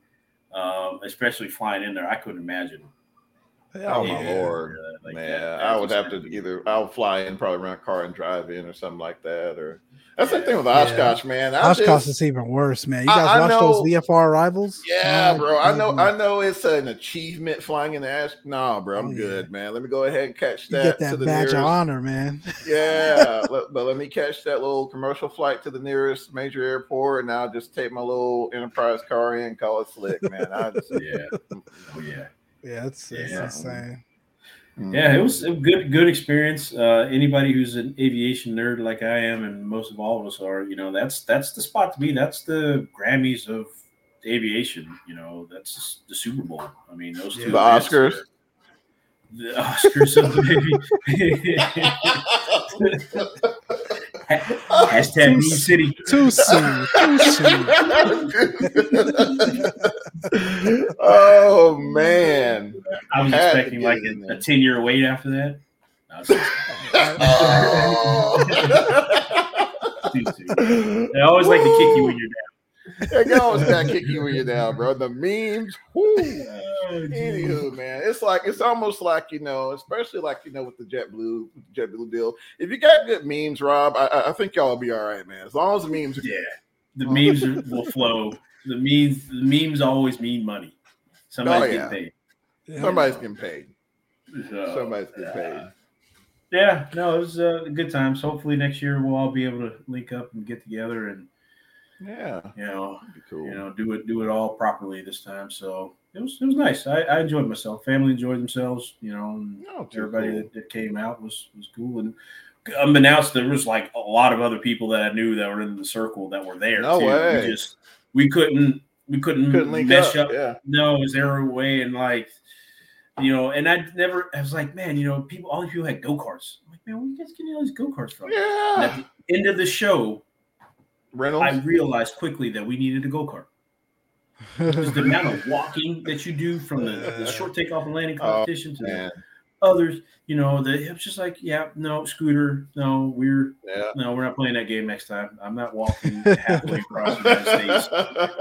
um, especially flying in there. I couldn't imagine. Oh my lord, uh, like man! that. I would have to either I'll fly in, probably rent a car and drive in, or something like that. Or that's the thing with Yeah. Oshkosh, man. I Oshkosh just- is even worse, man. You guys I watch know- those VFR rivals? Yeah, oh My bro. I know. goodness. I know it's an achievement flying in the ash. Nah, bro. I'm Oh, yeah. good, man. Let me go ahead and catch You that, get to that the badge nearest. of honor, man. Yeah, let- but let me catch that little commercial flight to the nearest major airport, and I'll just take my little enterprise car in, call it slick, man. I just, Yeah. Oh, yeah. Yeah, it's, it's Yeah. Insane. Yeah, it was a good good experience. Uh, anybody who's an aviation nerd like I am, and most of all of us are, you know, that's that's the spot to be. That's the Grammys of aviation. You know, that's the Super Bowl. I mean, those two The Oscars. are- The Oscars of the Hashtag Meme City. Too soon. Too soon. oh man. I was Had expecting like a, a 10 year wait after that. No, it's too soon. They always like to kick you when you're down. They always got kick you when you're down, bro. The memes. whoo. Oh. Anywho, man, it's like it's almost like you know, especially like you know with the JetBlue, with JetBlue deal. If you got good memes, Rob, I- I, I think y'all will be all right, man. As long as the memes are Yeah, the memes will flow. The memes, the memes always mean money. Somebody's Oh, yeah. getting paid. Yeah. somebody's getting paid. So, Somebody's getting uh, paid. Yeah, no, it was uh, good times. Hopefully next year we'll all be able to link up and get together and Yeah, you know, cool. you know, do it do it all properly this time. So it was it was nice. I, I enjoyed myself. Family enjoyed themselves. You know, and Oh, everybody cool. that, that came out was was cool. And unbeknownst, there was like a lot of other people that I knew that were in the circle that were there. No too. way. We just we couldn't we couldn't, couldn't link mesh up. up. Yeah, No, is there a way? And like, you know, and I never. I was like, man, you know, people. All these people had go karts. I'm like, man, where you guys getting all these go karts from? And yeah. at the end of the show, Reynolds. I realized quickly that we needed a go kart. Just the amount of walking that you do from the, the uh, short takeoff and landing Oh, competition to man, the others, you know, the it was just like, yeah, no, scooter, no, we're yeah. no, we're not playing that game next time. I'm not walking halfway across the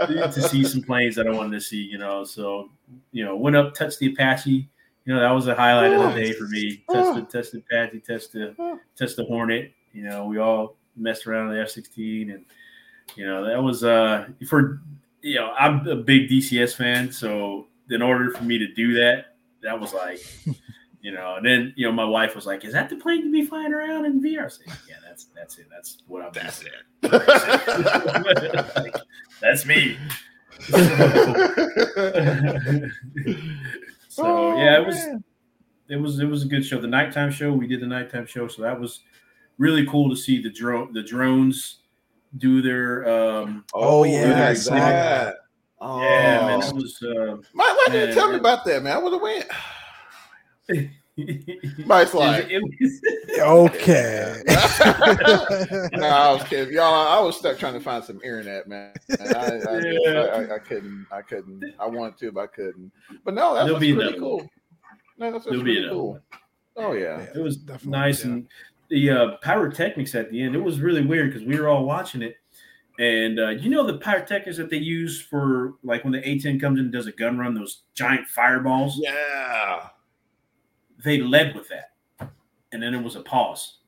United States to see some planes that I wanted to see, you know. So, you know, went up, touched the Apache. You know, that was a highlight of the day for me. Touched the, touched the Apache, touched the, touched the Hornet. You know, we all messed around in the F 16. And, you know, that was, uh, for, you know, I'm a big DCS fan. So, in order for me to do that, that was like, you know, and then, you know, my wife was like, is that the plane you be flying around in VR? I said, yeah, that's, that's it. That's what I'm That's it. Like, that's me. so Oh, yeah, it was man. it was it was a good show. The nighttime show, we did the nighttime show, so that was really cool to see the drone the drones do their um Oh, yeah, look I at that. Oh, yeah man that was uh Mike, why didn't you Man, tell me about that, man? I would have went. it, Mike's like, it was- okay. no, I was kidding, y'all. I was stuck trying to find some internet, man. And I, I, Yeah. I, I, I couldn't. I couldn't. I wanted to, but I couldn't. But no, that There'll was be pretty cool. one. No, that's, that's be pretty cool. one. Oh yeah. it was Definitely, nice yeah. and the uh, pyrotechnics at the end it was really weird because we were all watching it and uh, you know the pyrotechnics that they use for like when the a10 comes in and does a gun run those giant fireballs Yeah. They led with that. And then it was a pause.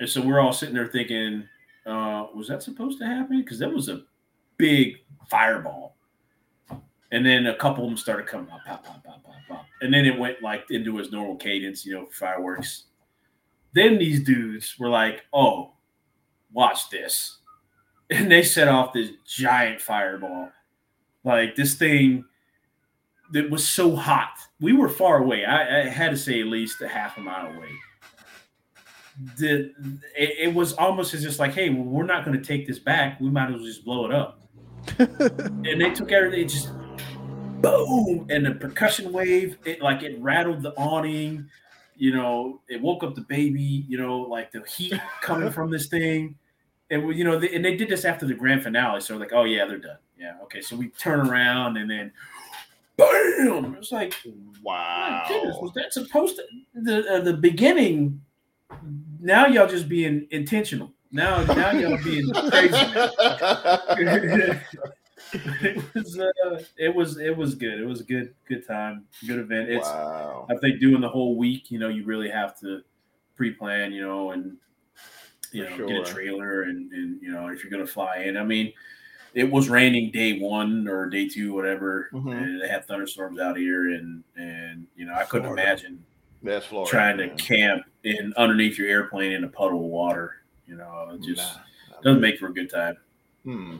And so we're all sitting there thinking uh, was that supposed to happen? Because that was a big fireball. And then a couple of them started coming up pop pop pop pop pop. And then it went like into its normal cadence you know fireworks. Then these dudes were like oh watch this. And they set off this giant fireball. Like this thing that was so hot. We were far away. I, I had to say at least a half a mile away. The it, it was almost as just like hey well, we're not going to take this back. We might as well just blow it up. And they took everything it just boom! And the percussion wave it like it rattled the awning. You know it woke up the baby you know like the heat coming from this thing. And we- you know they, and they did this after the grand finale. So like oh yeah they're done. Yeah okay so we turn around and then bam it's like Wow. goodness, was that supposed to the uh, the beginning? Now y'all just being intentional. Now, now y'all being crazy. it was, uh, it was, it was good. It was a good, good time, good event. It's, wow. I think doing the whole week, you know, you really have to pre-plan, you know, and you know, get a trailer and and you know, if you're gonna fly in. I mean, it was raining day one or day two, whatever, Mhm. and they had thunderstorms out here, and and you know, I couldn't Florida. imagine That's Florida. trying to man. camp in underneath your airplane in a puddle of water. You know, it just Nah, nah. doesn't make for a good time. Hmm.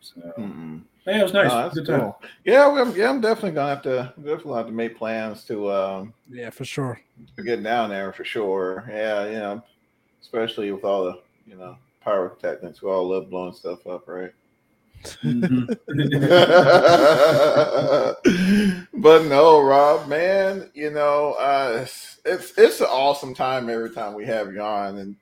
So Mm-mm. yeah, it was nice. No, that's good time. cool. Yeah, well, yeah, I'm definitely gonna have to definitely have to make plans to um Yeah, for sure. to get down there for sure. Yeah, you know, especially with all the you know pyrotechnics, we all love blowing stuff up, right? Mhm. but no, Rob, man, you know, uh, it's it's it's an awesome time every time we have you on, and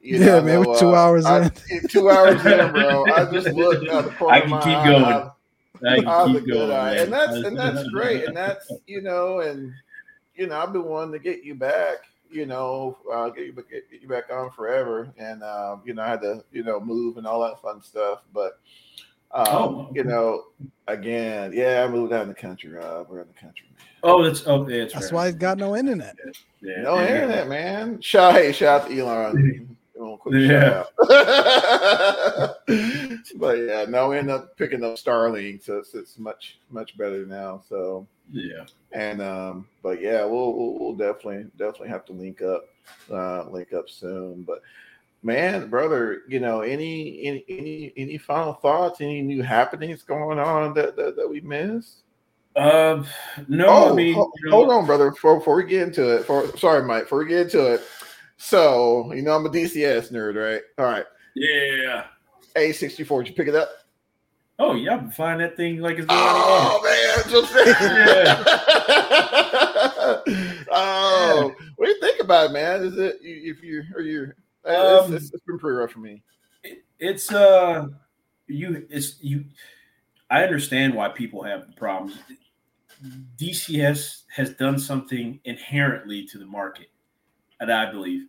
you Yeah, know, I man, we're two uh, hours I- in. two hours in, bro. I just look at the corner I of can my keep eye, going. I- I can the keep good going, eye. and that's and that's great, and that's you know, and you know, I've been wanting to get you back, you know, uh, get you get, get you back on forever, and um, you know, I had to you know move and all that fun stuff, but um, Oh, you know, again, yeah, I moved out in the country, Rob. We're in the country, man. Oh, that's oh, yeah, it's That's right. why he's got no internet. Yeah, No yeah. internet, man. Shout, hey, shout out to Elon. Give him a quick Yeah. but yeah, no, we end up picking up Starlink, so it's, it's much much better now. So Yeah. and um, but yeah, we'll, we'll we'll definitely definitely have to link up, uh, link up soon. But man, brother, you know, any any any any final thoughts? Any new happenings going on that that, that we missed? Um, no, oh, I mean, ho- you know, hold on, brother. Before, before we get into it, for sorry, Mike. Before we get into it, so you know I'm a DCS nerd, right? All right, Yeah. A64. Did you pick it up? Oh, yeah, I'm flying that thing like it's going Oh man, just oh, what do you think about it, man? Is it if you are you? Uh, it's, Um, it's, it's been pretty rough for me. It- It's uh, you. It's you. I understand why people have problems. DCS has done something inherently to the market, and I believe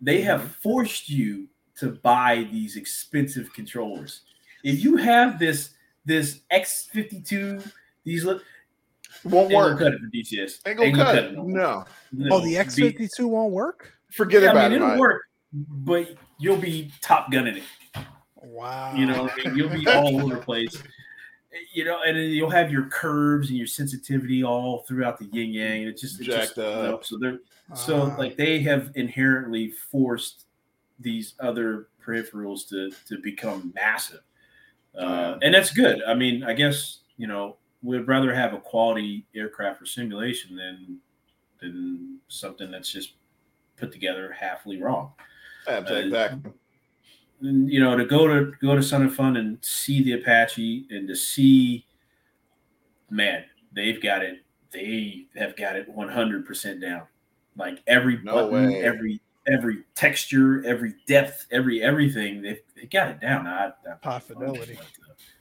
they have Mm-hmm. forced you to buy these expensive controllers. If you have this this X52, these look Won't work. cut it for DCS. Ain't gonna cut it. no. No, No, Oh, the X52 won't work? forget Yeah, I about mean, it. it'll Mike. work, but you'll be top gunning it. Wow. You know, I mean? you'll be all over the place. You know, and then you'll have your curves and your sensitivity all throughout the yin yang. It just it Jacked just, you know, up. so they're so Ah. like they have inherently forced these other peripherals to to become massive, uh, and that's good. I mean, I guess you know we'd rather have a quality aircraft for simulation than than something that's just put together halfly wrong. Exactly. Uh, exactly. And, you know, to go to go to Sun and Fun and see the Apache and to see, man, they've got it. They have got it one hundred percent down. Like every No button, way. every every texture, every depth, every everything. They they got it down. I, I, High fidelity.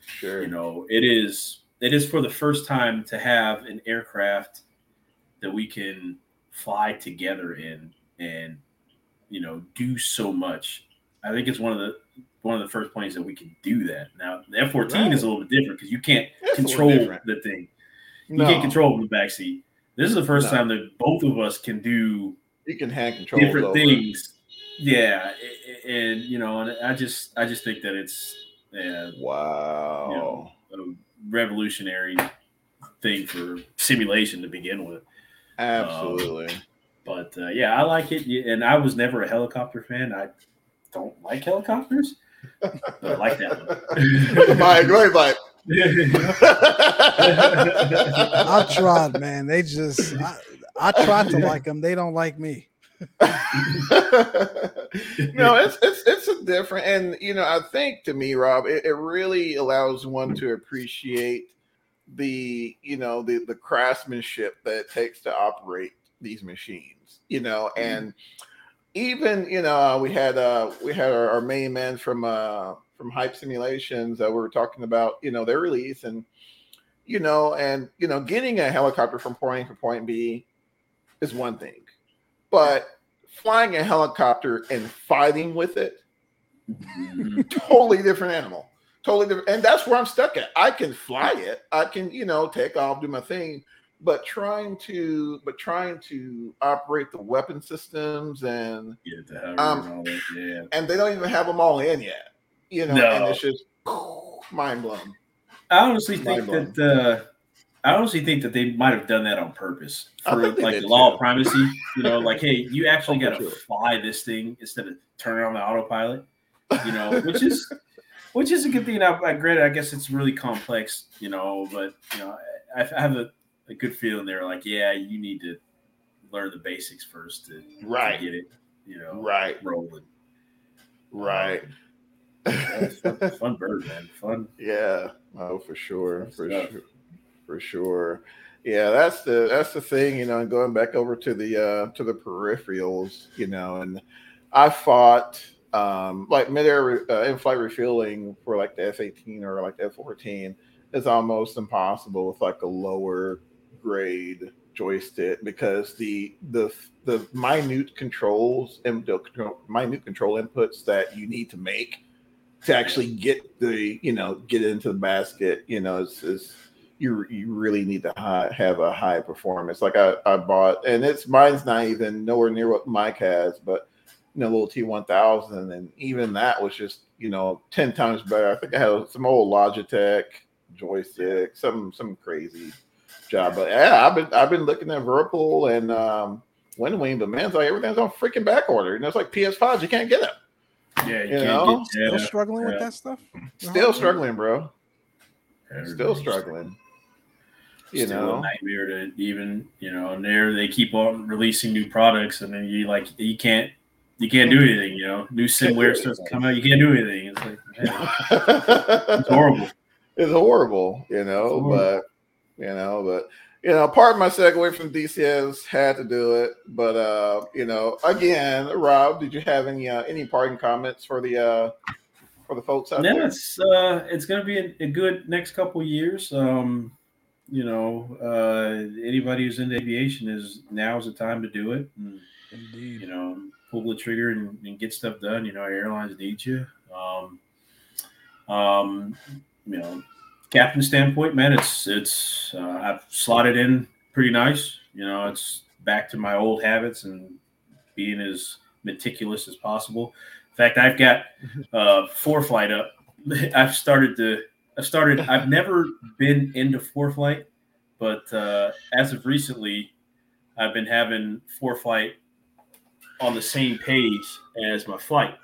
Sure. you know, it is it is for the first time to have an aircraft that we can fly together in and you know do so much. I think it's one of the one of the first planes that we can do that. Now the F fourteen is a little bit different because you can't control the thing. You No, can't control the back seat. This is the first No. time that both of us can do You can hand control different over. things. Yeah, and you know, and I just I just think that it's yeah, Wow. you know, a revolutionary thing for simulation to begin with. Um, Absolutely. But uh, yeah, I like it, and I was never a helicopter fan. I don't like helicopters, but I like that one. Mike, go ahead, Mike. I tried, man. They just, I, I tried to like them. They don't like me. no, it's it's it's a different, and you know, I think to me, Rob, it, it really allows one to appreciate the you know the the craftsmanship that it takes to operate these machines. You know, and even you know we had uh we had our, our main man from uh from Hype Simulations that we were talking about you know their release and you know and you know getting a helicopter from point A to point B is one thing, but flying a helicopter and fighting with it Mm-hmm. totally different animal. Totally different. And that's where I'm stuck at. I can fly it. I can, you know, take off, do my thing. But trying to, but trying to operate the weapon systems and, um, and, yeah. and they don't even have them all in yet. You know, no. and it's just mind blown. I honestly think that uh, I honestly think that they might have done that on purpose for like the law too. of primacy. You know, like hey, you actually got to fly this thing instead of turn on the autopilot. You know, which is which is a good thing. I, I granted, I guess it's really complex. You know, but you know, I, I have a, a good feeling they're like, yeah, you need to learn the basics first to, right. To get it. You know, right, rolling. Right. Um, fun, fun, bird, man. Fun. Yeah. Oh, for sure. For stuff. sure. For sure. Yeah, that's the that's the thing, you know, and going back over to the uh to the peripherals, you know, and I fought um like midair uh, in-flight refueling for like the F-18 or like the F-14 is almost impossible with like a lower grade joystick because the the the minute controls and the minute control inputs that you need to make to actually get the you know get into the basket you know is, is you you really need to high, have a high performance. Like I, I bought and it's mine's not even nowhere near what mike has but you know little t1000 and even that was just you know 10 times better. I think i had some old logitech joystick some some crazy job but yeah i've been i've been looking at Virpil and um Wing, but man, it's like everything's on freaking back order. And it's like PS5s, you can't get them. Yeah, you, you know, get, still struggling yeah. with that stuff. Still struggling, bro. Still struggling. You still know, a nightmare to even you know. And there they keep on releasing new products, and then you like you can't you can't do anything. You know, new simware starts to come out, you can't do anything. It's like it's horrible. It's horrible, you know. Horrible. But you know, but you know, part of my segue from DCS had to do it, but uh, you know, again, Rob, did you have any uh, any parting comments for the uh, for the folks out yeah, there? it's uh, it's going to be a, a, good next couple years. Um, you know, uh, anybody who's into aviation is now is the time to do it. And, Indeed. You know, pull the trigger and, and, get stuff done. You know, airlines need you. Um, um, you know, captain standpoint, man, it's it's uh, I've slotted in pretty nice. You know, it's back to my old habits and being as meticulous as possible. In fact, I've got uh, flight up. I've started to. I've started. I've never been into ForeFlight, but uh, as of recently, I've been having ForeFlight on the same page as my flight.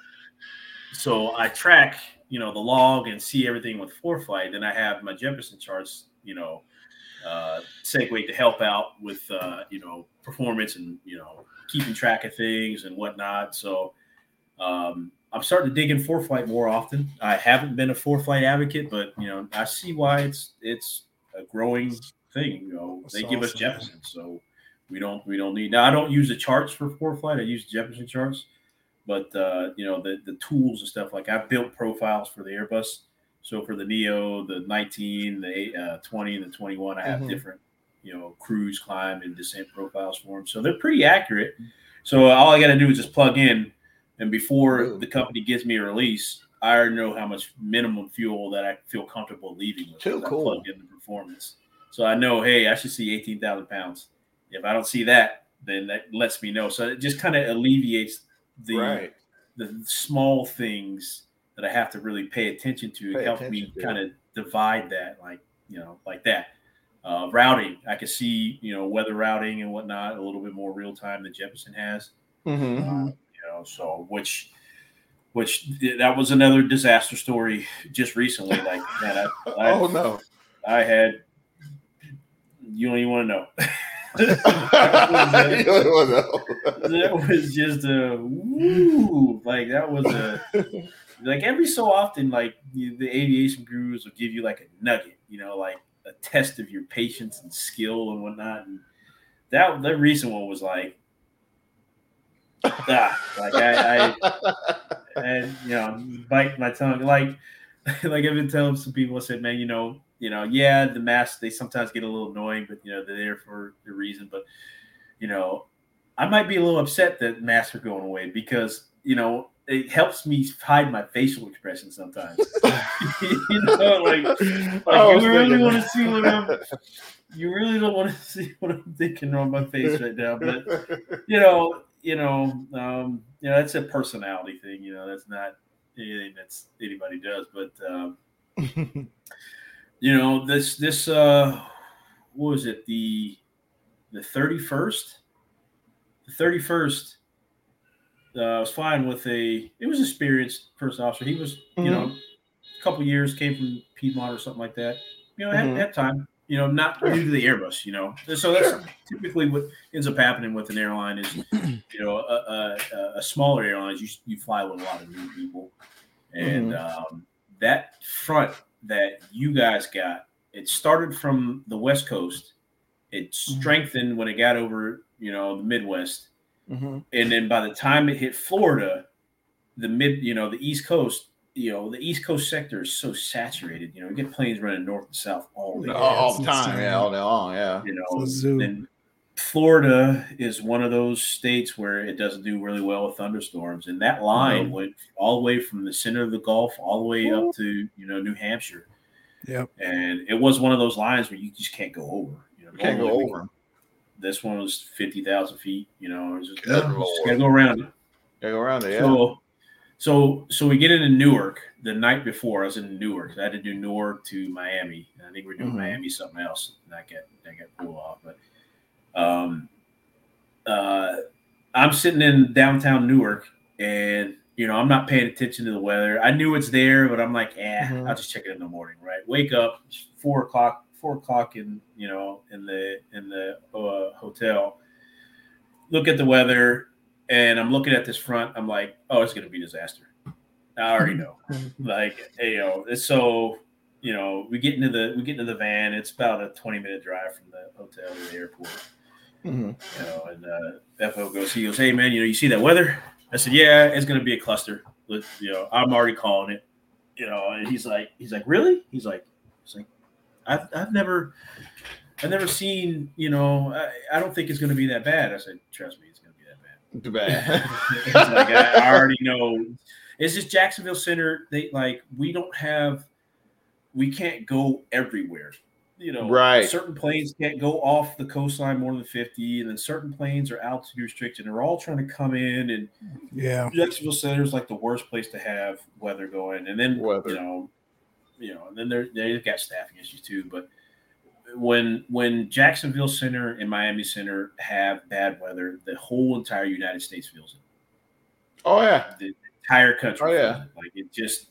So I track you know the log and see everything with ForeFlight, then I have my Jeppesen charts, you know, uh, segue to help out with uh, you know performance and you know keeping track of things and whatnot. So um, I'm starting to dig in ForeFlight more often. I haven't been a ForeFlight advocate, but you know I see why it's it's a growing thing. You know That's they give us Jeppesen, so we don't we don't need now. I don't use the charts for ForeFlight. I use Jeppesen charts. But uh, you know the the tools and stuff like I built profiles for the Airbus. So for the Neo, the 19, the uh, 20, and the 21, I have mm-hmm. different you know cruise, climb, and descent profiles for them. So they're pretty accurate. So all I got to do is just plug in, and before Ooh. the company gives me a release, I already know how much minimum fuel that I feel comfortable leaving with. Too cool. I plug in the performance, so I know, hey, I should see 18,000 pounds. If I don't see that, then that lets me know. So it just kind of alleviates the right. the small things that I have to really pay attention to pay help me kind of divide that, like you know, like that. Uh, routing, I can see you know weather routing and whatnot a little bit more real time than Jeppesen has. Mm-hmm. Uh, you know, so which which that was another disaster story just recently. Like, man, I, I oh no, I had you don't even want to know. that was just a woo. Like that was a like every so often, like the aviation gurus will give you like a nugget, you know, like a test of your patience and skill and whatnot. And that that recent one was like, ah, like I, I and you know, bite my tongue. Like, like I've been telling some people, I said, man, you know, you know, yeah, the masks they sometimes get a little annoying, but you know they're there for a reason. But you know, I might be a little upset that masks are going away because you know it helps me hide my facial expression sometimes. you know, like, like I you really want to see what I'm. You really don't want to see what I'm thinking on my face right now, but you know, you know, um, you know, that's a personality thing. You know, that's not anything that's anybody does. But um, you know, this this uh, what was it the the thirty first, the thirty first. Uh, I was flying with a. It was experienced first officer. He was, you know, a couple years came from Piedmont or something like that. You know, Mhm. had time. You know, not new to the Airbus. You know, so that's typically what ends up happening with an airline is, you know, a, a, a smaller airlines you you fly with a lot of new people, and um, that front that you guys got, it started from the West Coast. It strengthened when it got over, you know, the Midwest Mhm. and then by the time it hit Florida, the mid, you know, the East Coast, you know, the East Coast sector is so saturated. You know, you get planes running north and south all day. all, all the time, insane. yeah, all day long, yeah. You know, a and Florida is one of those states where it doesn't do really well with thunderstorms, and that line Mhm. went all the way from the center of the Gulf all the way up to you know New Hampshire, Yep. and it was one of those lines where you just can't go over. You know, Can't go normally over. This one was fifty thousand feet. You know, it's just, Good just gotta go around it. Yeah, go around it, yeah. So, so, so we get into Newark the night before. I was in Newark. I had to do Newark to Miami. And I think we're doing Mhm. Miami something else. And that got that got pulled off. But, um, uh, I'm sitting in downtown Newark, and you know I'm not paying attention to the weather. I knew it's there, but I'm like, eh, Mhm. I'll just check it in the morning. Right? Wake up, four o'clock. Four o'clock in you know in the in the uh, hotel. Look at the weather, and I'm looking at this front. I'm like, oh, it's going to be disaster. I already know. like, hey, yo, it's so you know, we get into the we get into the van. It's about a 20 minute drive from the hotel to the airport. Mhm. You know, and uh, FO goes, he goes, hey man, you know, you see that weather? I said, yeah, it's going to be a cluster. You know, I'm already calling it. You know, and he's like, he's like, really? He's like, he's like, I've I've never. I've never seen, you know, I, I don't think it's going to be that bad. I said, trust me, it's going to be that bad. Too bad. Like I, I already know. It's just Jacksonville Center. They like we don't have. We can't go everywhere. You know, Right. Certain planes can't go off the coastline more than fifty, and then certain planes are altitude restricted. They're all trying to come in, and Yeah. Jacksonville Center is like the worst place to have weather going. And then Weather. you know, you know, and then they're they've got staffing issues too. But when when Jacksonville Center and Miami Center have bad weather, the whole entire United States feels it oh yeah. the entire country. Oh, yeah. Like it just,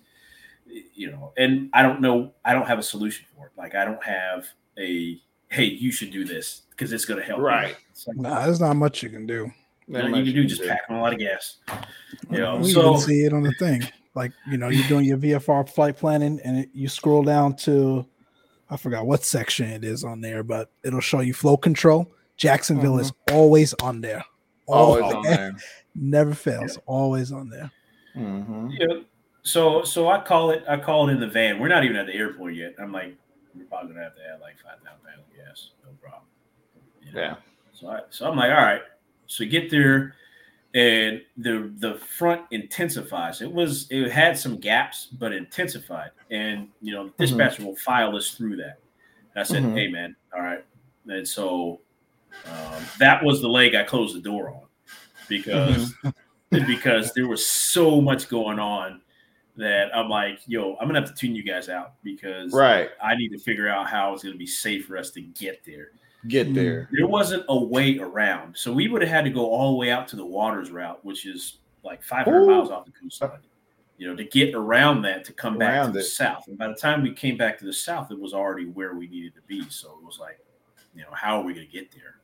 you know, and I don't know, I don't have a solution for it. Like I don't have a, hey, you should do this because it's going to help. you. Right. It's like, Nah, there's not much you can do. you, know, you can do just pack on a lot of gas. You know, we so even see it on the thing. Like you know, you're doing your VFR flight planning, and it, you scroll down to, I forgot what section it is on there, but it'll show you flow control. Jacksonville is always on there. Always Always on there. Never fails. Always on there. Mhm. you know, so so I call it, I call it in the van. We're not even at the airport yet. I'm like, we're probably gonna have to add like five thousand pounds of gas, no problem. You know? Yeah. So I, so I'm like, all right. So get there, and the the front intensifies. It was it had some gaps, but intensified. And you know, the dispatcher will file us through that. And I said, Mhm. hey man, all right. And so um, that was the leg I closed the door on because because there was so much going on that I'm like, yo, I'm gonna have to tune you guys out because Right. I need to figure out how it's gonna be safe for us to get there Get hmm. there. there wasn't a way around. So we would have had to go all the way out to the waters route, which is like 500 Ooh. miles off the coastline, you know, to get around that to come back Around to the it. south. And by the time we came back to the south, it was already where we needed to be. So it was like, you know, how are we going to get there?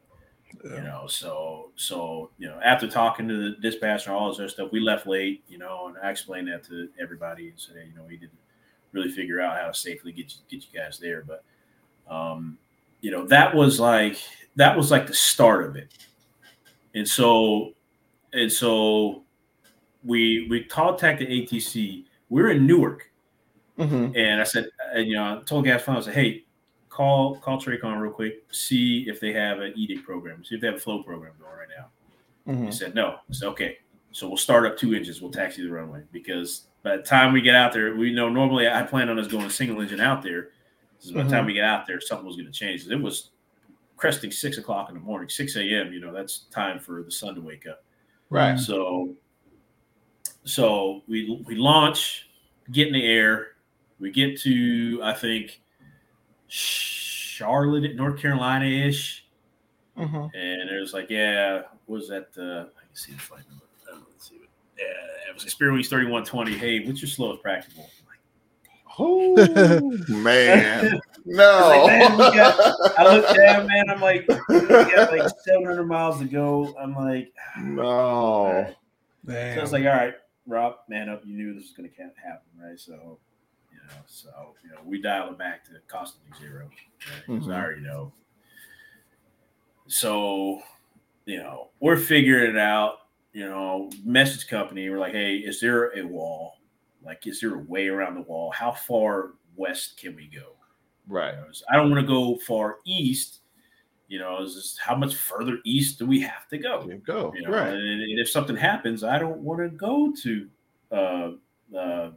You know, so so you know, after talking to the dispatcher and all this other stuff, we left late. You know, and I explained that to everybody and said, hey, you know, we didn't really figure out how to safely get you, get you guys there, but um, you know that was like that was like the start of it and so and so we we contacted atc we are in newark Mhm. and i said and, you know i told gas phone i said hey call call tracon real quick see if they have an edict program see if they have a flow program going right now Mhm. he said no i said okay So we'll start up two engines. We'll taxi the runway because by the time we get out there, we know normally I plan on us going single engine out there. So by the time Mhm. we get out there, something was going to change. It was cresting six o'clock in the morning, six a.m. You know, that's time for the sun to wake up. Right. So, so we we launch, get in the air. We get to I think Charlotte, North Carolina ish, Mhm. and it was like, yeah, what was that? Uh, I can see the flight number. Let's see. What, yeah, it was Experience thirty one twenty. Hey, what's your slowest practical? Oh man, no. Like, man, we got- I looked down, man. I'm like, we got like 700 miles to go. I'm like, no. So I was like, all right, Rob, man up. You knew this was going to happen, right? So, you know, so you know, we dial it back to costing zero. Right? 'Cause I already know. So, you know, we're figuring it out. You know, message company. We're like, hey, is there a wall? Like, is there a way around the wall? How far west can we go? Right. You know, I don't want to go far east. You know, is this, how much further east do we have to go? Go. You know, right. and, and if something happens, I don't want to go to uh, uh,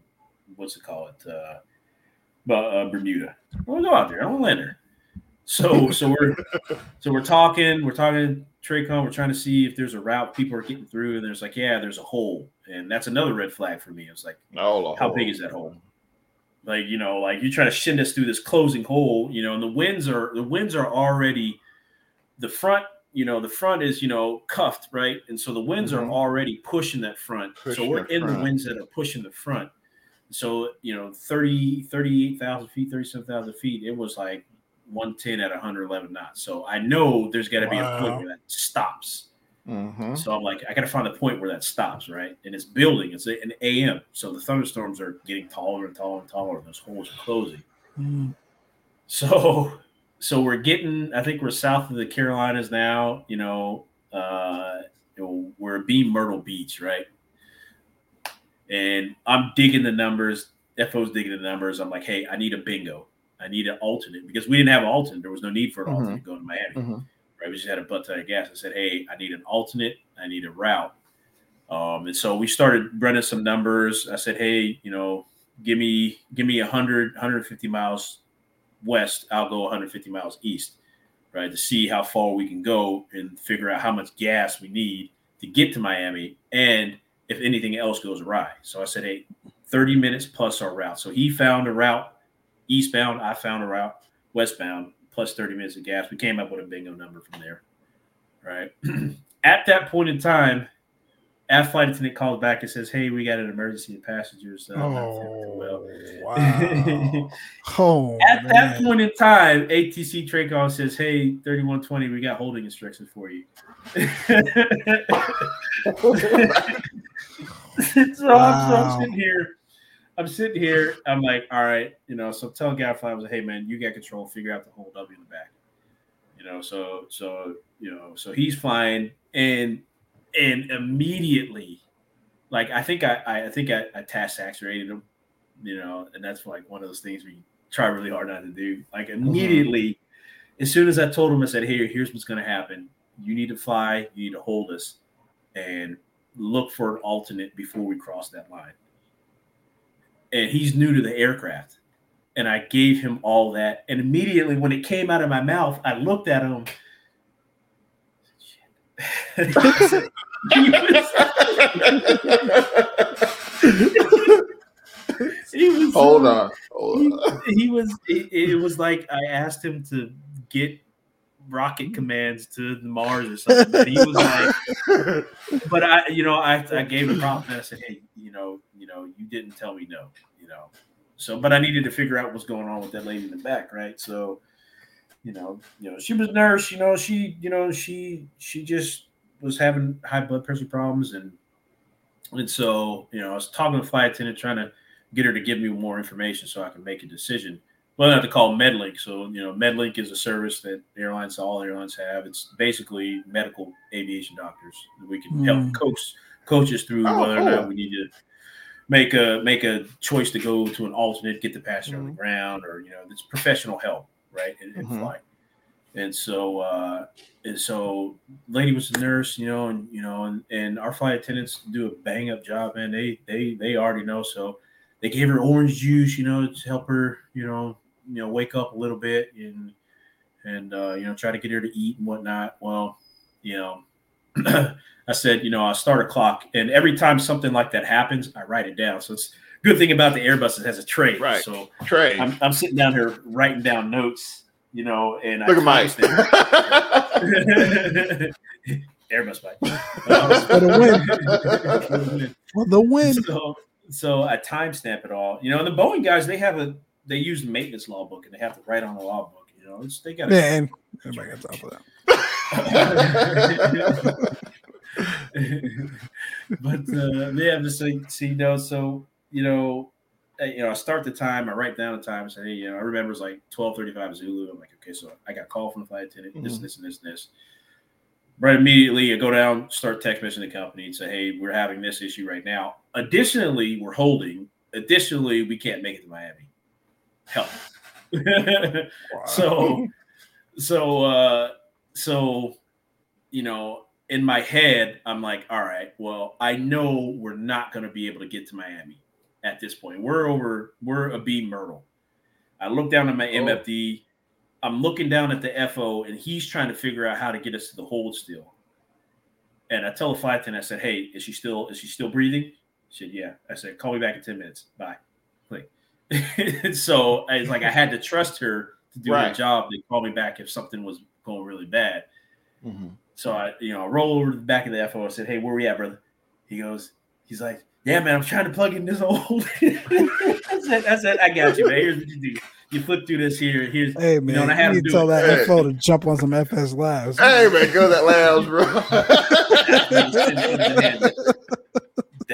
what's it called, uh, uh, Bermuda. I want to go out there. I want to land there. So, so we're so we're talking. We're talking TRACON. We're trying to see if there's a route people are getting through, and there's like, yeah, there's a hole, and that's another red flag for me. It's like, Oh, how big is that hole? like you know like you try to shin us through this closing hole you know and the winds are the winds are already the front you know the front is you know cuffed right and so the winds Mhm. are already pushing that front so we're in the winds that are pushing the front so you know 30 38000 feet 37000 feet it was like 110 at 111 knots so i know there's got to be a point where that stops Mm-hmm. so I'm like, I got to find a point where that stops, right? And it's building. It's an AM, so the thunderstorms are getting taller and taller and taller. And those holes are closing. Mm. So, so we're getting. I think we're south of the Carolinas now. You know, uh, you know, we're being Myrtle Beach, right? And I'm digging the numbers. FO's digging the numbers. I'm like, hey, I need a bingo. I need an alternate because we didn't have an alternate. There was no need for an Mhm. alternate going to Miami Mhm. right? We just had a butt ton of gas. I said, hey, I need an alternate. I need a route. Um, and so we started running some numbers. I said, hey, you know, give me give me 100, 150 miles west. I'll go 150 miles east, right, to see how far we can go and figure out how much gas we need to get to Miami and if anything else goes awry. So I said, hey, 30 minutes plus our route. So he found a route eastbound. I found a route westbound plus 30 minutes of gas. We came up with a bingo number from there. Right. At that point in time, our flight attendant calls back and says, Hey, we got an emergency of passengers. Uh, not feeling too well." wow. oh, At that point in time, ATC TRACON says, Hey, 3120, we got holding instructions for you. so, I'm, so I'm sitting here. I'm sitting here. I'm like, all right, you know. So tell guy I was like, hey man, you got control. Figure out the whole W in the back. You know, so so you know, so he's flying and and immediately, like I think I I think I, I task accelerated him, you know, and that's like one of those things we try really hard not to do. Like uh-huh. immediately, as soon as I told him, I said, hey, here's what's gonna happen. You need to fly. You need to hold us, and look for an alternate before we cross that line. And he's new to the aircraft. And I gave him all that. And immediately when it came out of my mouth, I looked at him. Shit. he was, he was Hold on. Hold on. he, he was it, it was like I asked him to get rocket hmm. commands to the Mars or something. And he was like, but I, you know, I, I gave him props and I said, hey, you know, you know, you didn't tell me no, you know. So, but I needed to figure out what's going on with that lady in the back, right? So, you know, you know, she was a nurse, you know, she, you know, she she just was having high blood pressure problems and and so, you know, I was talking to the flight attendant trying to get her to give me more information so I can make a decision. Well, I have to call MedLink. So, you know, MedLink is a service that airlines, all airlines have. It's basically medical aviation doctors. that We can help Mm. coach coach us through Oh, whether or not we need to make a make a choice to go to an alternate, get the passenger on the Mhm. ground, or you know, it's professional help, right? In, in Mhm. flight. and so uh, and so lady was a nurse, you know, and you know, and, and our flight attendants do a bang up job, man. They they they already know. So they gave her orange juice, you know, to help her, you know, you know, wake up a little bit and and uh, you know, try to get her to eat and whatnot. Well, you know, I said, you know, I'll start a clock, and every time something like that happens, I write it down. So it's good thing about the Airbus it has a tray. Right. So Trey. I'm, I'm sitting down here writing down notes, you know, and Look I at Mike. Airbus Mike. For the win. For the win. so, so I timestamp it all. You know, and the Boeing guys, they have a they use the maintenance book and they have to write on the law book. You know, it's they got Man, everybody got time for that. but uh, yeah, just like see, you know, so you know, uh, you know, I start the time, I write down the time, I say, hey, you know, I remember it's like twelve thirty five Zulu. I'm like, okay, so I got a call from the flight attendant, this, Mhm. this, and this, and this. Right immediately, I go down, start text messaging the company and say, hey, we're having this issue right now. Additionally, we're holding. Additionally, we can't make it to Miami. Help. so so uh so you know in my head i'm like all right well i know we're not going to be able to get to miami at this point. We're over we're a b myrtle. I look down at my Oh. mfd i'm looking down at the fo and he's trying to figure out how to get us to the hold still. And i tell the flight attendant i said hey is she still is she still breathing? She said yeah. I said call me back in 10 minutes. Bye. Click so i was like i had to trust her to do her Right. job to call me back if something was going really bad Mhm. so I, you know, I roll over to the back of the FO. and said, "Hey, where we at, brother?" He goes, "He's like, yeah, man, I'm trying to plug in this old." I said, "I said, I got you, man. Here's what you do: you flip through this here. Here's Hey know, and man, I had you need to tell it. that Hey. FO to jump on some FSLabs. Hey man, go to that lounge, bro.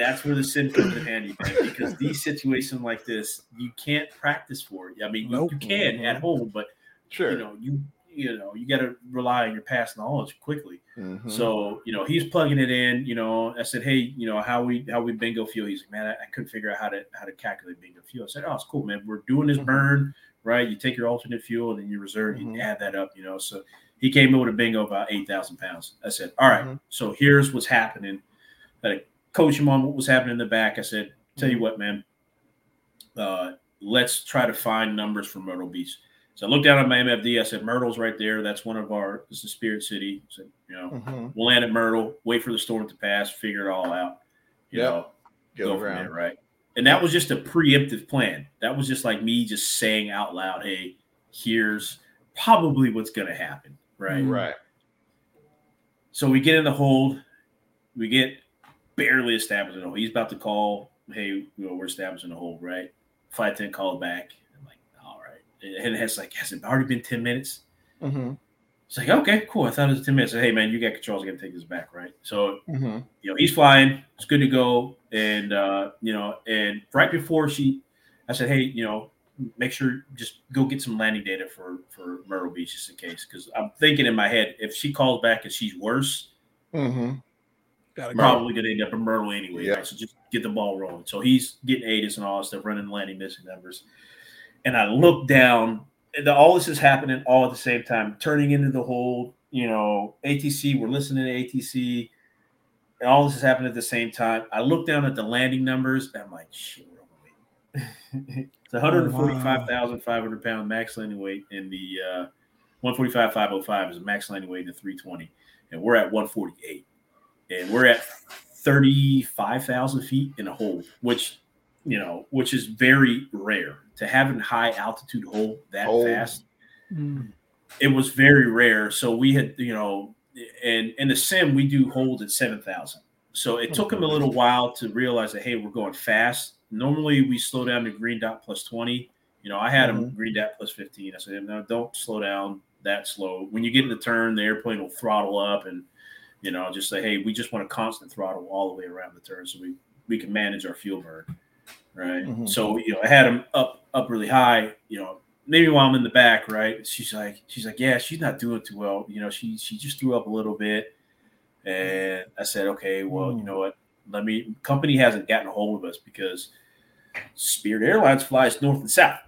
that's where the sin comes in handy, man. Because these situations like this, you can't practice for it. I mean, you- Nope. you can at home, but sure. you know, you you know, you got to rely on your past knowledge quickly. Mhm. So you know he's plugging it in. You know, I said, hey, you know how we how we bingo fuel. He's like, man, I, I couldn't figure out how to how to calculate bingo fuel. I said, oh, it's cool, man. We're doing this Mhm. burn right. You take your alternate fuel and then you reserve. Mhm. You add that up. You know, so he came in with a bingo about eight thousand pounds. I said, all right, Mhm. so here's what's happening. Coach him on what was happening in the back. I said, tell you what, man. Uh, let's try to find numbers for Myrtle Beach. So I looked down at my MFD. I said, Myrtle's right there. That's one of our. This is Spirit City. I said, you know, Mhm. we'll land at Myrtle, wait for the storm to pass, figure it all out. You Yep. know, Go go from around. there, right? And that was just a preemptive plan. That was just like me just saying out loud, "Hey, here's probably what's going to happen." Right. Right. So we get in the hold. We get barely established in the hold. He's about to call, "Hey, you know, we're establishing a hold." Right. Flight attendant called back. I'm like, "All right." And it's like, "Has it already been ten minutes?" Mhm. It's like, "Okay, cool. I thought it was ten minutes." I said, "Hey, man, you got controls. I got to take this back." Right. So Mhm. you know, he's flying. It's good to go. And uh, you know, and right before she, I said, hey, you know, make sure just go get some landing data for for Myrtle Beach just in case, because I'm thinking in my head if she calls back and she's worse, Mhm. Gotta go. probably gonna end up in Myrtle anyway. Yeah. Right? So just get the ball rolling. So he's getting ATIS and all that stuff, running landing missing numbers. And I look down, and the, all this is happening all at the same time, turning into the whole, you know, ATC. We're listening to ATC, and all this is happening at the same time. I look down at the landing numbers, and I'm like, shit, we're overweight. it's 145,500 pound max landing weight, and the uh, 145,505 is a max landing weight in the 320, and we're at 148 and we're at 35,000 feet in a hold, which, you know, which is very rare to have a high altitude hold that Hold. fast. Mm. It was very rare. So we had, you know, and in the sim, we do hold at 7,000. So it took him a little while to realize that, hey, we're going fast. Normally we slow down to green dot plus 20. You know, I had him green dot plus 15. I said, no, don't slow down that slow. When you get in the turn, the airplane will throttle up and you know, just say, hey, we just want a constant throttle all the way around the turn so we we can manage our fuel burn. Right. Mhm. So, you know, I had him up up really high, you know, maybe while I'm in the back, right? She's like, she's like, Yeah, she's not doing too well. You know, she she just threw up a little bit. And I said, Okay, well, you know what? Let me company hasn't gotten a hold of us because Spirit Airlines flies north and south.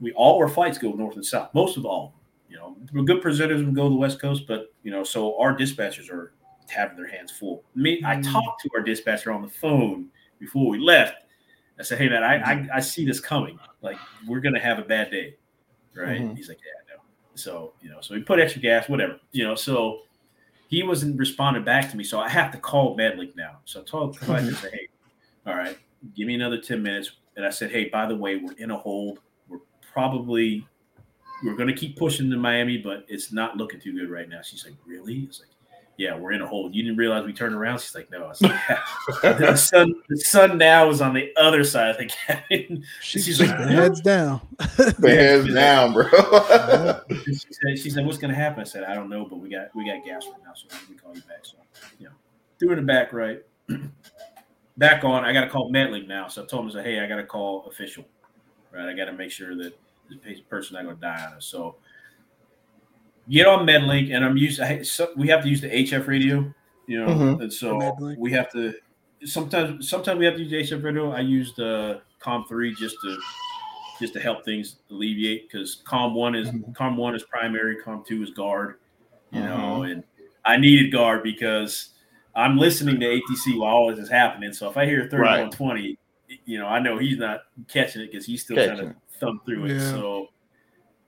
We all our flights go north and south, most of all. you know, we're good presenters would go to the West Coast, but you know, so our dispatchers are having their hands full. Me, I Mm. talked to our dispatcher on the phone before we left. I said, "Hey man, I I, I see this coming. Like we're gonna have a bad day, right?" Mhm. He's like, "Yeah, I know." So you know, so we put extra gas, whatever, you know. So he wasn't responding back to me, so I have to call Medlink now. So I told the I said, "Hey, all right, give me another ten minutes." And I said, "Hey, by the way, we're in a hold. We're probably we're going to keep pushing to Miami, but it's not looking too good right now." She's like, "Really?" It's like, "Yeah, we're in a hold. You didn't realize we turned around?" She's like, "No." I was like, yeah. the sun, the sun now is on the other side of the cabin. She's, She's like like, the heads down. The heads down, bro. She said, she said, "What's going to happen?" I said, "I don't know, but we got we got gas right now, so we call you back." So, you know, doing it back right, back on. I got to call Medlink now, so I told him, I said, "Hey, I got to call official, right? I got to make sure that the pa- person not going to die on us." So, get on Medlink, and I'm used. So we have to use the HF radio, you know, Mhm. and so Medlink. we have to. Sometimes, sometimes we have to use the HF radio. I use the Com three just to just to help things alleviate because Com one is Mhm. Com one is primary, Com two is guard, you know, Mhm. and I needed guard because I'm listening to ATC while all this is happening. So if I hear 3120, you know, I know he's not catching it because he's still Catching trying to thumb through it. Yeah. So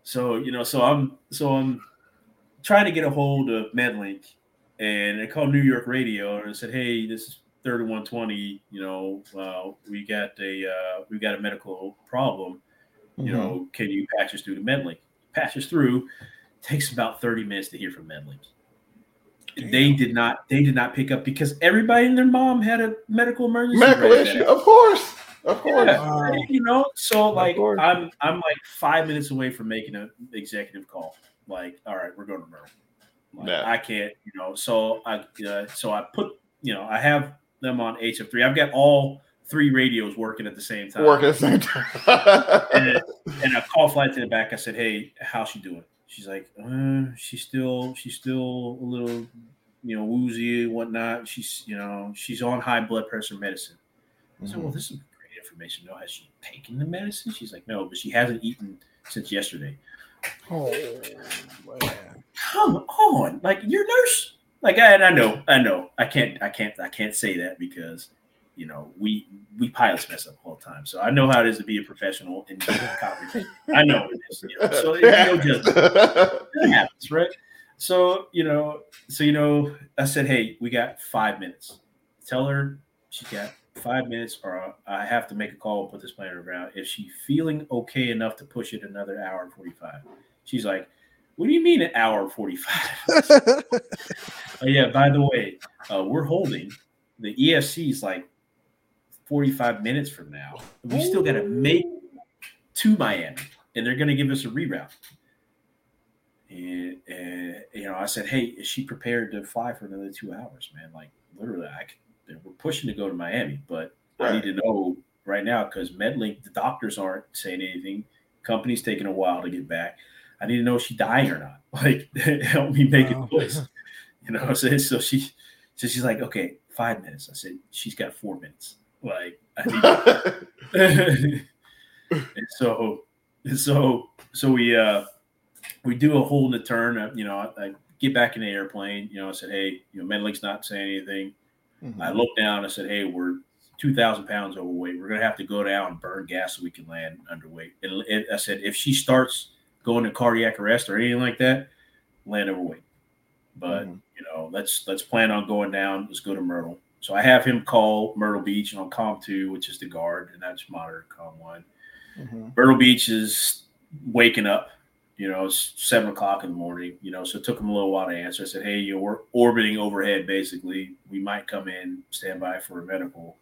so you know, so I'm so I'm trying to get a hold of Medlink and I called New York Radio and I said, Hey, this is 3120, you know, uh, we got a uh, we got a medical problem Mm-hmm. you know, can you patch us through to Medlink? Patch us through. Takes about 30 minutes to hear from Medlink. They did not they did not pick up because everybody and their mom had a medical emergency. medical right issue, now. of course, of course. Yeah, Wow. you know, so like. I'm I'm like five minutes away from making an executive call. Like, all right, we're going to Myrtle. Like, Yeah. I can't, you know. So I uh, so I put, you know, I have them on HF3. I've got all three radios working at the same time. Work at the same time. and, and I called flight to the back. I said, "Hey, how's she doing?" She's like, uh, "She's still, she's still a little, you know, woozy and whatnot. She's, you know, she's on high blood pressure medicine." I said, Mhm. "Well, this is great information. No, has she taken the medicine?" She's like, "No, but she hasn't eaten since yesterday." Oh man. Come on, like your nurse. Like, I, and I know, I know, I can't, I can't, I can't say that because. You know, we we pilots mess up all the time, so I know how it is to be a professional in conversation. I know it is. You know? So know, just that happens, right? So you know, so you know, I said, hey, we got five minutes. Tell her she got five minutes, or I have to make a call and put this the ground. If she's feeling okay enough to push it another hour and forty-five, she's like, "What do you mean an hour and 45? oh, yeah, by the way, uh, we're holding the EFC is like forty-five minutes from now. We still got to make to Miami, and they're going to give us a reroute. And, and you know, I said, "Hey, is she prepared to fly for another two hours, man? Like literally, I could, we're pushing to go to Miami, but I need to know right now because Medlink, the doctors aren't saying anything. Company's taking a while to get back. I need to know if she's dying or not. Like, help me make Wow. a choice. You know, what I'm saying? so she, so she's like, okay, five minutes. I said, she's got four minutes. Like, I need and so and so so we uh we do a hold and a turn uh, you know I, I get back in the airplane you know i said hey you know medlink's not saying anything i looked down i said hey we're 2000 pounds overweight. We're gonna have to go down and burn gas so we can land underweight. And it, i said if she starts going to cardiac arrest or anything like that land overweight. But Mhm. you know let's let's plan on going down. Let's go to myrtle. So i have him call myrtle beach on com 2 which is the guard and that's monitor com 1 Mhm. Myrtle Beach is waking up. You know, it's seven o'clock in the morning. You know, so it took him a little while to answer. I said, "Hey, you know, we're orbiting overhead. Basically, we might come in, stand by for a medical."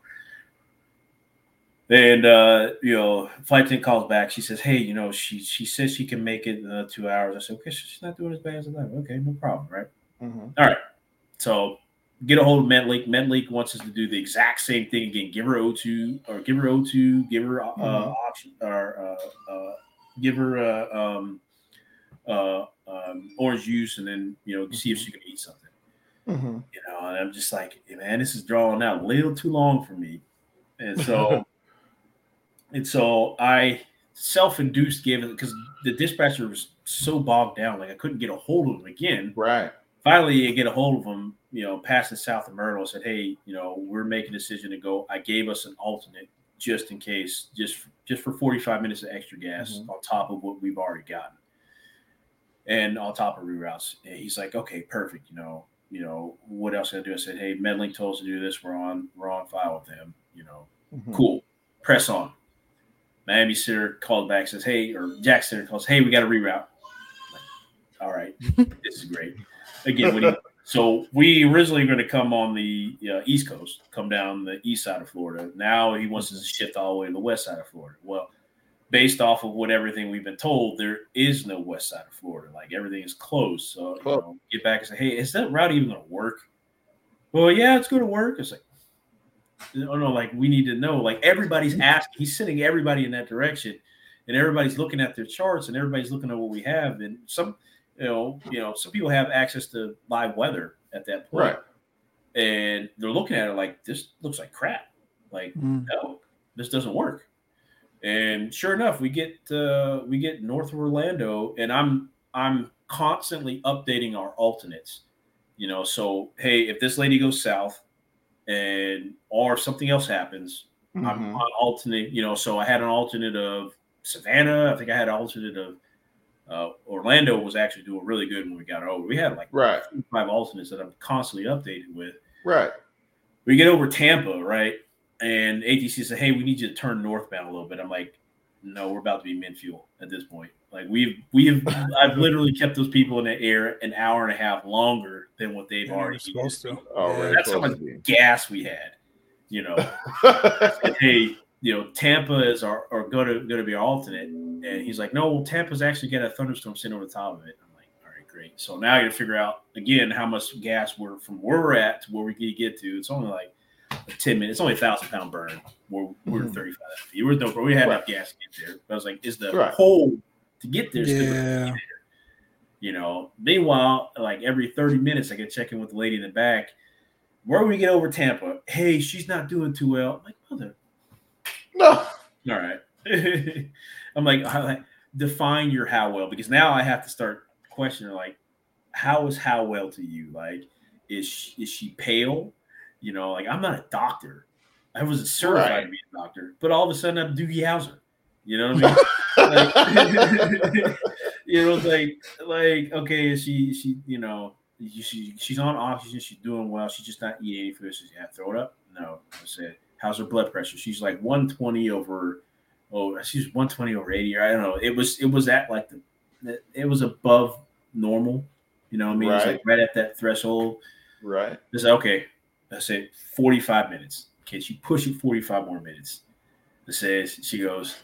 And uh, you know, flight attendant calls back. She says, "Hey, you know, she she says she can make it in another two hours." I said, "Okay, she's not doing as bad as I thought. Okay, no problem, right?" Mhm. So get a hold of MedLink. MedLink wants us to do the exact same thing again. Give her O2 or give her O2, give her uh, Mhm. option or uh, uh, give her uh, um, uh, um, orange juice, and then you know see if she can eat something. Mhm. You know, and I'm just like, man, this is drawing out a little too long for me. And so, and so I self-induced gave it because the dispatcher was so bogged down, like I couldn't get a hold of him again. Right. Finally, I get a hold of him, you know, passing south of Myrtle. Said, "Hey, you know, we're making a decision to go." I gave us an alternate just in case, just just for 45 minutes of extra gas Mhm. on top of what we've already gotten, and on top of reroutes. And he's like, "Okay, perfect." You know, you know, what else can I do? I said, "Hey, Medlink told us to do this. We're on, we're on file with them. You know, Mhm. cool. Press on." Miami Center called back, says, "Hey," or Jack Center calls, "Hey, we got a reroute." Like, All right, this is great. Again, he, so we originally were going to come on the uh, East Coast, come down the east side of Florida. Now he wants us to shift all the way to the west side of Florida. Well, based off of what everything we've been told, there is no west side of Florida. Like everything is closed. So you know, get back and say, "Hey, is that route even going to work?" Well, yeah, it's going to work. It's like, oh no, like we need to know. Like everybody's asking, he's sending everybody in that direction, and everybody's looking at their charts, and everybody's looking at what we have, and some, you know, you know, some people have access to live weather at that point, Right. and they're looking at it like this looks like crap. Like Mm. no, this doesn't work. And sure enough, we get uh, we get north of Orlando, and I'm I'm constantly updating our alternates. You know, so hey, if this lady goes south, and or something else happens, I'm Mhm. on alternate. You know, so I had an alternate of Savannah. I think I had an alternate of uh, Orlando was actually doing really good when we got over. We had like Right. five alternates that I'm constantly updated with Right. we get over Tampa, right? And ATC said, "Hey, we need you to turn northbound a little bit." I'm like, "No, we're about to be mid fuel at this point. Like we've we've I've literally kept those people in the air an hour and a half longer than what they've Yeah, already we're supposed used. to. Already That's how much gas we had, you know. And, hey, you know, Tampa is our are going to going to be our alternate, and he's like, "No, well, Tampa's actually got a thunderstorm sitting over the top of it." I'm like, "All right, great." So now you got to figure out again how much gas we're from where we're at to where we can get to. It's only like a ten minutes. It's only a thousand pound burn. We're we're Mhm. 35 feet. We're no, we had enough Right. gas to get there. But I was like, "Is the Right. hole to get there?" still Yeah. you know, meanwhile, like every 30 minutes, I get check in with the lady in the back. Where we get over Tampa? Hey, she's not doing too well. I'm like, mother, no. all right. I'm like, I- like, define your how well because now I have to start questioning like, how is how well to you? Like, is she, is she pale? You know, like I'm not a doctor. I wasn't certified Right. to be a doctor, but all of a sudden I'm Doogie Howser. You know what I mean? like, you know, like like okay, she she you know she she's on oxygen, she's doing well, she's just not eating any food. She says, "Yeah, throw it up." No, I said, "How's her blood pressure?" She's like 120 over, oh, she's 120 over 80, or I don't know. It was it was at like the it was above normal. You know what I mean? It's Right. like right at that threshold. Right. It's said, okay. I said 45 minutes. Can she push it 45 more minutes? I says she goes,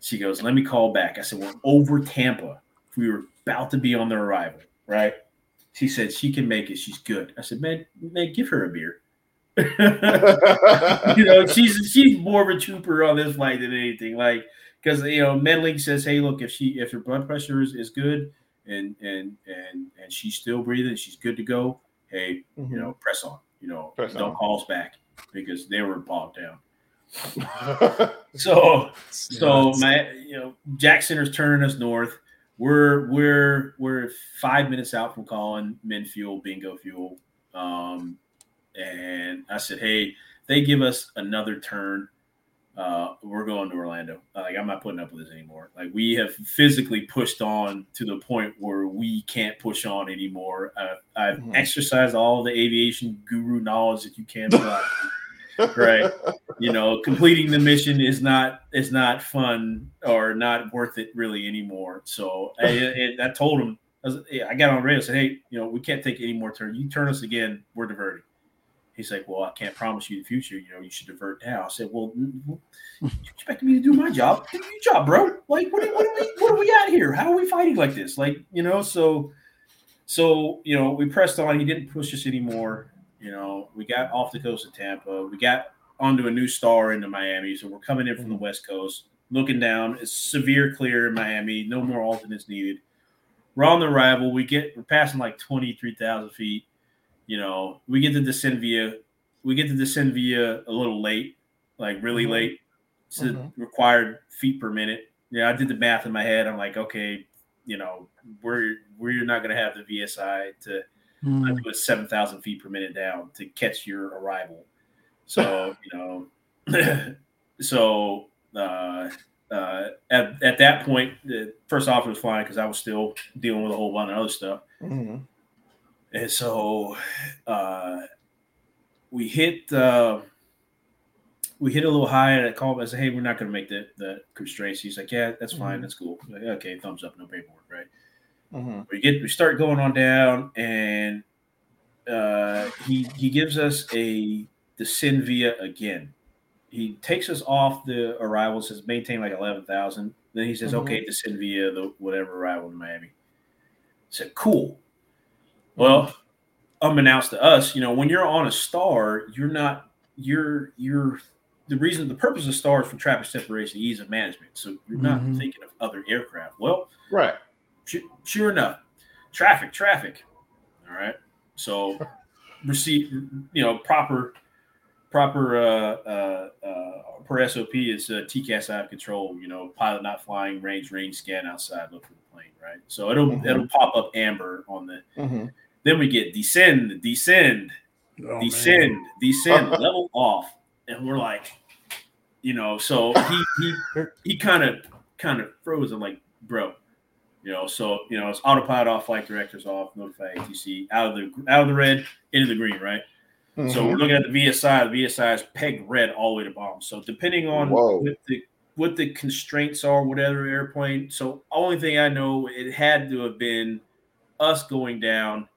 she goes, let me call back. I said, we're over Tampa. We were about to be on the arrival, right? She said she can make it. She's good. I said, man, man, give her a beer. you know, she's she's more of a trooper on this flight than anything. Like, because you know, MedLink says, hey, look, if she if her blood pressure is, is good and and and and she's still breathing, she's good to go. Hey, you mm-hmm. know, press on. You know, Press don't on. call us back because they were bogged down. So so Nuts. my you know Jack Center's turning us north. We're we're we're five minutes out from calling Min Fuel Bingo Fuel. Um, and I said, hey, they give us another turn. Uh, we're going to Orlando. Like I'm not putting up with this anymore. Like we have physically pushed on to the point where we can't push on anymore. Uh, I've Mhm. exercised all the aviation guru knowledge that you can. Right. you know, completing the mission is not is not fun or not worth it really anymore. So I, I told him, I, was, I got on radio and said, hey, you know, we can't take any more turns. You turn us again, we're diverting. He's like, well, I can't promise you the future. You know, you should divert now. I said, well, n- n- you expect me to do my job? Do your job, bro. Like, what, are- what, are we, what are we at here? How are we fighting like this? Like, you know, so, so, you know, we pressed on. He didn't push us anymore. You know, we got off the coast of Tampa. We got onto a new star into Miami. So we're coming in from the mm-hmm. West Coast, looking down. It's severe clear in Miami. No more alternates needed. We're on the arrival. We get we're passing like twenty three thousand feet. You know, we get to descend via we get to descend via a little late, like really Mhm. late. It's the Mhm. required feet per minute. Yeah, I did the math in my head. I'm like, okay, you know, we're we're not going to have the VSI to Mm. it seven thousand feet per minute down to catch your arrival. So you know, so uh, uh, at at that point, the first officer was flying because I was still dealing with a whole bunch of other stuff. Mhm. And so uh, we hit uh, we hit a little high, and I called. him. I said, "Hey, we're not going to make the the constraints." He's like, "Yeah, that's fine. Mhm. That's cool." Like, okay, thumbs up, no paperwork, right? Mhm. We get we start going on down, and uh, he he gives us a descend via again. He takes us off the arrival, says maintain like eleven thousand. Then he says, Mhm. "Okay, descend via the whatever arrival in Miami." I said, "Cool." Well, unbeknownst to us, you know, when you're on a star, you're not you're you're the reason the purpose of stars for traffic separation, ease of management. So you're not Mhm. thinking of other aircraft. Well, Right. Su- sure enough, traffic, traffic. All right. So receive, you know, proper, proper, uh, uh, uh, per SOP is uh, TCAS out of control. You know, pilot not flying, range, range scan outside, look for the plane. Right. So it'll Mhm. it'll pop up amber on the. Mhm. Then we get descend, descend, Oh, man. descend, descend, level off, and we're like, you know, so he he he kind of kind of froze. I'm like, bro, you know, so you know, it's autopilot off, flight directors off, notify ATC out of the out of the red into the green, right? So Mhm. we're looking at the VSI. The VSI is pegged red all the way to bomb. So depending on Whoa. what the what the constraints are, whatever airplane. So only thing I know, it had to have been us going down,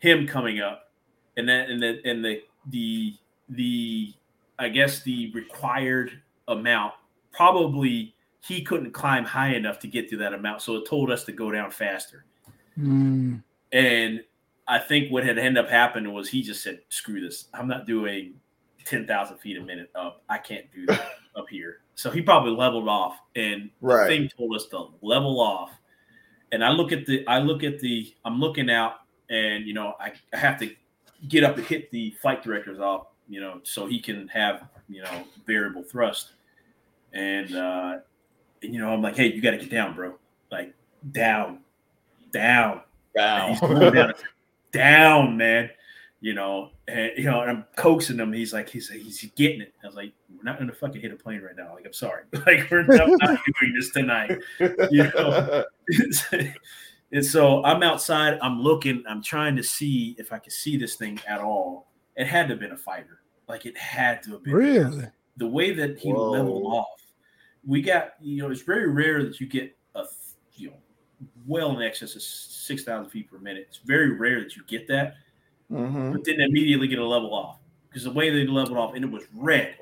him coming up, and then and the and the the the I guess the required amount probably he couldn't climb high enough to get to that amount, so it told us to go down faster. Mm. And I think what had ended up happening was he just said, "Screw this! I'm not doing ten thousand feet a minute up. I can't do that up here." So he probably leveled off, and the thing told us to level off. And I look at the, I look at the, I'm looking out, and you know, I, I have to get up and hit the flight directors off, you know, so he can have, you know, variable thrust. And uh, and, you know, I'm like, hey, you got to get down, bro. Like down, down, going down, down, man. You know, and you know, and I'm coaxing him. He's like, he's he's getting it. I was like, we're not gonna fucking hit a plane right now. Like, I'm sorry. Like, we're not, not doing this tonight. You know. and so I'm outside. I'm looking. I'm trying to see if I can see this thing at all. It had to have been a fighter. Like, it had to have been. Really? The way that he Whoa. leveled off, we got. You know, it's very rare that you get a you know well in excess of six thousand feet per minute. It's very rare that you get that Mhm. but didn't immediately get a level off because the way they leveled off and it was red,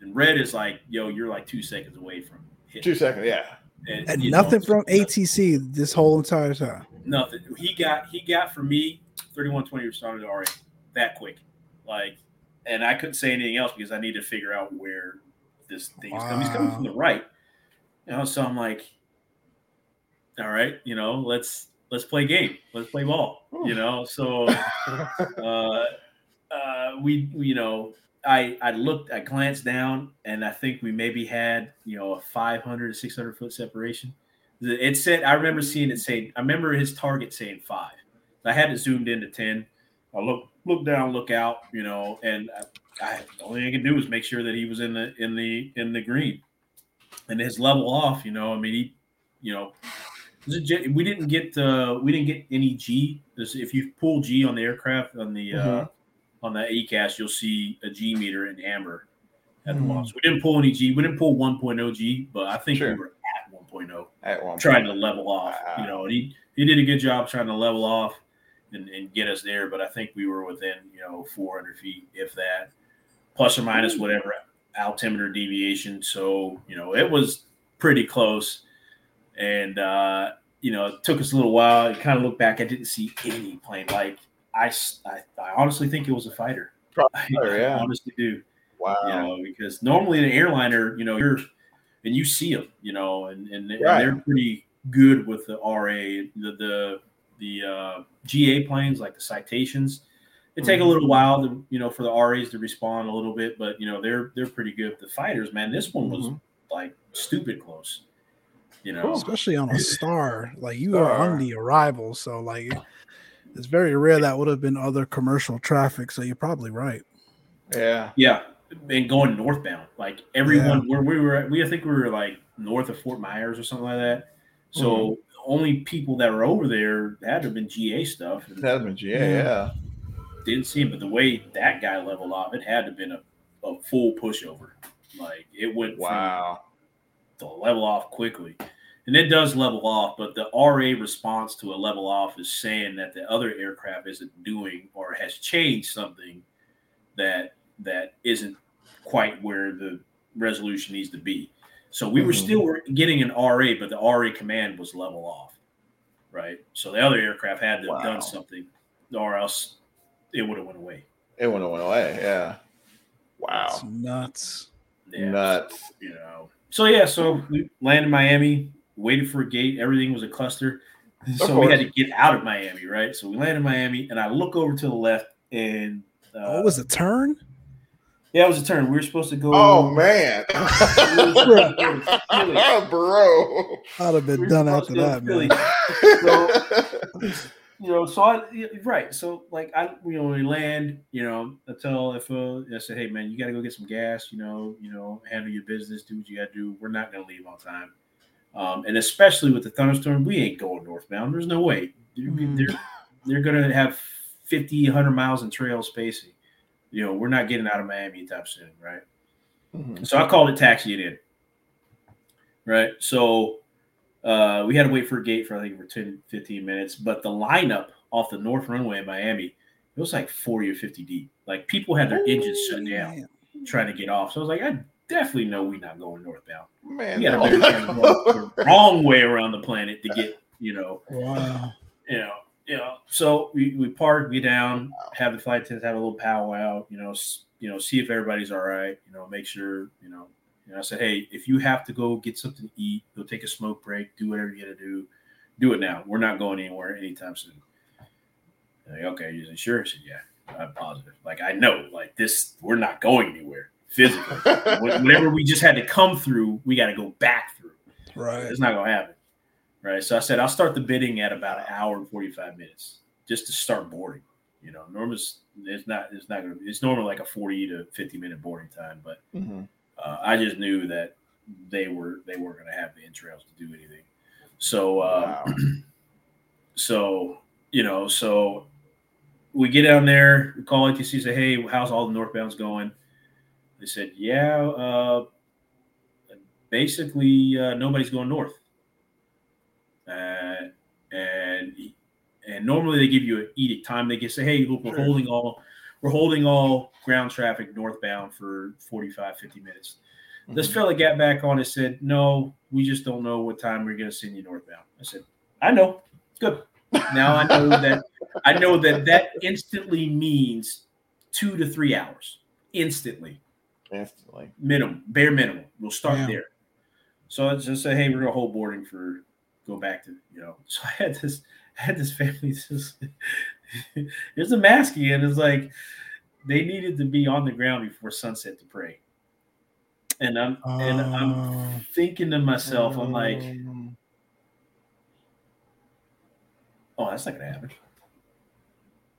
and red is like, yo, you're like two seconds away from hitting. Two seconds. Yeah. And, And you know, nothing from ATC this whole entire time. Nothing. He got he got for me 3120 responded RA that quick, like, and I couldn't say anything else because I need to figure out where this thing is coming. He's coming from the right, you know. So I'm like, all right, you know, let's let's play game, let's play ball, you know. So uh, uh, we, you know, I, I looked, I glanced down, and I think we maybe had, you know, a 500 600 foot separation. It said, I remember seeing it say, I remember his target saying five. I had it zoomed into 10. I look, look down, look out, you know, and I, I, the only thing I could do was make sure that he was in the, in the, in the green and his level off, you know, I mean, he, you know, we didn't get uh, we didn't get any G. If you pull G on the aircraft on the uh, Mhm. On the ACAS, you'll see a G meter in amber at the Mhm. bottom. We didn't pull any G. We didn't pull 1.0 G, but I think Sure. we were at 1.0 At one trying to level off. You know, and he he did a good job trying to level off and, and get us there. But I think we were within you know 400 feet, if that, plus or minus whatever altimeter deviation. So you know it was pretty close, and uh, you know it took us a little while. I kind of look back, I didn't see any plane. Like I, s- I, I honestly think it was a fighter. Probably I, fighter, yeah. honestly do Wow. you know, because normally an airliner, you know, you're and you see them, you know, and and, and they're pretty good with the RA, the the the uh, GA planes like the citations. It take a Mhm. little while to you know for the RAs to respond a little bit, but you know they're they're pretty good. The fighters, man, this one was Mhm. like stupid close. You know, especially on a star. Like you Star. are on the arrival, so like it's very rare that would have been other commercial traffic. So you're probably right. Yeah. yeah, and going northbound, like everyone where we were, at, we I think we were like north of Fort Myers or something like that. So mm-hmm. only people that were over there had to have been GA stuff. And That has been GA. Yeah. didn't see him, but the way that guy leveled off, it had to have been a, a full pushover. Like it went Wow. to level off quickly. And it does level off, but the RA response to a level off is saying that the other aircraft isn't doing or has changed something that that isn't quite where the resolution needs to be. So we were Mhm. still getting an RA, but the RA command was level off. Right. So the other aircraft had to have done something or else it would have went away. It went went away. Yeah. Wow. It's nuts. Yeah. Nuts. you know. So yeah, so we landed in Miami, waited for a gate, everything was a cluster. So we had to get out of Miami, right? So we landed in Miami, and I look over to the left, and uh, oh, it was a turn. yeah, it was a turn. We were supposed to go. Oh man. Bro. I'd have been were done supposed after to go to that, Philly. man. So you know, so I right. So like I, you know, when we land, you know, I tell if uh, I said, hey man, you got to go get some gas. You know, you know, handle your business, do what you got to do. We're not gonna leave on time. Um, and especially with the thunderstorm, we ain't going northbound. There's no way. They're, Mm. they're, they're gonna have 50, 100 miles in trail spacing. You know, we're not getting out of Miami anytime soon, right? Mhm. So I called it taxi it in. Right. So uh, we had to wait for a gate for I think for 10, 15 minutes. But the lineup off the north runway in Miami, it was like 40 or 50 deep. Like people had their engines shut down trying to get off. So I was like, I definitely know we're not going northbound. Man. We got a no. better chance the wrong way around the planet to get, you know, Wow. you know, you know. So we, we park, we down, have the flight attendants have a little powwow, you know, you know, see if everybody's all right, you know, make sure, you know, you know, I said, hey, if you have to go get something to eat, go take a smoke break, do whatever you got to do, do it now. We're not going anywhere anytime soon. Like, okay, you said, sure. I said, yeah, I'm positive. Like, I know, like this, we're not going anywhere physically. Wh- Whatever we just had to come through, we got to go back through. Right. It's not gonna happen. Right. So I said I'll start the bidding at about an hour and 45 minutes just to start boarding. You know, normal it's not it's not gonna it's normally like a 40 to 50 minute boarding time, but Mhm. uh, I just knew that they were they weren't gonna have the entrails to do anything. So uh, Wow. so you know, so we get down there, we call ATC, say, hey, how's all the northbounds going? They said, yeah, uh, basically uh, nobody's going north. Uh, and and normally they give you an edict time. They can say, hey, look, we're Sure. holding all we're holding all ground traffic northbound for 45, 50 minutes. This Mhm. fella got back on and said, No, we just don't know what time we're gonna send you northbound. I said, I know. Good. Now I know that I know that that instantly means two to three hours. Instantly. Instantly. Minimum, bare minimum. We'll start Yeah. there. So I just say, hey, we're gonna hold boarding for go back to you know. So I had this I had this family just there's a masky and it's like they needed to be on the ground before sunset to pray. And I'm and I'm Oh. thinking to myself, I'm like, Um, oh, that's not gonna happen.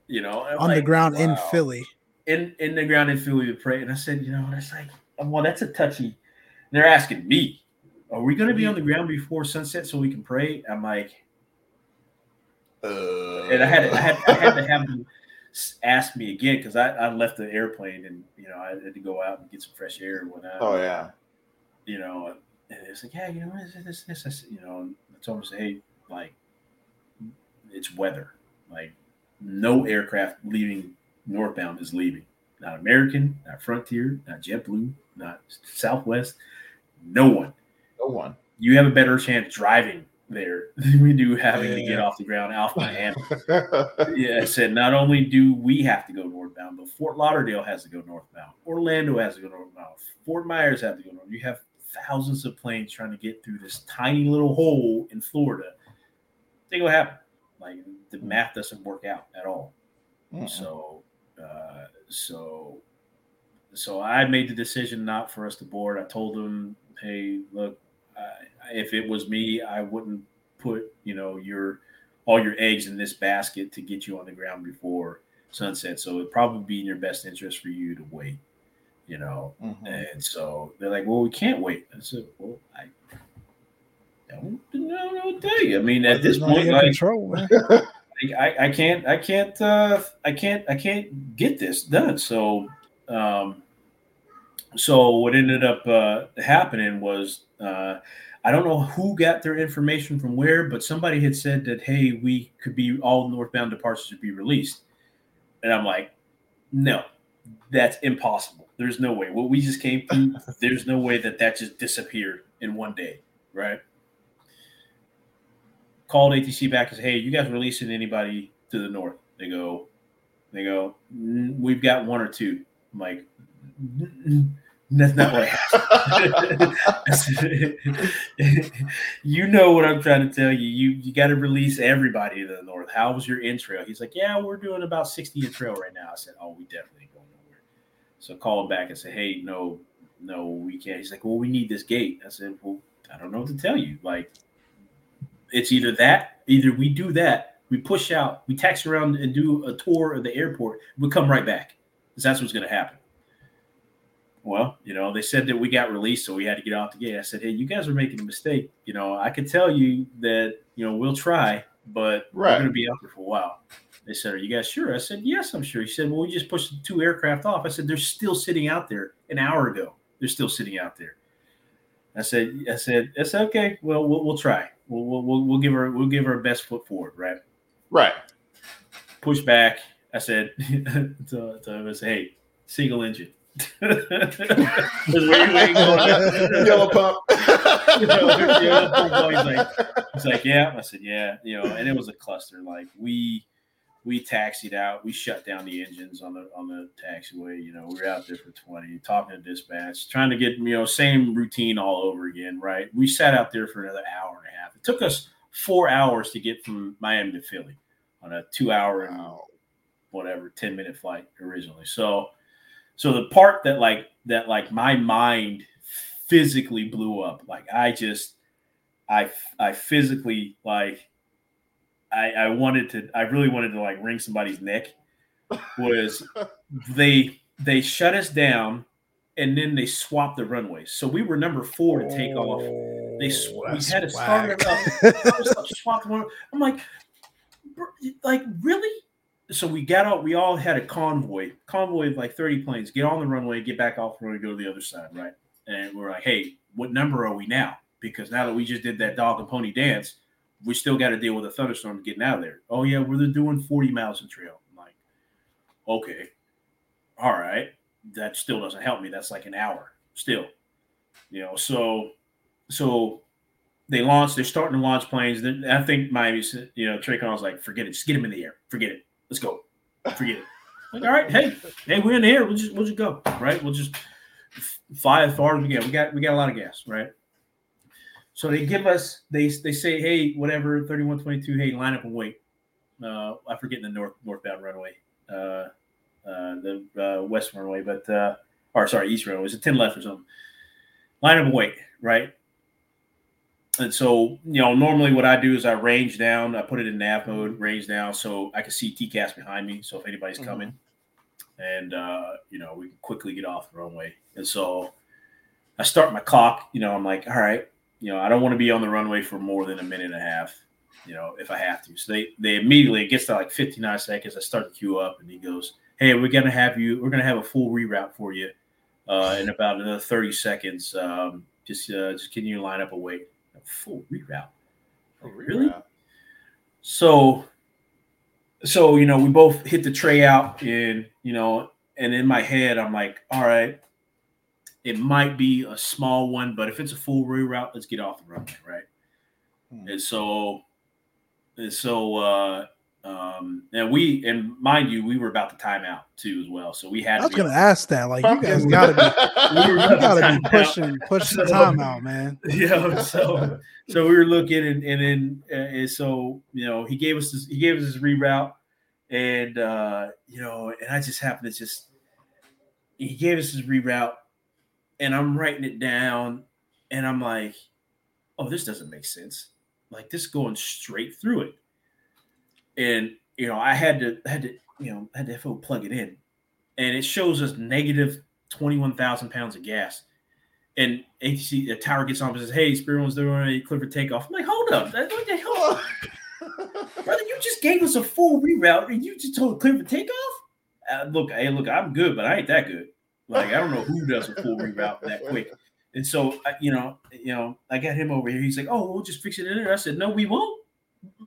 You know, I'm on the like, ground in. Philly. In in the ground in Philly to pray. And I said, you know, that's like, well, that's a touchy. And they're asking me, are we gonna be on the ground before sunset so we can pray? I'm like, uh, and I had I had I had to have them ask me again because I, I left the airplane and you know I had to go out and get some fresh air and whatnot. Oh yeah. you know, and it's like, yeah, you know, what is this, this, this, you know, and I told him, say, hey, like, it's weather. Like, no aircraft leaving northbound is leaving. Not American, not Frontier, not JetBlue, not Southwest. No one. No one. You have a better chance driving there than we do having to get off the ground off my hand. Yeah, I said not only do we have to go northbound, but Fort Lauderdale has to go northbound. Orlando has to go northbound. Fort Myers has to go north. You have thousands of planes trying to get through this tiny little hole in Florida. Think what happened. Like the hmm. math doesn't work out at all. Mm-mm. So, uh, so, so I made the decision not for us to board. I told them, hey, look, I, if it was me, I wouldn't put you know your all your eggs in this basket to get you on the ground before sunset. So it'd probably be in your best interest for you to wait. You know, Mhm. and so they're like, "Well, we can't wait." I said, "Well, I don't know what to tell you. I mean, at this It's not in point, your like, control, man. I, I can't I can't uh I can't I can't get this done. So um so what ended up uh happening was uh I don't know who got their information from where, but somebody had said that hey, we could be all northbound departures would be released. And I'm like, no, that's impossible. There's no way. What we just came through, there's no way that that just disappeared in one day, right? Called ATC back and said, "Hey, you guys releasing anybody to the north?" They go, they go, "Mm, "We've got one or two. I'm like, "Mm, "That's not what happened." you know what I'm trying to tell you. You you got to release everybody to the north. How was your intrail? He's like, "Yeah, we're doing about 60 in trail right now." I said, "Oh, we definitely going nowhere." So call him back and say, "Hey, no, no, we can't." He's like, "Well, we need this gate." I said, "Well, I don't know what to tell you. Like." It's either that, either we do that, we push out, we taxi around and do a tour of the airport, we come right back. Because that's what's going to happen. Well, you know, they said that we got released, so we had to get off the gate. I said, hey, you guys are making a mistake. You know, I could tell you that, you know, we'll try, but Right. we're going to be out there for a while. They said, are you guys sure? I said, yes, I'm sure. He said, well, we just pushed the two aircraft off. I said, they're still sitting out there an hour ago. They're still sitting out there. I said, I said, it's okay. Well, we'll, we'll try. We'll, we'll, we'll, we'll give her, we'll give her best foot forward. Right. Right. Push back. I said, to, to him, I said, hey, single engine. That's where you ain't going. Yellow pump. You know, yellow pump, he's like- He's like, yeah. I said, yeah. You know, and it was a cluster. Like we, we taxied out. We shut down the engines on the on the taxiway. You know, we were out there for twenty, talking to dispatch, trying to get you know same routine all over again. Right? We sat out there for another hour and a half. It took us four hours to get from Miami to Philly on a two-hour and Wow. whatever 10 minute flight originally so so the part that like that like my mind physically blew up like i just i i physically like i i wanted to i really wanted to like wring somebody's neck was they they shut us down and then they swapped the runways so we were number four to take off they sw- Oh, we had to start it up swap the one. I'm like, like really? So we got out. We all had a convoy, convoy of like 30 planes. Get on the runway, get back off the runway, go to the other side, right? And we're like, hey, what number are we now? Because now that we just did that dog and pony dance, we still got to deal with a thunderstorm getting out of there. Oh yeah, we're doing 40 miles in trail. I'm like, okay, all right. That still doesn't help me. That's like an hour still, you know. So, so they launched. They're starting to launch planes. Then I think Miami, you know, TRACON's like, forget it. Just get him in the air. Forget it. Let's go. Forget it. Like, all right, hey, hey, we're in the air. We'll just we'll just go. Right. We'll just fly as far as we can. We got we got a lot of gas. Right. So they give us they they say hey whatever thirty one twenty two hey line up and wait. Uh, I forget the north northbound runway. Uh, uh, the uh, west runway, but uh, or sorry, east runway. It's a ten left or something. Line up and wait. Right. And so, you know, normally what I do is I range down, I put it in nav mode, range down, so I can see TCAS behind me. So if anybody's Mhm. coming, and uh, you know, we can quickly get off the runway. And so I start my clock. You know, I'm like, all right, you know, I don't want to be on the runway for more than a minute and a half. You know, if I have to. So they they immediately it gets to like 59 seconds. I start the queue up, and he goes, "Hey, we're gonna have you. We're gonna have a full reroute for you uh, in about another 30 seconds. Um, just uh, just can you line up a wait?" A full reroute. Like, really? So, so you know, we both hit the tray out, and you know, and in my head, I'm like, all right, it might be a small one, but if it's a full reroute, let's get off the runway, right? Hmm. And so, and so, uh, um, and we, and mind you, we were about to time out too as well, so we had. I to was be gonna ask that. Like, you guys gotta be, We were you about to gotta be pushing, pushing the So- time out, man. yeah so so we were looking and, and then uh, and so you know he gave us this, he gave us his reroute and uh you know and i just happened to just he gave us his reroute and i'm writing it down and i'm like oh, this doesn't make sense. Like this going straight through it. And you know, I had to had to, you know, had to plug it in. And it shows us negative 21,000 pounds of gas. And ATC the tower gets on and says, Hey, Spirit one's doing a cleared for takeoff. I'm like, hold up. What the hell? Brother, you just gave us a full reroute and you just told cleared for takeoff? Uh, look, hey, look, I'm good, but I ain't that good. Like, I don't know who does a full reroute that quick. And so, you know, you know, I got him over here. He's like, "Oh, we'll just fix it in there." I said, "No, we won't,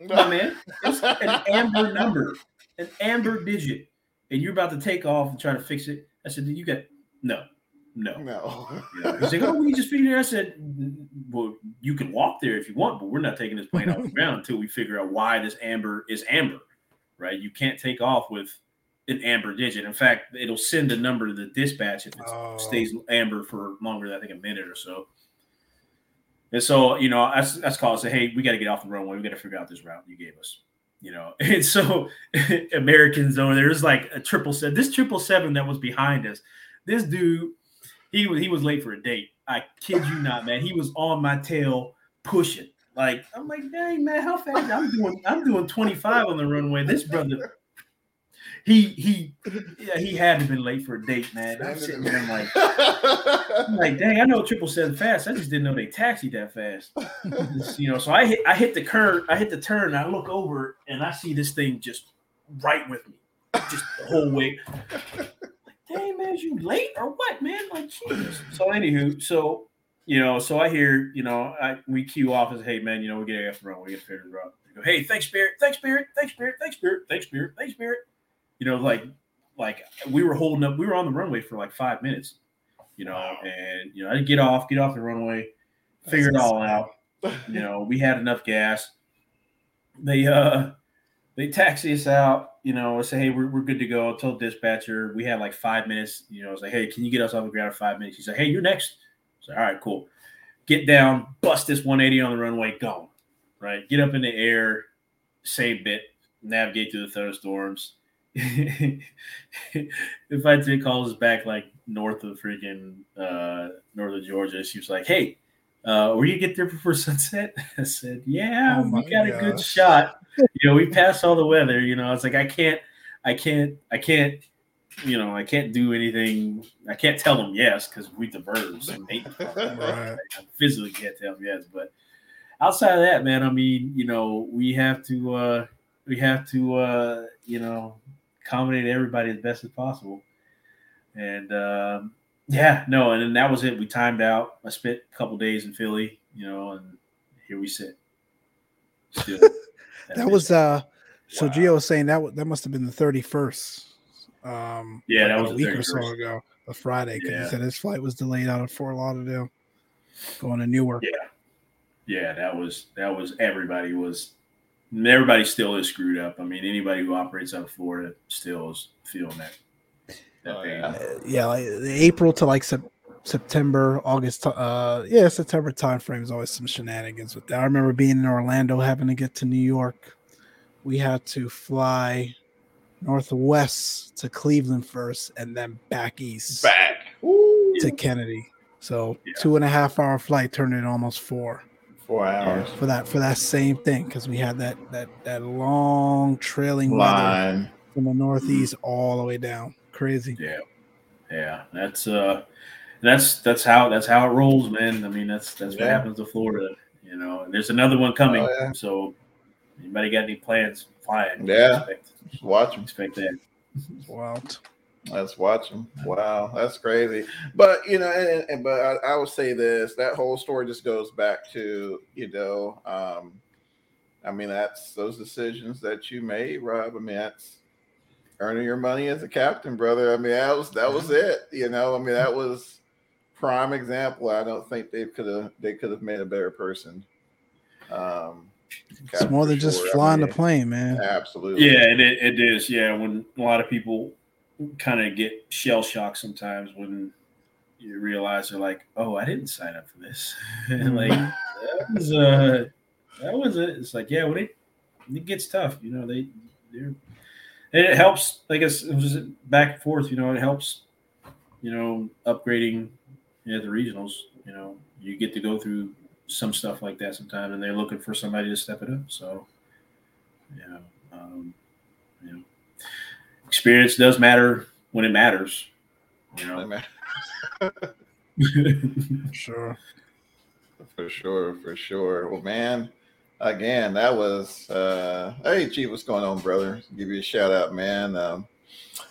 no, man. It's an amber number, an amber digit, and you're about to take off and try to fix it." I said, "You got no, no, no." He's like, "Oh, we just figured it." I said, "Well, you can walk there if you want, but we're not taking this plane off the ground until we figure out why this amber is amber, right? You can't take off with." An amber digit. In fact, it'll send a number to the dispatch if it oh. stays amber for longer than I think a minute or so. And so, you know, that's that's called say, hey, we got to get off the runway. We got to figure out this route you gave us. You know, and so Americans over there is like a triple seven. This triple seven that was behind us, this dude, he was he was late for a date. I kid you not, man. He was on my tail pushing. Like I'm like, dang man, how fast? I'm doing I'm doing 25 on the runway. This brother he he yeah, he had to been late for a date, man. I'm sitting there I'm like, I'm like, dang, I know triple seven fast. I just didn't know they taxied that fast. you know, so I hit I hit the curve, I hit the turn, I look over and I see this thing just right with me, just the whole way. Like, dang man, you late or what, man? Like, Jesus. So anywho, so you know, so I hear, you know, I we cue off as, hey man, you know, we get after run, we get figured out. Go, hey, thanks, Spirit, thanks, Spirit, thanks, Spirit, thanks, Spirit, thanks, Spirit, thanks, Spirit you know, like like we were holding up, we were on the runway for like five minutes, you know, and you know, I get off, get off the runway, figure it all out. You know, we had enough gas. They uh they taxi us out, you know, I say, hey, we're, we're good to go. I told dispatcher we had like five minutes, you know, I was like, hey, can you get us off the ground in five minutes? He said, hey, you're next. I said, all right, cool. Get down, bust this 180 on the runway, go. Right. Get up in the air, save bit, navigate through the thunderstorms if I did calls back like north of freaking uh, north of Georgia, she was like, "Hey, uh, were you get there before sunset?" I said, "Yeah, oh we got gosh. a good shot. You know, we passed all the weather. You know, I was like, I can't, I can't, I can't." You know, I can't do anything. I can't tell them yes because we the verbs. Right. I physically can't tell them yes, but outside of that, man, I mean, you know, we have to, uh, we have to, uh, you know, accommodate everybody as best as possible. And um, yeah, no, and then that was it. We timed out. I spent a couple days in Philly, you know, and here we sit. Still, that was uh. So wow. Gio was saying that that must have been the thirty first. Um, yeah, that was a week or so ago, a Friday, because yeah. he said his flight was delayed out of Fort Lauderdale, going to Newark. Yeah, yeah, that was that was everybody was everybody still is screwed up. I mean, anybody who operates out of Florida still is feeling that. that oh, yeah, uh, yeah, like April to like sep- September, August. Uh, yeah, September time frame is always some shenanigans with that. I remember being in Orlando, having to get to New York. We had to fly northwest to Cleveland first, and then back east, back Ooh. to Kennedy. So yeah. two and a half hour flight turned into almost four. Four hours for that for that same thing because we had that that that long trailing line from the northeast all the way down. Crazy. Yeah, yeah. That's uh, that's that's how that's how it rolls, man. I mean, that's that's yeah. what happens to Florida. You know, and there's another one coming. Oh, yeah. So, anybody got any plans flying? Yeah, expect, watch them. Expect that. Wild. Let's watch them. Wow, that's crazy. But you know, and, and but I, I, will say this: that whole story just goes back to you know, um, I mean, that's those decisions that you made, Rob. I mean, that's earning your money as a captain, brother. I mean, that was that was it. You know, I mean, that was prime example. I don't think they could have they could have made a better person. Um, it's more than just flying I mean, the plane, man. Absolutely. Yeah, it, it is. Yeah, when a lot of people kind of get shell shocked sometimes when you realize they're like, "Oh, I didn't sign up for this." And like that was uh that was it. It's like, yeah, when it it gets tough, you know, they they're and it helps. I guess it was back and forth. You know, it helps. You know, upgrading at the regionals. You know, you get to go through some stuff like that sometimes, and they're looking for somebody to step it up. So, you know, um, you know, experience does matter when it matters. You know, sure, for sure, for sure. Well, man, again, that was uh hey Chief, what's going on, brother? Give you a shout out, man. Um,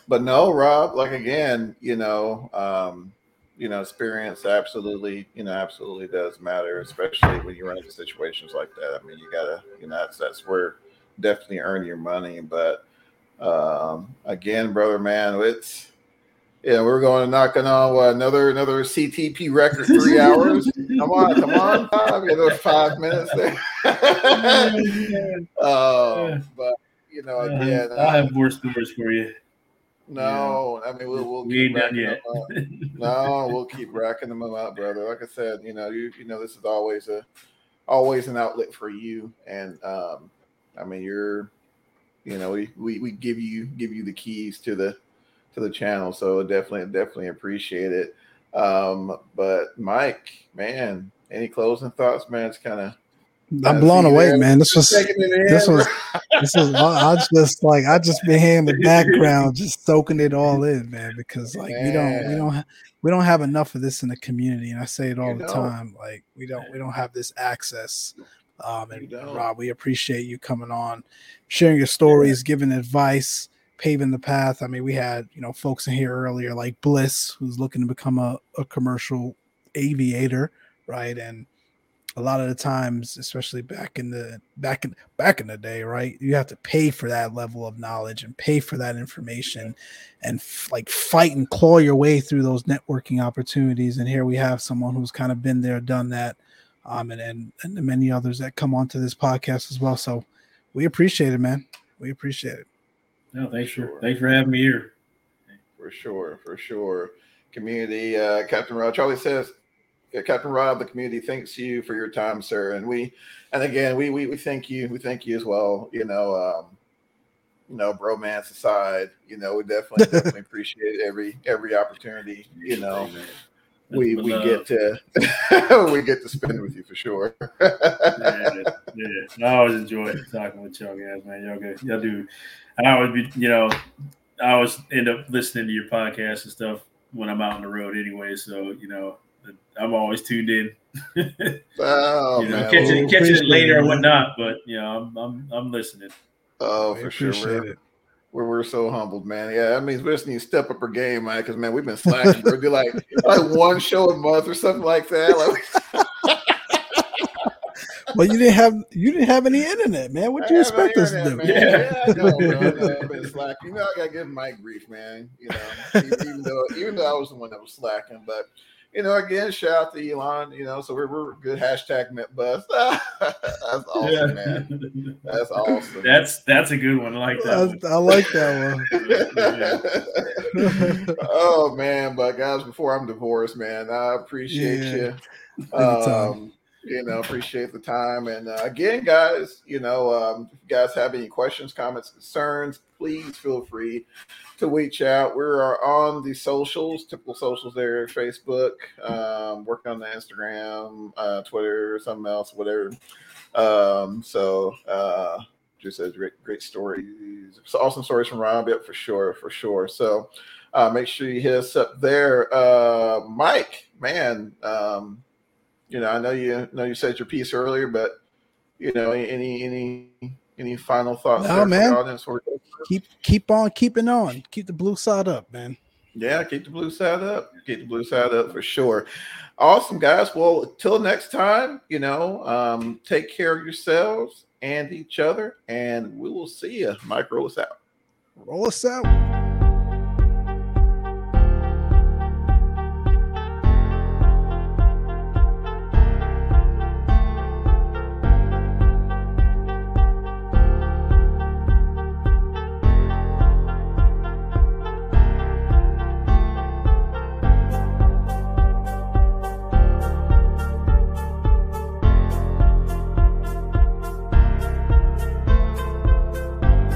but no, Rob, like again, you know, um, you know, experience absolutely, you know, absolutely does matter, especially when you run into situations like that. I mean, you gotta, you know, that's that's where definitely earn your money. But um again, brother, man, it's yeah, we're going to knocking on what, another another CTP record, three hours. come on, come on, five, know, five minutes there. oh, but you know, again, I have more stories for you. No, yeah. I mean we'll, we'll we ain't done yet. no, we'll keep racking them up, brother. Like I said, you know, you you know, this is always a always an outlet for you, and um, I mean, you're, you know, we, we we give you give you the keys to the to the channel, so definitely definitely appreciate it. Um, but Mike, man, any closing thoughts, man? It's kind of I'm blown away, there. man. This was this was this was I just like I just been here in the background, just soaking it all in, man. Because like man. we don't we don't we don't have enough of this in the community, and I say it all you the know. time. Like we don't we don't have this access. Um, and Rob, we appreciate you coming on, sharing your stories, yeah. giving advice, paving the path. I mean, we had you know folks in here earlier like Bliss, who's looking to become a, a commercial aviator, right? And a lot of the times, especially back in the back in back in the day, right? You have to pay for that level of knowledge and pay for that information, and f- like fight and claw your way through those networking opportunities. And here we have someone who's kind of been there, done that, um, and and and many others that come onto this podcast as well. So we appreciate it, man. We appreciate it. No, thanks for sure. thanks for having me here. For sure, for sure. Community, uh, Captain Rod Charlie says Captain Rob, the community thanks you for your time, sir. And we, and again, we we, we thank you. We thank you as well. You know, um, you know, bromance aside, you know, we definitely definitely appreciate every every opportunity. You know, we we get to we get to spend with you for sure. yeah, yeah, I always enjoy talking with y'all guys, man. Y'all good, y'all do. I always be, you know, I always end up listening to your podcast and stuff when I'm out on the road anyway. So you know, I'm always tuned in. oh, you know, man. catching, well, catching it later or whatnot, but you know, I'm I'm I'm listening. Oh, for sure. We're, we're, we're so humbled, man. Yeah, that means we just need to step up our game, man. Because man, we've been slacking. we do like like one show a month or something like that. Like, well, you didn't have you didn't have any internet, man. What do you expect us to do? Man. Yeah, yeah I know, bro. I've been slacking. You know, I gotta give Mike grief, man. You know, even though even though I was the one that was slacking, but you know, again, shout out to Elon. You know, so we're, we're good hashtag Met Bus. that's awesome, yeah. man. That's awesome. That's that's a good one. I like that. I, I like that one. oh man, but guys, before I'm divorced, man, I appreciate yeah. you. Um, you know, appreciate the time. And uh, again, guys, you know, um, if you guys have any questions, comments, concerns, please feel free to reach out. We're on the socials, typical socials there, Facebook, um, working on the Instagram, uh, Twitter, something else, whatever. Um, so uh, just a great, great stories, awesome stories from Rob, yep, for sure, for sure. So uh, make sure you hit us up there. Uh, Mike, man, um, you know, I know you know you said your piece earlier, but you know, any any any final thoughts? No, man. Keep keep on keeping on. Keep the blue side up, man. Yeah, keep the blue side up. Keep the blue side up for sure. Awesome, guys. Well, till next time, you know, um, take care of yourselves and each other, and we will see you. Mike, roll us out. Roll us out.